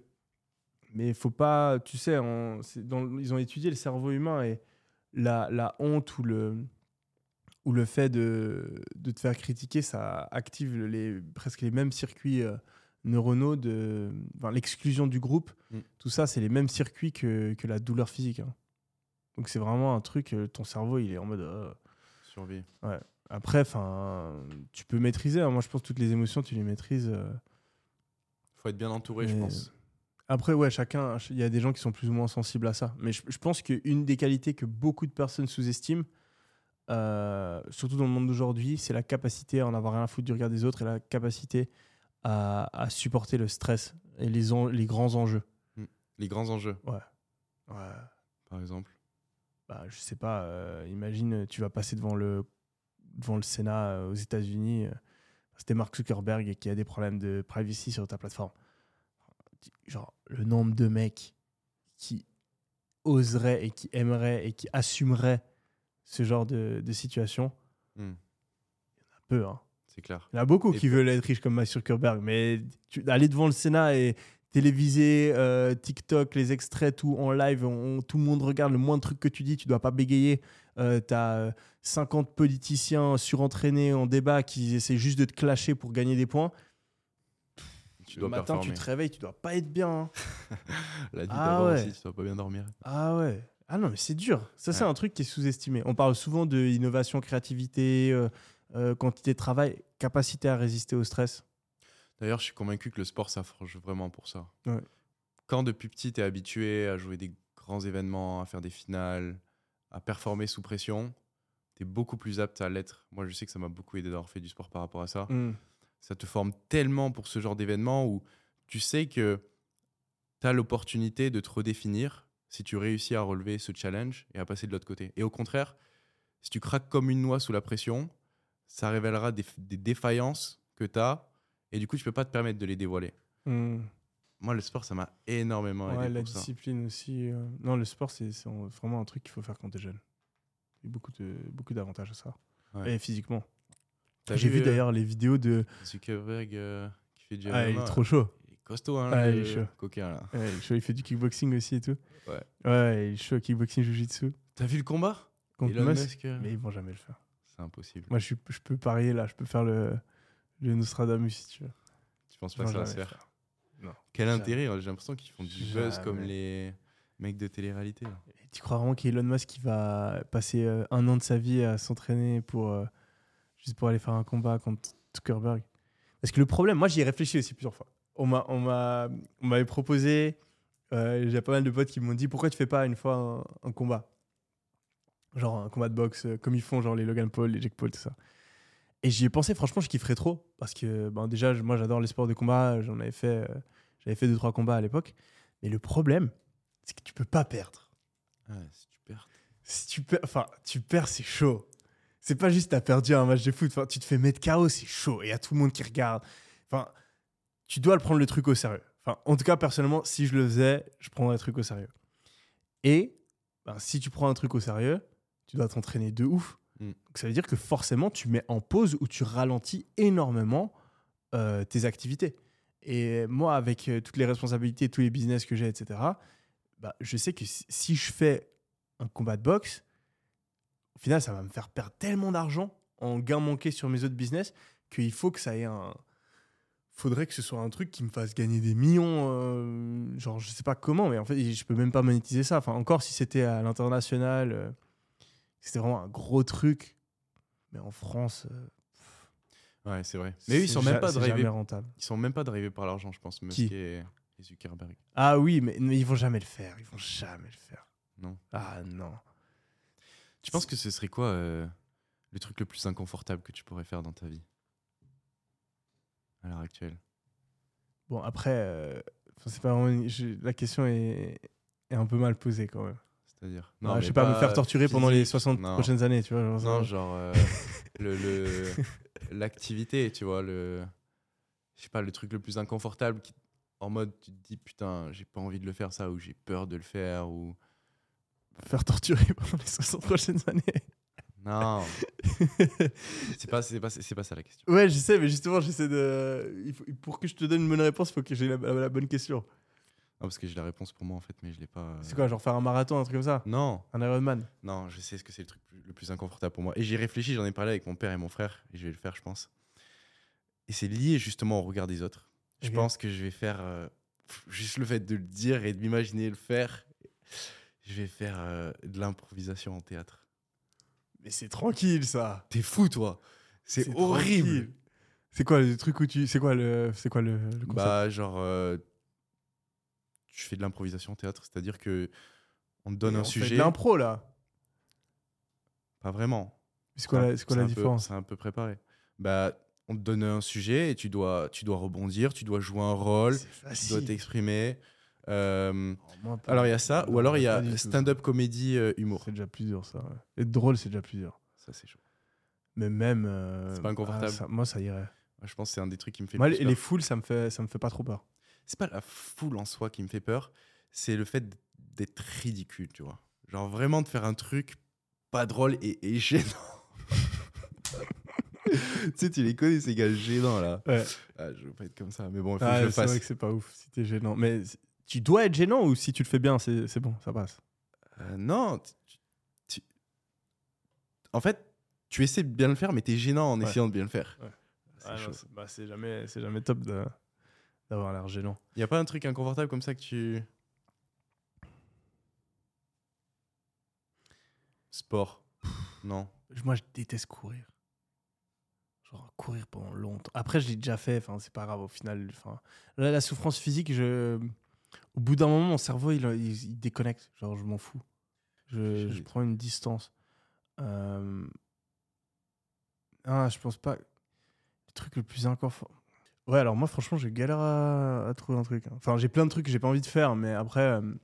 Mais il faut pas, tu sais, dans- ils ont étudié le cerveau humain et la, la honte ou le, ou le fait de, de te faire critiquer, ça active les, presque les mêmes circuits euh, neuronaux de enfin, l'exclusion du groupe. Mm. Tout ça, c'est les mêmes circuits que, que la douleur physique. hein. Donc c'est vraiment un truc, euh, ton cerveau, il est en mode... euh, Survie. Après, enfin, tu peux maîtriser. hein. Moi, je pense que toutes les émotions, tu les maîtrises. euh. Faut être bien entouré, je pense. Après, ouais, chacun, il y a des gens qui sont plus ou moins sensibles à ça. Mais je, je pense qu'une des qualités que beaucoup de personnes sous-estiment, euh, surtout dans le monde d'aujourd'hui, c'est la capacité à en avoir rien à foutre du regard des autres et la capacité à, à supporter le stress et les, en- les grands enjeux Les grands enjeux, Ouais. par exemple. Bah, je sais pas, euh, imagine, tu vas passer devant le, devant le Sénat euh, aux États-Unis. C'était Mark Zuckerberg qui a des problèmes de privacy sur ta plateforme. Genre, le nombre de mecs qui oseraient et qui aimeraient et qui assumeraient ce genre de, de situation, Hmm, peu. Hein. c'est clair. Il y en a beaucoup Et qui veulent être riches comme Mark Zuckerberg, mais tu, aller devant le Sénat et téléviser, euh, TikTok, les extraits, tout en live, on- tout le monde regarde le moindre truc que tu dis, tu dois pas bégayer. Euh, T'as euh, 50 politiciens surentraînés en débat qui essaient juste de te clasher pour gagner des points. Tu le dois matin, performer. tu te réveilles, tu dois pas être bien. hein. *laughs* La nuit Ah d'avant ouais. aussi, tu dois pas bien dormir. Ah ouais. Ah non, mais c'est dur. Ça, c'est Ouais. un truc qui est sous-estimé. On parle souvent de innovation, créativité, euh, euh, quantité de travail, capacité à résister au stress. D'ailleurs, je suis convaincu que le sport, ça forge vraiment pour ça. Ouais. Quand depuis petit, tu es habitué à jouer des grands événements, à faire des finales, à performer sous pression, tu es beaucoup plus apte à l'être. Moi, je sais que ça m'a beaucoup aidé d'avoir fait du sport par rapport à ça. Mm. Ça te forme tellement pour ce genre d'événement où tu sais que tu as l'opportunité de te redéfinir si tu réussis à relever ce challenge et à passer de l'autre côté. Et au contraire, si tu craques comme une noix sous la pression, ça révélera des, des défaillances que tu as et du coup, tu peux pas te permettre de les dévoiler. Mm. Moi, le sport, ça m'a énormément aidé Ouais, la pour ça. discipline aussi. euh, Non, le sport, c'est vraiment un truc qu'il faut faire quand t'es jeune. Il y a beaucoup d'avantages à ça. Ouais. Et physiquement. J'ai vu euh, d'ailleurs les vidéos de. Zuckerberg euh, qui fait du Ah, il est trop chaud. Il est costaud, hein, Ah, le il est chaud. coquin, là. Ouais, il est chaud. Il fait du kickboxing aussi et tout. Ouais. Ouais, il est chaud. Kickboxing, jiu-jitsu. T'as vu le combat? Contre Elon Musk? Euh, Mais ils vont jamais le faire. C'est impossible. Moi, je, peux parier là. Je peux faire le, le Nostradamus si tu veux. Tu penses pas que ça va se faire? faire. Quel Jamais. intérêt hein, J'ai l'impression qu'ils font du buzz comme les mecs de télé-réalité. là. Et tu crois vraiment qu'Elon Musk il va passer euh, un an de sa vie à s'entraîner pour euh, juste pour aller faire un combat contre Zuckerberg Parce que le problème, moi j'y ai réfléchi aussi plusieurs fois. On m'a on m'a on m'avait proposé, euh, j'ai pas mal de potes qui m'ont dit pourquoi tu fais pas une fois un, un combat, genre un combat de boxe euh, comme ils font genre les Logan Paul, les Jake Paul tout ça. Et j'y ai pensé franchement je kifferais trop parce que ben déjà moi j'adore les sports de combat, j'en avais fait euh, j'avais fait deux trois combats à l'époque. Mais le problème c'est que tu peux pas perdre Ouais, c'est super. si tu perds, enfin, tu perds, c'est chaud. C'est pas juste t'as perdu un match de foot. Enfin, tu te fais mettre KO, c'est chaud. Et il y a tout le monde qui regarde. Enfin, tu dois le prendre le truc au sérieux. Enfin, en tout cas, personnellement, si je le faisais, je prendrais le truc au sérieux. Et ben, si tu prends un truc au sérieux, tu dois t'entraîner de ouf. Mm. Donc, ça veut dire que forcément, tu mets en pause ou tu ralentis énormément euh, tes activités. Et moi, avec euh, toutes les responsabilités, tous les business que j'ai, etc., bah, je sais que si, si je fais un combat de boxe, au final, ça va me faire perdre tellement d'argent en gain manqué sur mes autres business qu'il faut que ça ait un. Faudrait que ce soit un truc qui me fasse gagner des millions. euh, genre, je sais pas comment, mais en fait, je peux même pas monétiser ça. Enfin, encore si c'était à l'international, euh, c'était vraiment un gros truc. Mais en France, euh, Ouais, c'est vrai. Mais eux, ils sont même pas drivés. rentable. Ils sont même pas drivés par l'argent, je pense. Musk Qui et, et Zuckerberg. Ah oui, mais, mais ils vont jamais le faire. Ils vont jamais le faire. Non. Ah non. Tu penses que ce serait quoi euh, le truc le plus inconfortable que tu pourrais faire dans ta vie? À l'heure actuelle Bon, après, euh, c'est pas vraiment- je- la question est, est un peu mal posée quand même. C'est-à-dire? Ouais, je sais pas, me faire torturer pendant les physique, 60 non. prochaines années, tu vois. genre. Non, genre euh, *laughs* le le- l'activité, tu vois, le je sais pas, le truc le plus inconfortable qui en mode tu te dis putain, j'ai pas envie de le faire ça ou j'ai peur de le faire ou Faire torturer *laughs* pendant les 60 prochaines années. non. *laughs* c'est pas pas pas ça la question. ouais, je sais, mais justement, j'essaie de. il faut- pour que je te donne une bonne réponse, il faut que j'ai la, bonne question. Non, parce que j'ai la réponse pour moi en fait, mais je l'ai pas. euh, C'est quoi, genre faire un marathon, un truc comme ça? Non, Un Ironman? Non, je sais ce que c'est le truc le plus inconfortable pour moi. Et j'ai réfléchi, j'en ai parlé avec mon père et mon frère, et je vais le faire, je pense. Et c'est lié justement au regard des autres. Je pense que je vais faire euh, juste le fait de le dire et de m'imaginer le faire. Je vais faire euh, de l'improvisation en théâtre. Mais c'est tranquille, ça. T'es fou, toi C'est horrible. tranquille. C'est quoi le truc où tu. C'est quoi le, c'est quoi le, le concept? Bah, genre, euh, tu fais de l'improvisation en théâtre, c'est-à-dire que on te donne Mais un on fait sujet. de l'impro, là. Pas vraiment. C'est quoi, la, c'est quoi la différence? C'est un peu préparé. Bah, on te donne un sujet et tu dois, tu dois rebondir, tu dois jouer un rôle, tu dois t'exprimer. Euh, Oh, alors il y a ça, ou alors il y a stand-up comédie euh, humour. C'est déjà plus dur, ça. ouais. Être drôle, c'est déjà plus dur. Ça c'est chaud. Mais même. euh, C'est pas inconfortable. ah, ça- moi, ça irait. Je pense que c'est un des trucs qui me fait Moi, le les, plus peur. les foules, ça me, fait, ça me fait pas trop peur. C'est pas la foule en soi qui me fait peur, c'est le fait d'être ridicule, tu vois. Genre vraiment de faire un truc pas drôle et, et gênant. *laughs* tu sais, tu les connais ces gars gênants là. Ouais. Ah, je veux pas être comme ça, mais bon, il faut Ah, que je le c'est vrai fasse. que c'est pas ouf si t'es gênant. Mais tu dois être gênant ou si tu le fais bien, c'est bon, ça passe? Euh, non, tu- tu- en fait, tu essaies de bien le faire, mais t'es gênant en Ouais. essayant de bien le faire. Ouais. C'est Ah, bah, jamais, jamais top d'avoir l'air gênant. Y a pas un truc inconfortable comme ça que tu. Sport. Non. Moi, je déteste courir. Genre courir pendant longtemps. Après, je l'ai déjà fait. Enfin, c'est pas grave au final. Enfin, la souffrance physique, je... au bout d'un moment, mon cerveau, il, il- il déconnecte. Genre, je m'en fous. Je, prends une distance. Euh, Ah, je pense pas. Le truc le plus inconfortable. Ouais, alors moi, franchement, j'ai galère à, à trouver un truc. hein. Enfin, j'ai plein de trucs que j'ai pas envie de faire, mais après, euh,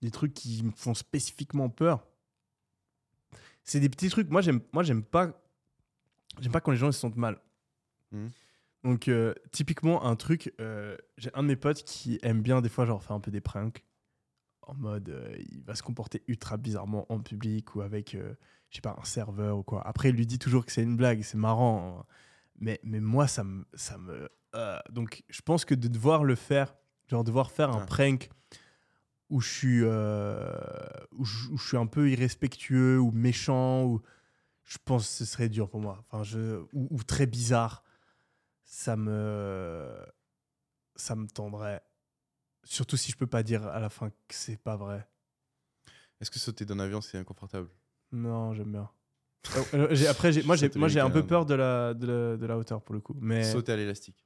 des trucs qui me font spécifiquement peur. C'est des petits trucs. Moi, j'aime, moi, j'aime pas, j'aime pas quand les gens ils se sentent mal. Mhm. Donc, euh, typiquement, un truc, euh, j'ai un de mes potes qui aime bien des fois, genre, faire un peu des pranks. En mode, euh, il va se comporter ultra bizarrement en public ou avec, je sais pas, un serveur ou quoi. Après, il lui dit toujours que c'est une blague, c'est marrant. hein. Mais, mais moi, ça me. Ça me donc, je pense que de devoir le faire, genre devoir faire un prank où je suis, où je, où je suis un peu irrespectueux ou méchant, ou je pense que ce serait dur pour moi. Enfin, je, ou, ou très bizarre, ça me, ça me tendrait. Surtout si je peux pas dire à la fin que c'est pas vrai. Est-ce que sauter d'un avion c'est inconfortable? Non, j'aime bien. *laughs* Euh, euh, après, moi, j'ai, un peu peur de la, de la, de la hauteur pour le coup. Mais Sauter à l'élastique.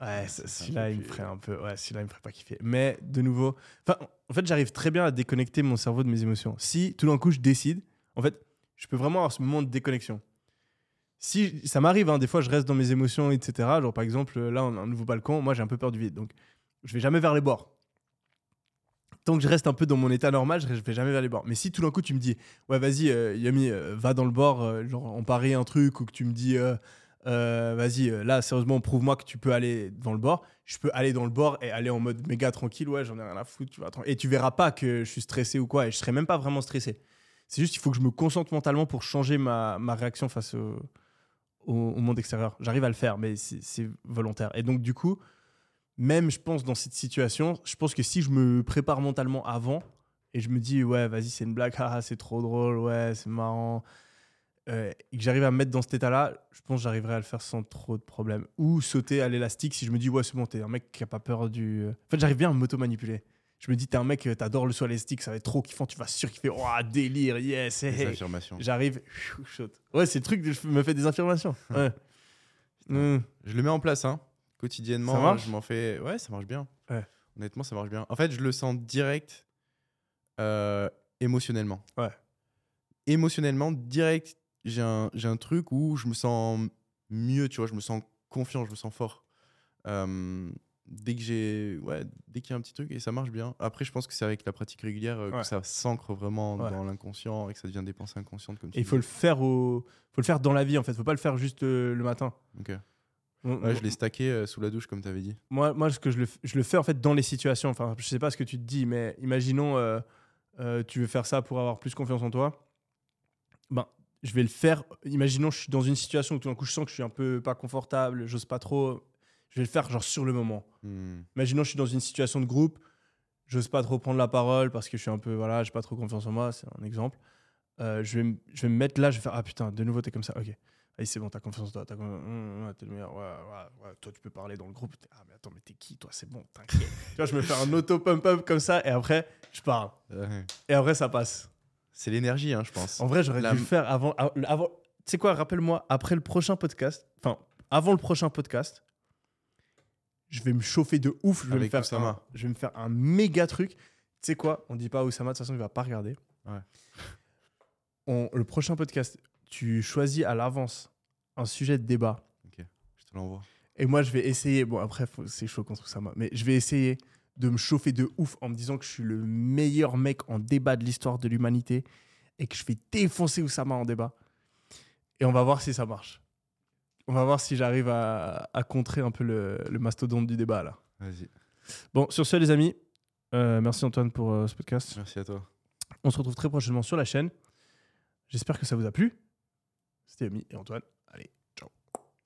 Ouais, celui-là, il me ferait un peu. Ouais, celui-là, il me ferait pas kiffer. Mais de nouveau, en fait, j'arrive très bien à déconnecter mon cerveau de mes émotions. Si tout d'un coup, je décide, en fait, je peux vraiment avoir ce moment de déconnexion. Si ça m'arrive, hein, des fois, je reste dans mes émotions, etc. Genre, par exemple, là, on a un nouveau balcon. Moi, j'ai un peu peur du vide, donc je vais jamais vers les bords. Tant que je reste un peu dans mon état normal, je vais jamais vers les bords. Mais si tout d'un coup, tu me dis, ouais, vas-y, euh, Yami, euh, va dans le bord, euh, on parie un truc, ou que tu me dis, vas-y, là, sérieusement, prouve-moi que tu peux aller dans le bord. Je peux aller dans le bord et aller en mode méga tranquille. Ouais, j'en ai rien à foutre. Tu et tu verras pas que je suis stressé ou quoi. Et je serai même pas vraiment stressé. C'est juste qu'il faut que je me concentre mentalement pour changer ma, ma réaction face au, au, monde extérieur. J'arrive à le faire, mais c'est volontaire. Et donc, du coup, même, je pense, dans cette situation, je pense que si je me prépare mentalement avant et je me dis, ouais, vas-y, c'est une blague, haha, *laughs* c'est trop drôle, ouais, c'est marrant, euh, et que j'arrive à me mettre dans cet état-là, je pense que j'arriverai à le faire sans trop de problèmes. Ou sauter à l'élastique si je me dis, ouais, c'est bon, t'es un mec qui a pas peur du. En fait, j'arrive bien à m'auto-manipuler. Je me dis, t'es un mec, euh, t'adores le l'élastique, ça va être trop kiffant, tu vas surkiffer, oh, délire, yes, hey, Des hey. affirmations. J'arrive. Ouais, c'est le truc, je me fais des affirmations. *laughs* Ouais. Mm. Je le mets en place, hein. Quotidiennement, Ça marche je m'en fais. Ouais, ça marche bien. Ouais. Honnêtement, ça marche bien. En fait, je le sens direct euh, émotionnellement. Ouais. Émotionnellement, direct, j'ai un, j'ai un truc où je me sens mieux, tu vois, je me sens confiant, je me sens fort. Euh, dès que j'ai. Ouais, dès qu'il y a un petit truc et ça marche bien. Après, je pense que c'est avec la pratique régulière euh, Ouais. que ça s'ancre vraiment Ouais. dans l'inconscient et que ça devient des pensées inconscientes comme Et il faut le faire au, faut le faire dans la vie en fait. Faut pas le faire juste euh, le matin. Ok. On- Ouais, je l'ai stacké euh, sous la douche, comme tu avais dit. Moi, moi, ce que je le, je le fais en fait dans les situations. Enfin, je sais pas ce que tu te dis, mais imaginons, tu veux faire ça pour avoir plus confiance en toi. Ben, je vais le faire. Imaginons, je suis dans une situation où tout d'un coup, je sens que je suis un peu pas confortable, j'ose pas trop. Je vais le faire genre sur le moment. Hmm. Imaginons, je suis dans une situation de groupe, j'ose pas trop prendre la parole parce que je suis un peu, voilà, j'ai pas trop confiance en moi, c'est un exemple. Euh, je, vais me- je vais me mettre là, je vais faire, ah putain, de nouveau, t'es comme ça, ok. Allez, c'est bon, t'as confiance en toi, t'as ouais, t'es le meilleur, ouais, ouais, ouais, toi, tu peux parler dans le groupe. Ah, mais attends, mais t'es qui, toi, c'est bon, t'inquiète. *laughs* tu vois, je me fais un auto-pump-up comme ça, et après, je parle. Et après, ça passe. C'est l'énergie, hein, je pense. En vrai, j'aurais La- dû le faire avant. avant tu sais quoi, rappelle-moi, après le prochain podcast, enfin, avant le prochain podcast, je vais me chauffer de ouf. Je vais, me faire, un, je vais me faire un méga truc. Tu sais quoi, on dit pas à Oussama, de toute façon, il va pas regarder. Ouais. On, le prochain podcast, tu choisis à l'avance un sujet de débat. Ok. l'envoie. Et moi, je vais essayer. Bon, après, c'est chaud contre Oussama. Mais je vais essayer de me chauffer de ouf en me disant que je suis le meilleur mec en débat de l'histoire de l'humanité et que je vais défoncer Oussama en débat. Et on va voir si ça marche. On va voir si j'arrive à, à contrer un peu le, le mastodonte du débat là. Vas-y. Bon, sur ce, les amis, euh, merci Antoine pour euh, ce podcast. Merci à toi. On se retrouve très prochainement sur la chaîne. J'espère que ça vous a plu. C'était Ami et Antoine.